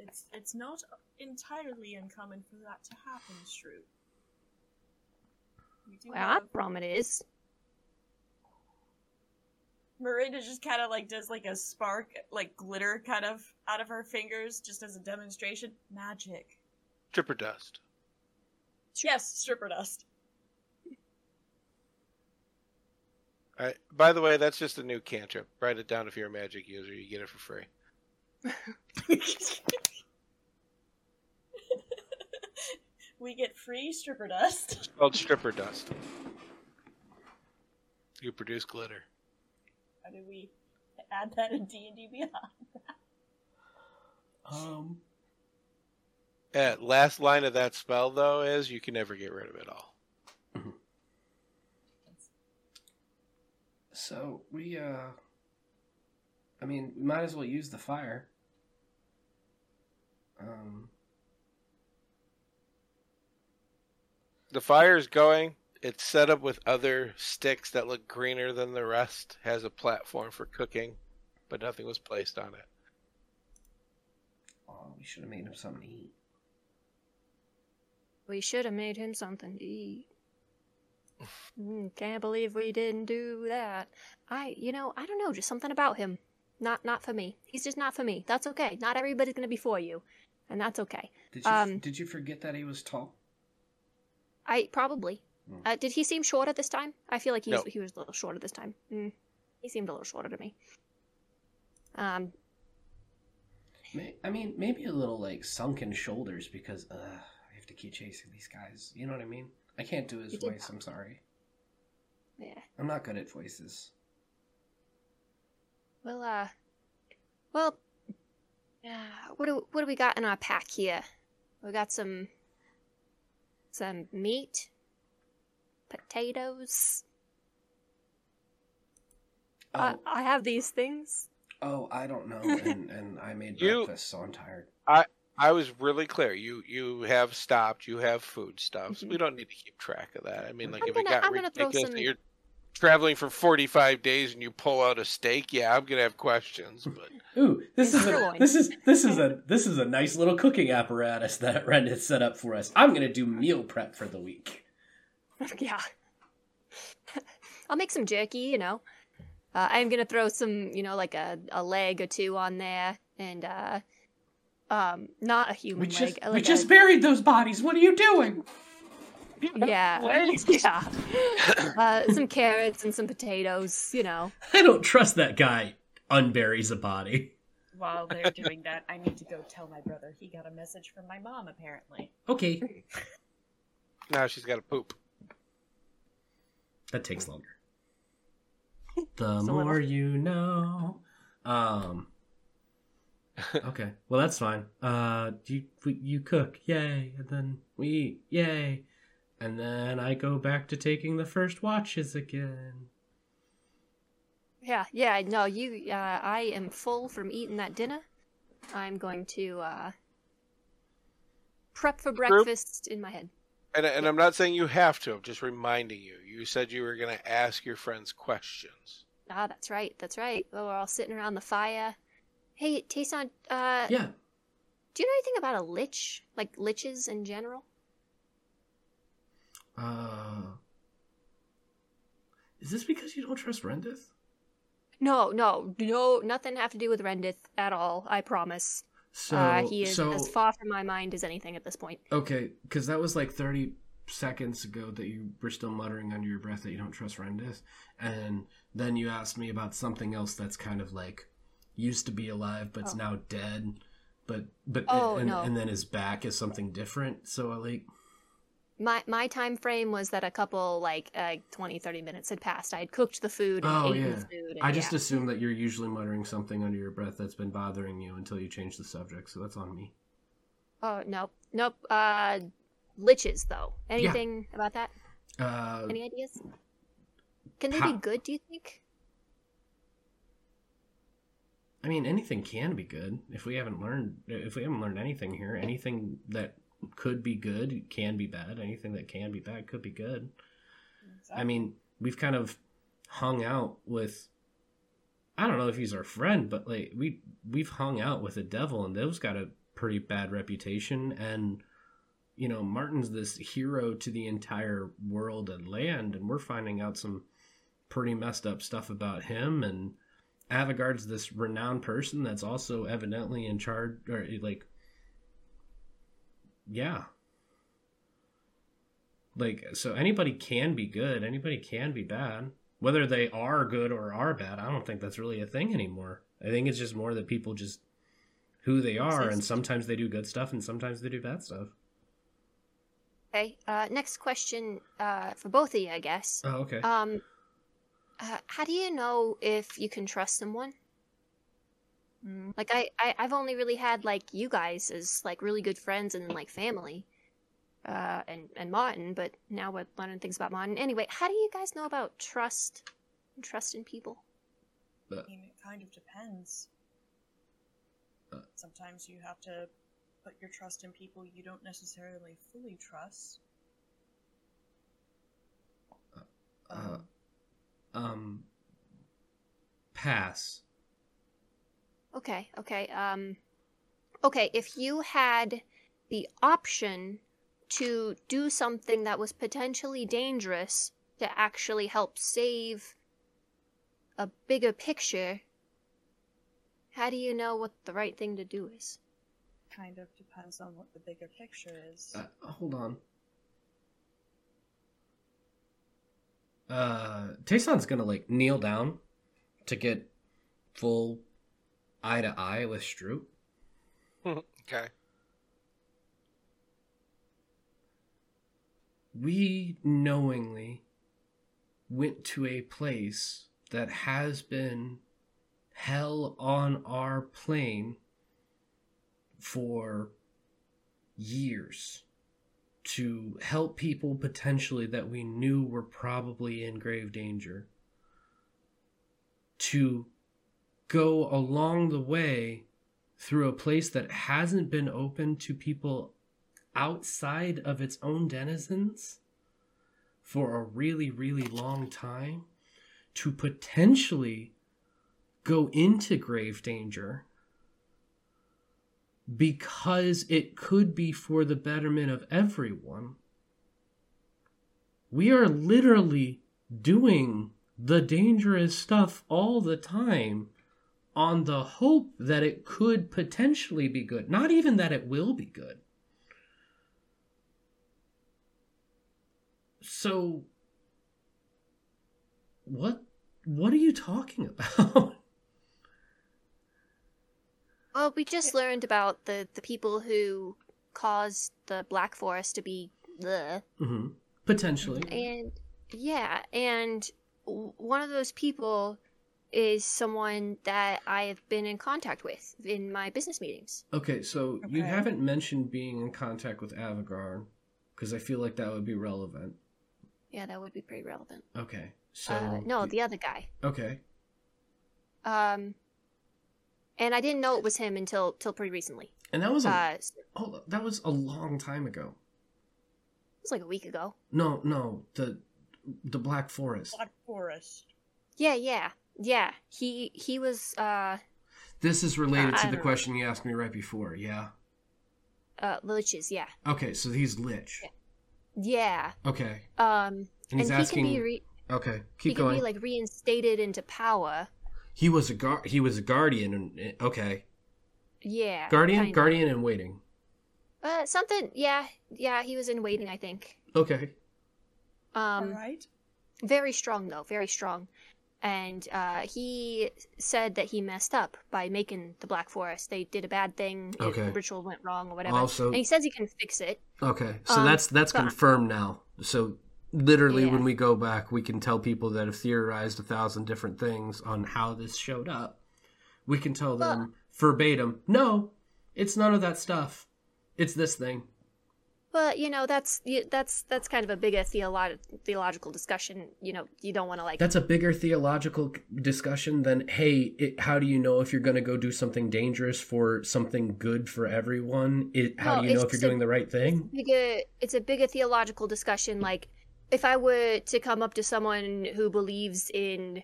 It's it's not entirely uncommon for that to happen, Shrew. We do Well, I have problem it is. Miranda just kind of like does like a spark, like glitter, kind of out of her fingers, just as a demonstration. Magic. Stripper dust. Yes, stripper dust. Right. By the way, that's just a new cantrip. Write it down if you're a magic user. You get it for free. [laughs] we get free stripper dust. It's called stripper dust. You produce glitter. How do we add that in D and D Beyond? Um, Yeah, last line of that spell though is you can never get rid of it all. So we, uh, I mean, we might as well use the fire. Um, The fire is going. It's set up with other sticks that look greener than the rest. Has a platform for cooking, but nothing was placed on it. oh, we should have made him something to eat. We should have made him something to eat. Mm, can't believe we didn't do that. I, you know, I don't know, just something about him. Not, not for me. He's just not for me. That's okay. Not everybody's gonna be for you, and that's okay. Did you Um, did you forget that he was tall? I probably. Hmm. Uh, did he seem shorter this time? I feel like he was, No. he was a little shorter this time. Mm, he seemed a little shorter to me. Um, May- I mean, maybe a little like sunken shoulders because uh, I have to keep chasing these guys. You know what I mean? I can't do his You did voice. I'm sorry. yeah. I'm not good at voices. Well, uh, well, uh, what do what do we got in our pack here? We got some some meat, potatoes. I, Oh, I have these things. oh, I don't know, [laughs] and and I made You- breakfast, so I'm tired. I was really clear. You you have stopped. You have foodstuffs. Mhm. We don't need to keep track of that. I mean, like I'm if it gonna- got I'm gonna throw ridiculous some- that you're traveling for 45 days and you pull out a steak, yeah, I'm gonna have questions. But Ooh, this is a, this is this is a [laughs] this is a nice little cooking apparatus that Ren has set up for us. I'm gonna do meal prep for the week. [laughs] yeah. [laughs] I'll make some jerky, you know. Uh, I'm gonna throw some, you know, like a, a leg or two on there, and uh, um, not a human We leg. just like we a- just buried those bodies. What are you doing? yeah, yeah. [laughs] [laughs] Uh, some carrots and some potatoes, you know. [laughs] I don't trust that guy. Unburies a body. While they're doing that, I need to go tell my brother he got a message from my mom. Apparently, Okay, now she's got to poop. that takes longer. The Just a more little. you know. Um. Okay, well that's fine. Uh, you you cook, yay, and then we eat, yay, and then I go back to taking the first watches again. Yeah, yeah. No, you. Uh, I am full from eating that dinner. I'm going to uh, prep for breakfast in my head. And, and I'm not saying you have to. I'm just reminding you. You said you were going to ask your friends questions. Ah, that's right. That's right. Well, we're all sitting around the fire. Hey, Tayson, uh, Yeah, do you know anything about a lich? Like liches in general? Uh, Is this because you don't trust Rendith? No, no, no, nothing have to do with Rendith at all. I promise. So, uh, he is so as far from my mind as anything at this point. okay, because that was like thirty seconds ago that you were still muttering under your breath that you don't trust Rendith, and then you asked me about something else that's kind of like used to be alive but's Oh. now dead, but but Oh, and, no. and then is back as something different. So like, My my time frame was that a couple like uh, 20 30 minutes had passed. I had cooked the food and oh yeah, the food. And, I just yeah. assume that you're usually muttering something under your breath that's been bothering you until you change the subject. So that's on me. Oh nope, nope. Uh, liches though. Anything about that? Uh, Any ideas? Can they how- be good? Do you think? I mean, anything can be good if we haven't learned. If we haven't learned anything here, anything that could be good can be bad. Anything that can be bad could be good. I mean, we've kind of hung out with. I don't know if he's our friend, but like we we've hung out with the devil, and those got a pretty bad reputation. And you know, Martin's this hero to the entire world and land, and we're finding out some pretty messed up stuff about him. And Avagard's this renowned person that's also evidently in charge, or like, yeah, like so anybody can be good anybody can be bad whether they are good or are bad i don't think that's really a thing anymore i think it's just more that people just who they are and sometimes they do good stuff and sometimes they do bad stuff Okay. Uh, next question. Uh, for both of you, I guess. oh okay Um, uh, how do you know if you can trust someone? Mm. Like I, I, I've only really had like you guys as like really good friends and like family, uh, and and Martin. But now we're learning things about Martin. Anyway, how do you guys know about trust and trust in people? I mean, it kind of depends. Uh. Sometimes you have to put your trust in people you don't necessarily fully trust. uh, um pass Okay, okay. Um, okay. If you had the option to do something that was potentially dangerous to actually help save a bigger picture, how do you know what the right thing to do is? Kind of depends on what the bigger picture is. uh, hold on uh Tayson's gonna like kneel down to get full eye to eye with Stroop. [laughs] okay. we knowingly went to a place that has been hell on our plane for years to help people potentially that we knew were probably in grave danger to go along the way through a place that hasn't been open to people outside of its own denizens for a really, really long time to potentially go into grave danger because it could be for the betterment of everyone. We are literally doing the dangerous stuff all the time on the hope that it could potentially be good. Not even that it will be good. So what what are you talking [laughs] about? Well, we just learned about the the people who caused the Black Forest to be the hmm Potentially. and yeah, and one of those people is someone that I have been in contact with in my business meetings. Okay, so you haven't mentioned being in contact with Avagar because I feel like that would be relevant. Yeah, that would be pretty relevant. Okay, so uh, no, the other guy. okay, Um, and I didn't know it was him until till pretty recently. and that was a Uh, oh, that was a long time ago. It was like a week ago. No, no, the the Black Forest. Black Forest. Yeah, yeah, yeah. He he was uh This is related Uh, to the don't- question you asked me right before. Yeah. uh Liches, yeah, Okay, so he's Lich. yeah. Okay, Um, and he's he asking can be re- Okay, he keep can be like reinstated into power. He was a guard. He was a guardian. And okay, Yeah. guardian, kinda. guardian, and waiting. Uh, something. Yeah, yeah. He was in waiting, I think. Okay. Um, right. very strong though, very strong. And uh, he said that he messed up by making the Black Forest. They did a bad thing. Okay. The ritual went wrong or whatever. Also- and he says he can fix it. Okay, so Um, that's that's but- confirmed now. So literally, Yeah. when we go back, we can tell people that have theorized a thousand different things on how this showed up. We can tell them verbatim, no, it's none of that stuff. It's this thing. But you know, that's that's that's kind of a bigger theolo- theological discussion. You know, you don't want to like. That's a bigger theological discussion than, hey, it, how do you know if you're going to go do something dangerous for something good for everyone? It, how No, do you know if you're a- doing the right thing? bigger it's a bigger theological discussion like if i were to come up to someone who believes in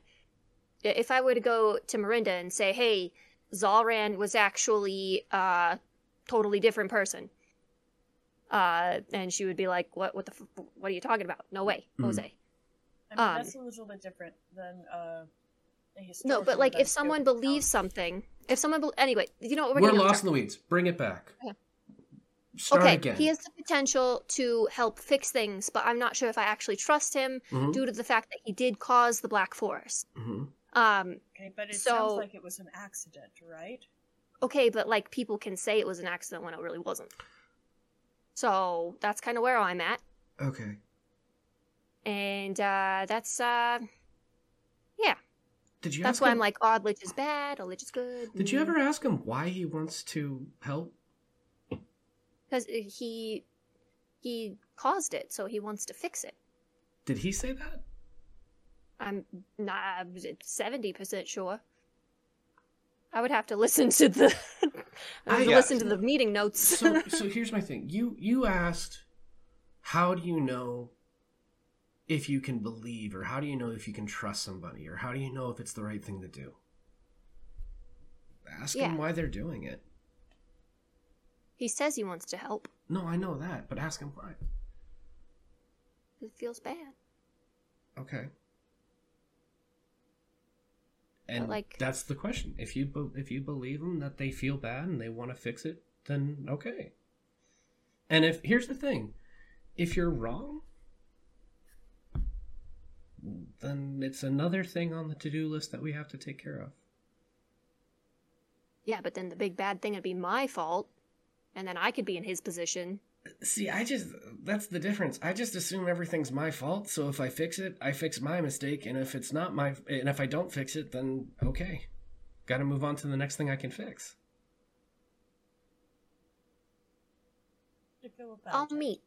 if i were to go to Marinda and say hey zalran was actually a totally different person uh and she would be like what what the f- what are you talking about no way Hmm. jose I mean, Um, that's a little bit different than uh, a no but like if someone scope. believes something if someone be- anyway you know what We're, we're, getting lost in the weeds. Bring it back. Okay. Start okay, again. he has the potential to help fix things, but I'm not sure if I actually trust him Mhm. due to the fact that he did cause the Black Forest. Mhm. Um, Okay, but it So- sounds like it was an accident, right? okay, but like people can say it was an accident when it really wasn't. So that's kind of where I'm at, Okay. and uh, that's uh, yeah, Did you that's ask why him, I'm like, odd lich is bad, odd lich is good. Did you ever ask him why he wants to help? Because he he caused it, so he wants to fix it. Did he say that? I'm not seventy percent sure. I would have to listen to the I [laughs] I would got- listen to the meeting notes. So, so here's my thing. You you asked, how do you know if you can believe, or how do you know if you can trust somebody, or how do you know if it's the right thing to do? Ask Yeah. them why they're doing it. He says he wants to help. No, I know that, but ask him why. It feels bad. Okay. And like- that's the question. If you be- if you believe them that they feel bad and they want to fix it, then okay. And if here's the thing, if you're wrong, then it's another thing on the to-do list that we have to take care of. Yeah, but then the big bad thing would be my fault, and then I could be in his position. See, I just that's the difference. I just assume everything's my fault, so if I fix it, I fix my mistake, and if it's not my and if I don't fix it, then okay. Got to move on to the next thing I can fix. To go about I'll meet.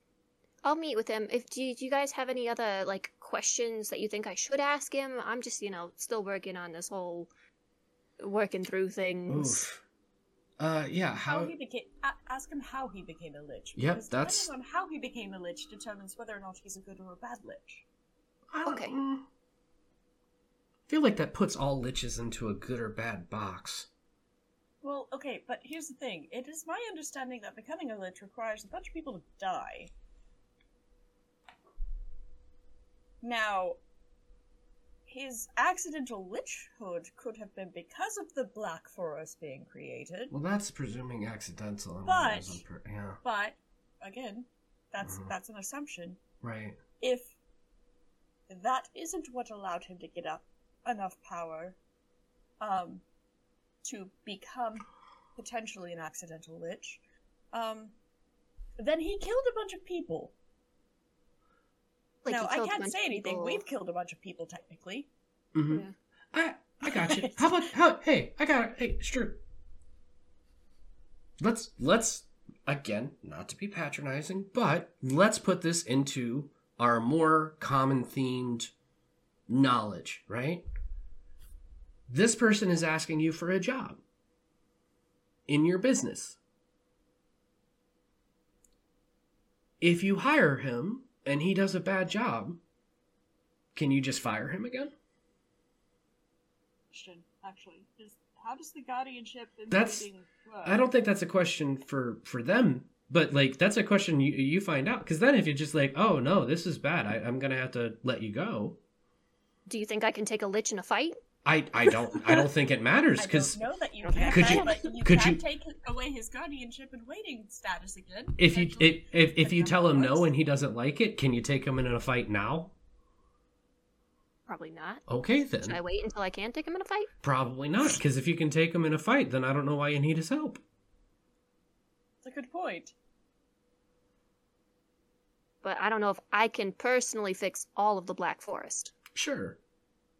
I'll meet with him. If do you, do you guys have any other like questions that you think I should ask him? I'm just you know still working on this whole working through things. Oof. Uh, yeah. How How? he became? A- ask him how he became a lich. Yep, because that's- depending on how he became a lich determines whether or not he's a good or a bad lich. Okay. mm. I feel like that puts all liches into a good or bad box. Well, okay, but here's the thing. It is my understanding that becoming a lich requires a bunch of people to die. Now, his accidental lichhood could have been because of the Black Forest being created, Well, that's presuming accidental. and But- wasn't per- yeah, but again, that's Mhm. that's an assumption. right. If that isn't what allowed him to get up enough power um, to become potentially an accidental lich, um, then he killed a bunch of people. Like, he now, I can't say anything. people. We've killed a bunch of people, technically. Mm-hmm. Yeah. I I got you. [laughs] How about how? Hey, I got it. Hey, sure. Let's let's again not to be patronizing, but let's put this into our more common themed knowledge, right? This person is asking you for a job in your business. If you hire him and he does a bad job, can you just fire him again? Question, actually, is how does the guardianship and That's- work? I don't think that's a question for for them, but like that's a question you you find out because then if you're just like, oh no, this is bad, I, I'm gonna have to let you go. Do you think I can take a lich in a fight? I I don't I don't think it matters [laughs] because know that you can, Could you- you could you- take away his guardianship and waiting status again. if you if if, if you tell him no and he doesn't like it, can you take him in a fight now? Probably not. Okay then. Should I wait until I can take him in a fight? Probably not because if you can take him in a fight, then I don't know why you need his help. That's a good point. But I don't know if I can personally fix all of the Black Forest. Sure.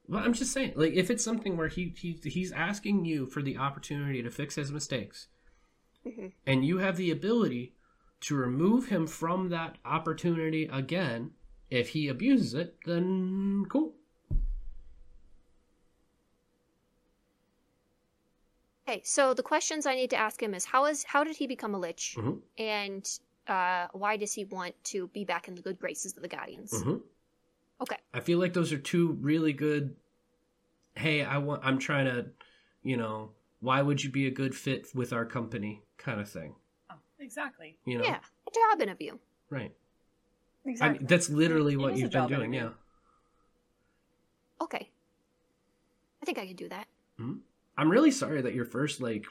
Well, I'm just saying, like, if it's something where he, he he's asking you for the opportunity to fix his mistakes, Mhm. and you have the ability to remove him from that opportunity again, if he abuses it, then cool. Okay, so the questions I need to ask him is how is how did he become a lich, Mhm. and uh, why does he want to be back in the good graces of the Guardians? hmm Okay, I feel like those are two really good. Hey, I want. I'm trying to, you know, why would you be a good fit with our company, kind of thing. Oh, exactly. You know, yeah, a job interview. right? I Exactly. mean, that's literally It what is a you've been doing. interview. Yeah. Okay, I think I can do that. I'm really sorry that your first like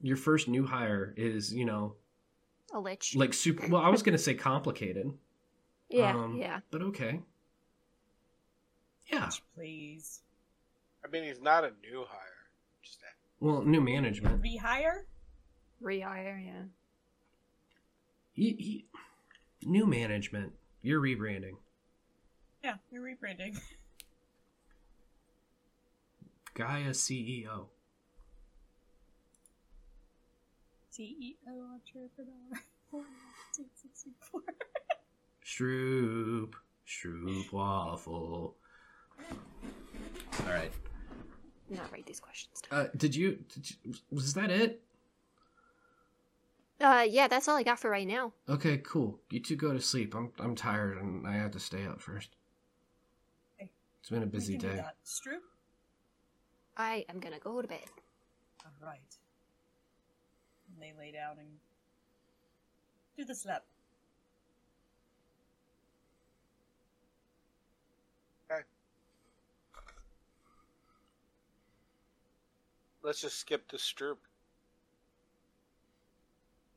your first new hire is, you know, A lich. like super well, I was going to say complicated. [laughs] yeah, um, yeah. But okay. Yeah. Please. I mean, he's not a new hire. Just that. Well, new management. Rehire? Rehire, yeah. He, he, new management. You're rebranding. Yeah, you're rebranding. [laughs] Gaia CEO. CEO entrepreneur. 1964. Stroop. Stroop waffle. All right. Not write these questions down. Uh, did you, did you? Was that it? Uh, yeah, that's all I got for right now. Okay, cool. You two go to sleep. I'm I'm tired and I have to stay up first. Okay. It's been a busy day. that. Stroop? I am gonna go to bed. Alright. And they lay down and do the slap. Let's just skip the Stroop.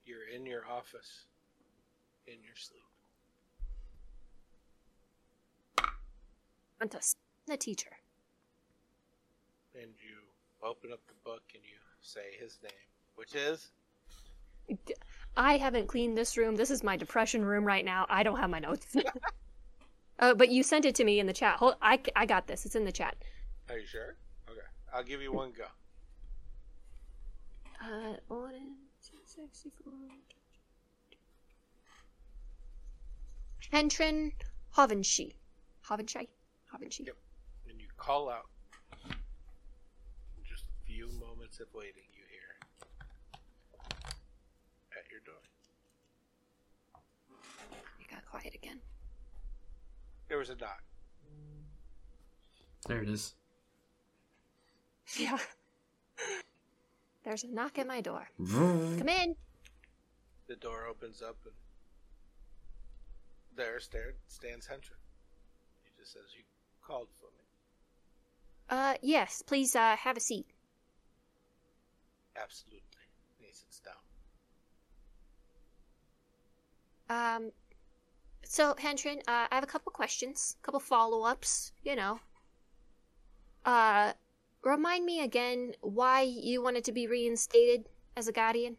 You're in your office, in your sleep. Want to the teacher. And you open up the book and you say his name, which is I haven't cleaned this room. This is my depression room right now. I don't have my notes. [laughs] uh, but you sent it to me in the chat. Hold, I, I got this. It's in the chat. Are you sure? Okay. I'll give you one go. Uh, one, two, six, four. Hentrin Hovenshi. Hovenshi? Hovenshi. Yep. And you call out. Just a few moments of waiting, you hear at your door. It got quiet again. There was a knock. There it is. Yeah. There's a knock at my door. Come in. The door opens up and there stared, stands Hentrin. He just says, You called for me. Uh, yes, please, uh, have a seat. Absolutely. And he sits down. Um, so, Hentrin, uh, I have a couple questions, a couple follow ups, you know. Uh, remind me again why you wanted to be reinstated as a guardian?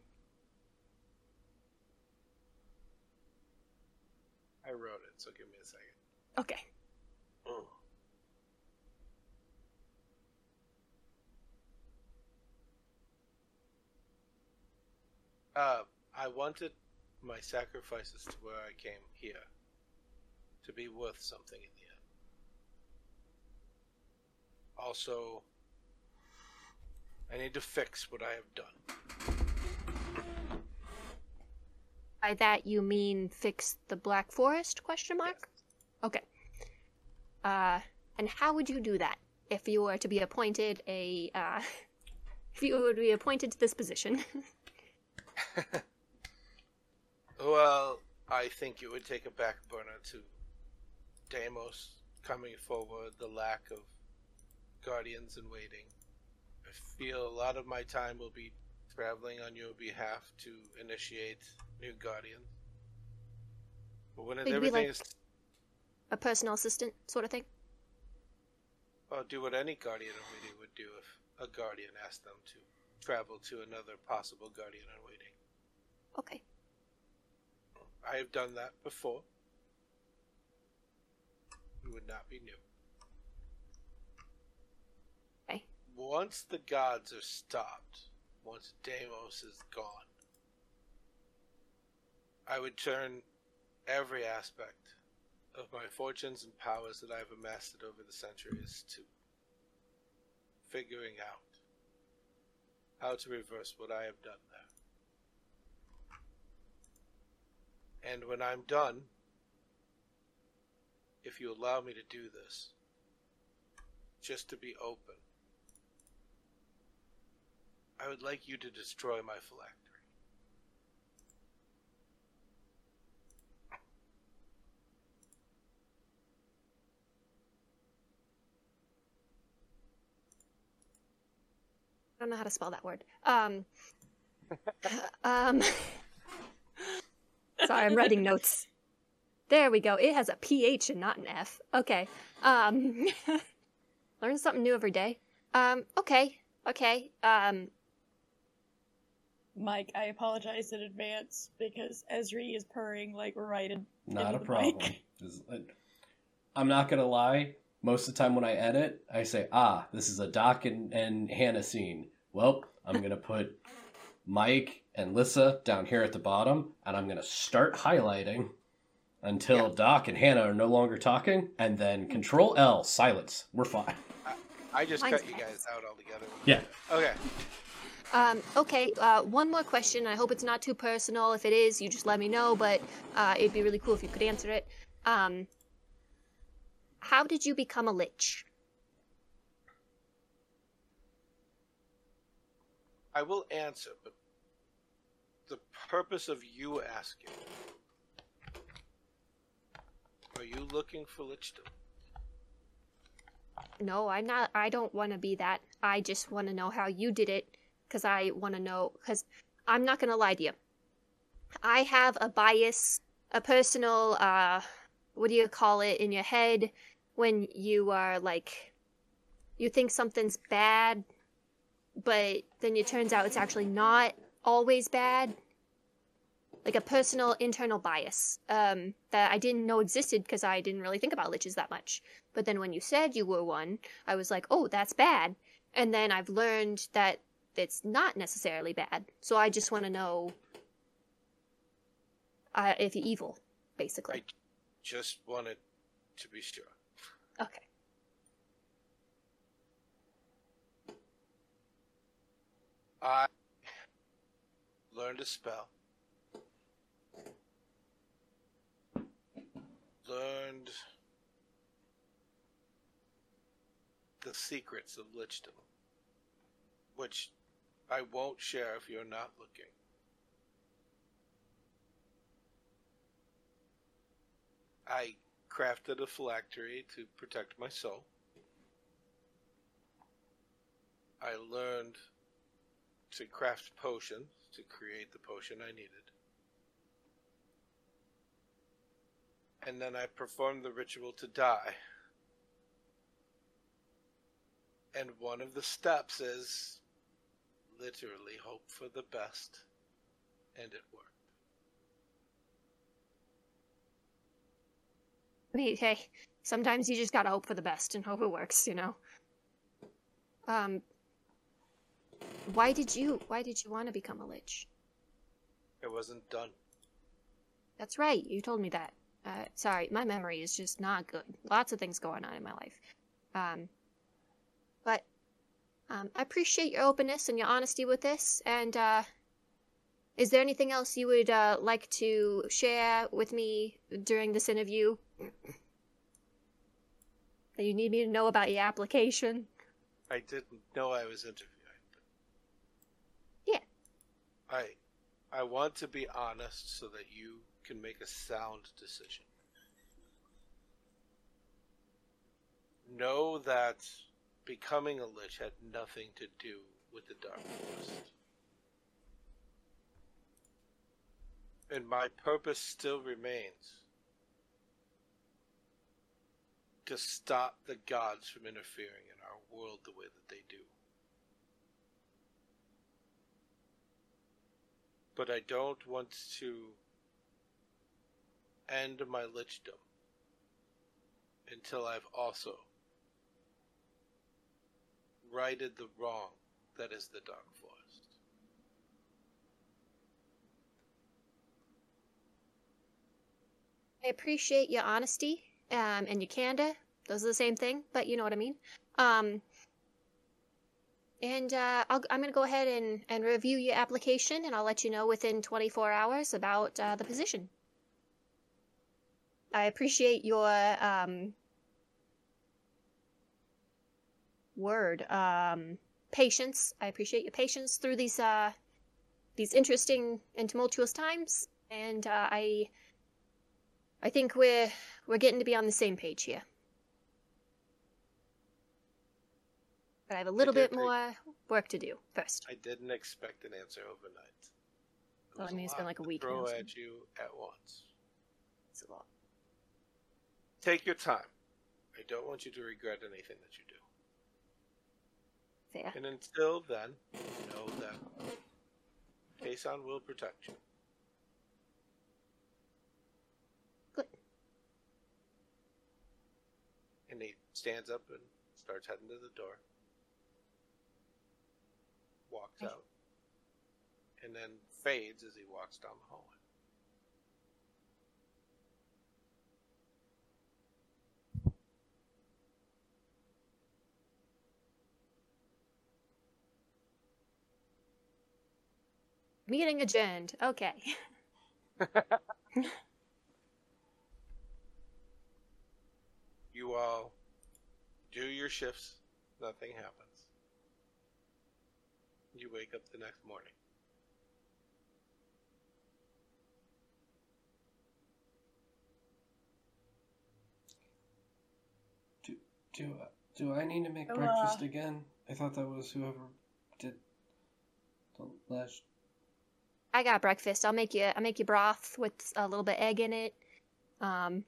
I wrote it, so give me a second. Okay. Mm. Uh, I wanted my sacrifices to where I came here to be worth something in the end. Also, I need to fix what I have done. By that you mean fix the Black Forest? Question mark. Okay. Uh, and how would you do that if you were to be appointed a uh, [laughs] if you were to be appointed to this position? [laughs] Well, I think it would take a back burner to Deimos coming forward, the lack of guardians in waiting. I feel a lot of my time will be traveling on your behalf to initiate new guardians. But when So you'd be everything like- is, A personal assistant sort of thing. I'll do what any guardian in waiting would do if a guardian asked them to travel to another possible guardian in waiting. Okay. I have done that before. It would not be new. Okay. Once the gods are stopped, once Deimos is gone, I would turn every aspect of my fortunes and powers that I've amassed over the centuries to figuring out how to reverse what I have done there. And when I'm done, if you allow me to do this, just to be open, I would like you to destroy my phylactery. I don't know how to spell that word. Um. [laughs] um. [laughs] Sorry, I'm writing notes. There we go. It has a PH and not an F. Okay. Um. [laughs] learn something new every day. Um. Okay. Okay. Um. Mike, I apologize in advance because Esri is purring like we're right in. Not into a the problem. mic. [laughs] I'm not gonna lie. Most of the time when I edit, I say, "Ah, this is a Doc and, and Hannah scene." Well, I'm gonna [laughs] put Mike and Lissa down here at the bottom, and I'm gonna start highlighting until Doc and Hannah are no longer talking, and then Control L, silence. We're fine. I just Mine's cut you guys out altogether. Yeah. Okay. Um, okay, uh, one more question. I hope it's not too personal. If it is, you just let me know, but uh, it'd be really cool if you could answer it. Um, how did you become a lich? I will answer, but the purpose of you asking are you looking for lichdom? No, I'm not. I don't want to be that. I just want to know how you did it because I want to know. Because I'm not going to lie to you. I have a bias, a personal, uh, what do you call it in your head when you are like, you think something's bad, but then it turns out it's actually not always bad. Like a personal internal bias um, that I didn't know existed because I didn't really think about liches that much. But then when you said you were one, I was like, oh, that's bad. And then I've learned that it's not necessarily bad. So I just want to know uh, if you're evil, basically. I just wanted to be sure. Okay. I learned a spell. Learned the secrets of lichdom, which I won't share if you're not looking. I crafted a phylactery to protect my soul. I learned to craft potions to create the potion I needed. And then I performed the ritual to die. And one of the steps is literally hope for the best. And it worked. I mean, hey, sometimes you just gotta hope for the best and hope it works, you know? Um, why did you, why did you want to become a lich? It wasn't done. That's right, you told me that. Uh, sorry, my memory is just not good. Lots of things going on in my life. Um, but, um, I appreciate your openness and your honesty with this, and, uh, is there anything else you would, uh, like to share with me during this interview? that you need me to know about your application? I didn't know I was interviewing. Yeah. I I want to be honest so that you can make a sound decision. know that becoming a lich had nothing to do with the Dark Forest. And my purpose still remains to stop the gods from interfering in our world the way that they do. But I don't want to end my lichdom until I've also righted the wrong that is the Dark Forest. I appreciate your honesty um, and your candor. Those are the same thing, but you know what I mean. Um, and uh, I'll, I'm going to go ahead and, and review your application, and I'll let you know within 24 hours about uh, the position. I appreciate your um, word um, patience. I appreciate your patience through these uh, these interesting and tumultuous times, and uh, I I think we're we're getting to be on the same page here. But I have a little bit more work to do first. I didn't expect an answer overnight. Well, I mean, it's been like a week Throw now, at you at once. It's a lot. Take your time. I don't want you to regret anything that you do. Fair. And until then, know that Kason will protect you. Good. And he stands up and starts heading to the door. Walks out. And then fades as he walks down the hallway. Meeting adjourned. Okay. [laughs] You all do your shifts, nothing happens. You wake up the next morning. Do do do I need to make Oh, breakfast uh, again? I thought that was whoever did the last. I got breakfast. I'll make you. I'll make you broth with a little bit egg in it. Um,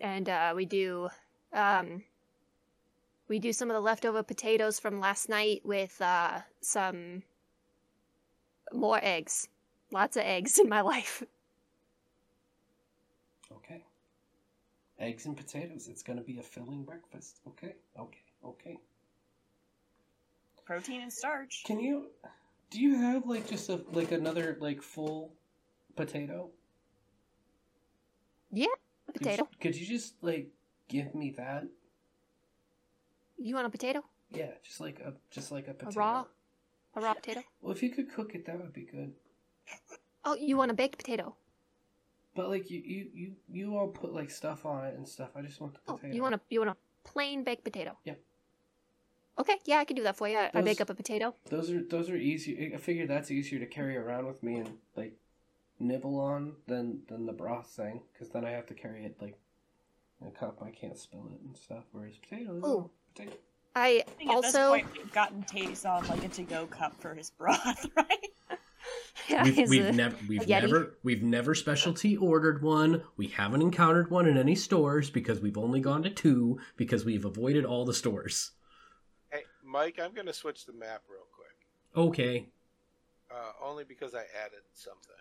and uh, we do. Um, we do some of the leftover potatoes from last night with uh, some more eggs. Lots of eggs in my life. [laughs] Okay. Eggs and potatoes. It's gonna be a filling breakfast. Okay. Okay. Okay. Protein and starch. Can you? Do you have like just a like another like full potato? Yeah, Could potato. you- Could you just like give me that? You want a potato? Yeah, just like a just like a potato. A raw, a raw potato. Well, if you could cook it, that would be good. Oh, you want a baked potato? But like you you you you all put like stuff on it and stuff. I just want the potato. Oh, potato. you want a you want a plain baked potato? Yep. Okay, yeah, I can do that for you. I, I Those- bake up a potato. Those are those are easy. I figure that's easier to carry around with me and like nibble on than than the broth thing, because then I have to carry it like in a cup. I can't spill it and stuff. Whereas potatoes, Ooh. potato. I I think at this also point we've gotten Tayson like a to-go cup for his broth, [laughs] right? yeah, We've, we've uh, a- never we've never we've never specialty ordered one. We haven't encountered one in any stores because we've only gone to two because we've avoided all the stores. Hey, Mike, I'm going to switch the map real quick. Okay. Uh, only because I added something.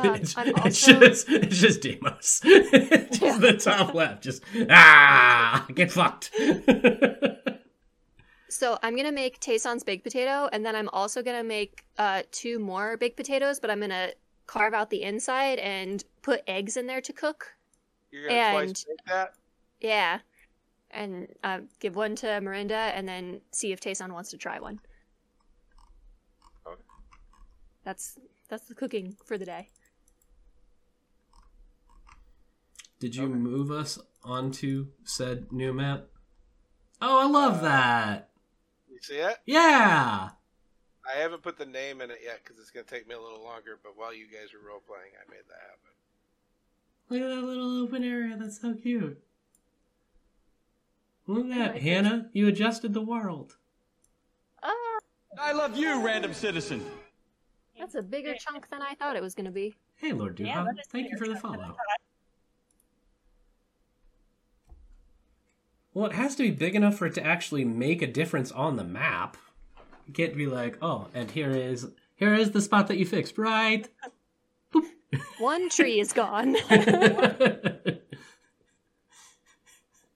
Um, [laughs] it's, I'm it's just it's just Deimos. [laughs] just Yeah. the top left. Just ah get fucked. [laughs] So I'm gonna make Tayson's baked potato, and then I'm also gonna make uh, two more baked potatoes, but I'm gonna carve out the inside and put eggs in there to cook. You're going to And- twice make that? Yeah, and uh, give one to Miranda, and then see if Tayson wants to try one. Okay. That's that's the cooking for the day. Did you move us onto said new map? Oh, I love that. You see it? Yeah. I haven't put the name in it yet because it's going to take me a little longer, but while you guys are role playing, I made that happen. Look at that little open area. That's so cute. Look at that, Hannah. You adjusted the world. Ah, I love you, random citizen. that's a bigger chunk than I thought it was going to be. Hey, Lord Duha. Yeah, Thank you for the chunk than I follow. thought. Well, it has to be big enough for it to actually make a difference on the map. You can't be like, oh, and here is here is the spot that you fixed, right? One tree is gone. [laughs] [laughs]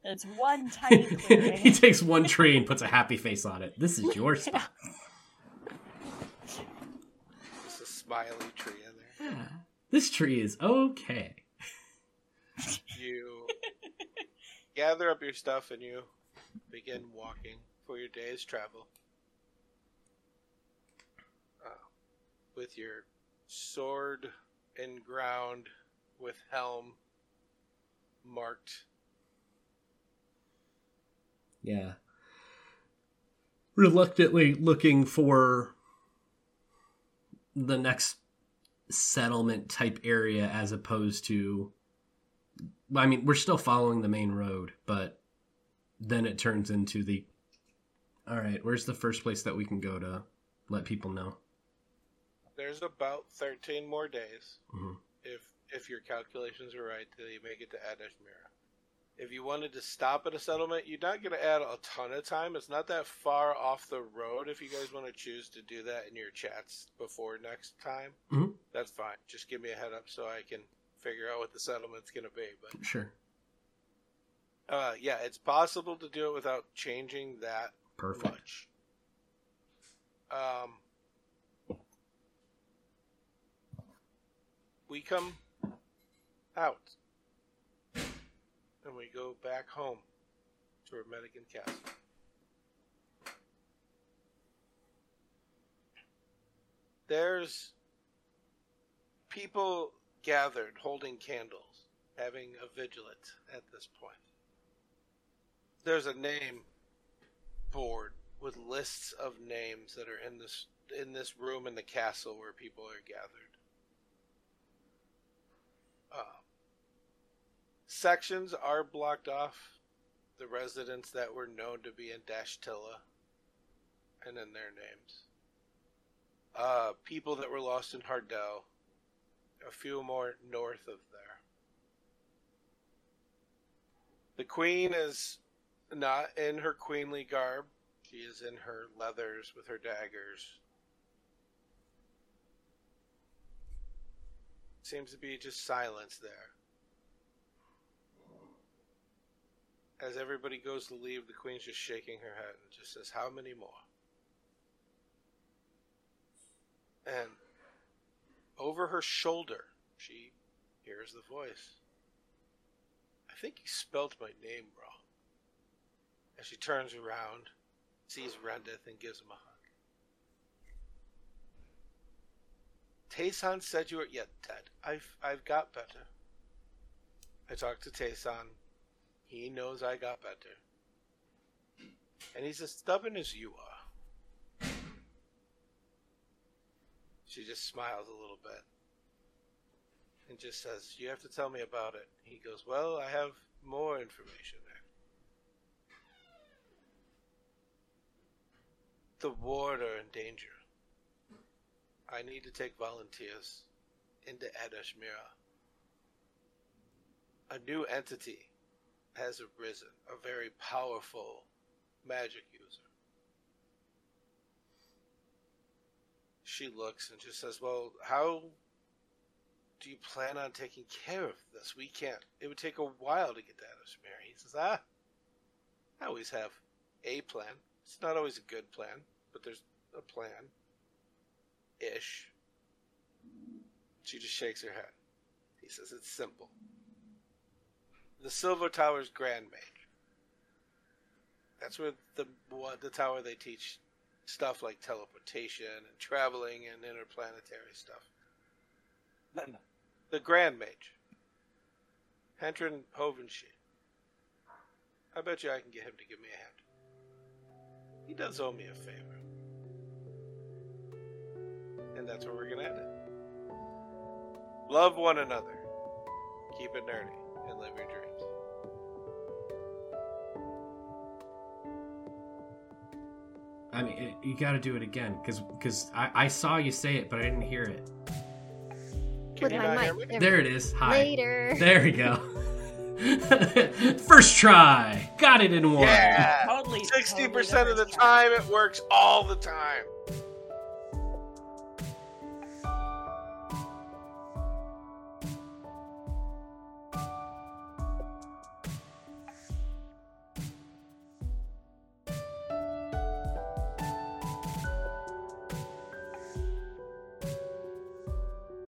It's one [laughs] tiny he takes one tree and puts a happy face on it. This is your [laughs] spot. Just a smiley tree in there. This tree is okay. You gather up your stuff and you begin walking for your day's travel. Uh, with your sword in ground, with helm marked. Yeah. Reluctantly looking for the next settlement type area as opposed to. I mean, we're still following the main road, but then it turns into the. All right, where's the first place that we can go to let people know? There's about 13 more days, Mhm. if if your calculations are right, till you make it to Adashmira. If you wanted to stop at a settlement, you're not going to add a ton of time. It's not that far off the road. If you guys want to choose to do that in your chats before next time, Mhm. that's fine. Just give me a head up so I can figure out what the settlement's going to be. But Sure. uh, yeah, it's possible to do it without changing that Perfect. much. Um, we come out and we go back home to our Medican Castle. There's people gathered holding candles, having a vigilant at this point. There's a name board with lists of names that are in this in this room in the castle where people are gathered. Uh, sections are blocked off. The residents that were known to be in Dashtilla, and in their names. Uh, people that were lost in Hardell. A few more north of there. The queen is not in her queenly garb. She is in her leathers with her daggers. Seems to be just silence there. As everybody goes to leave, the queen's just shaking her head and just says, How many more? And over her shoulder, she hears the voice. I think you spelt my name wrong. And she turns around, sees Rendith, and gives him a hug. Tayson said you were yet dead. I've I've got better. I talked to Tayson. He knows I got better. And he's as stubborn as you are. She just smiles a little bit. And just says, You have to tell me about it. He goes, Well, I have more information there. The ward are in danger. I need to take volunteers into Adashmira. A new entity has arisen, a very powerful magic user. She looks and just says, Well, how do you plan on taking care of this? We can't. It would take a while to get to Adashmira. He says, Ah, I always have a plan. It's not always a good plan, but there's a plan. Ish. She just shakes her head. He says, It's simple. The Silver Tower's Grand Mage. That's where the what, the tower they teach stuff like teleportation and traveling and interplanetary stuff. The Grand Mage. Hentrin Hovenshi. I bet you I can get him to give me a hand. He does owe me a favor. And that's where we're gonna end it. Love one another. Keep it nerdy and live your dreams. I mean, it, you got to do it again because because I, I saw you say it, but I didn't hear it. Can my mic. There it is. Hi. Later. There we go. [laughs] First try. Got it in one. Yeah. Totally. 60% totally. of the time, it works all the time.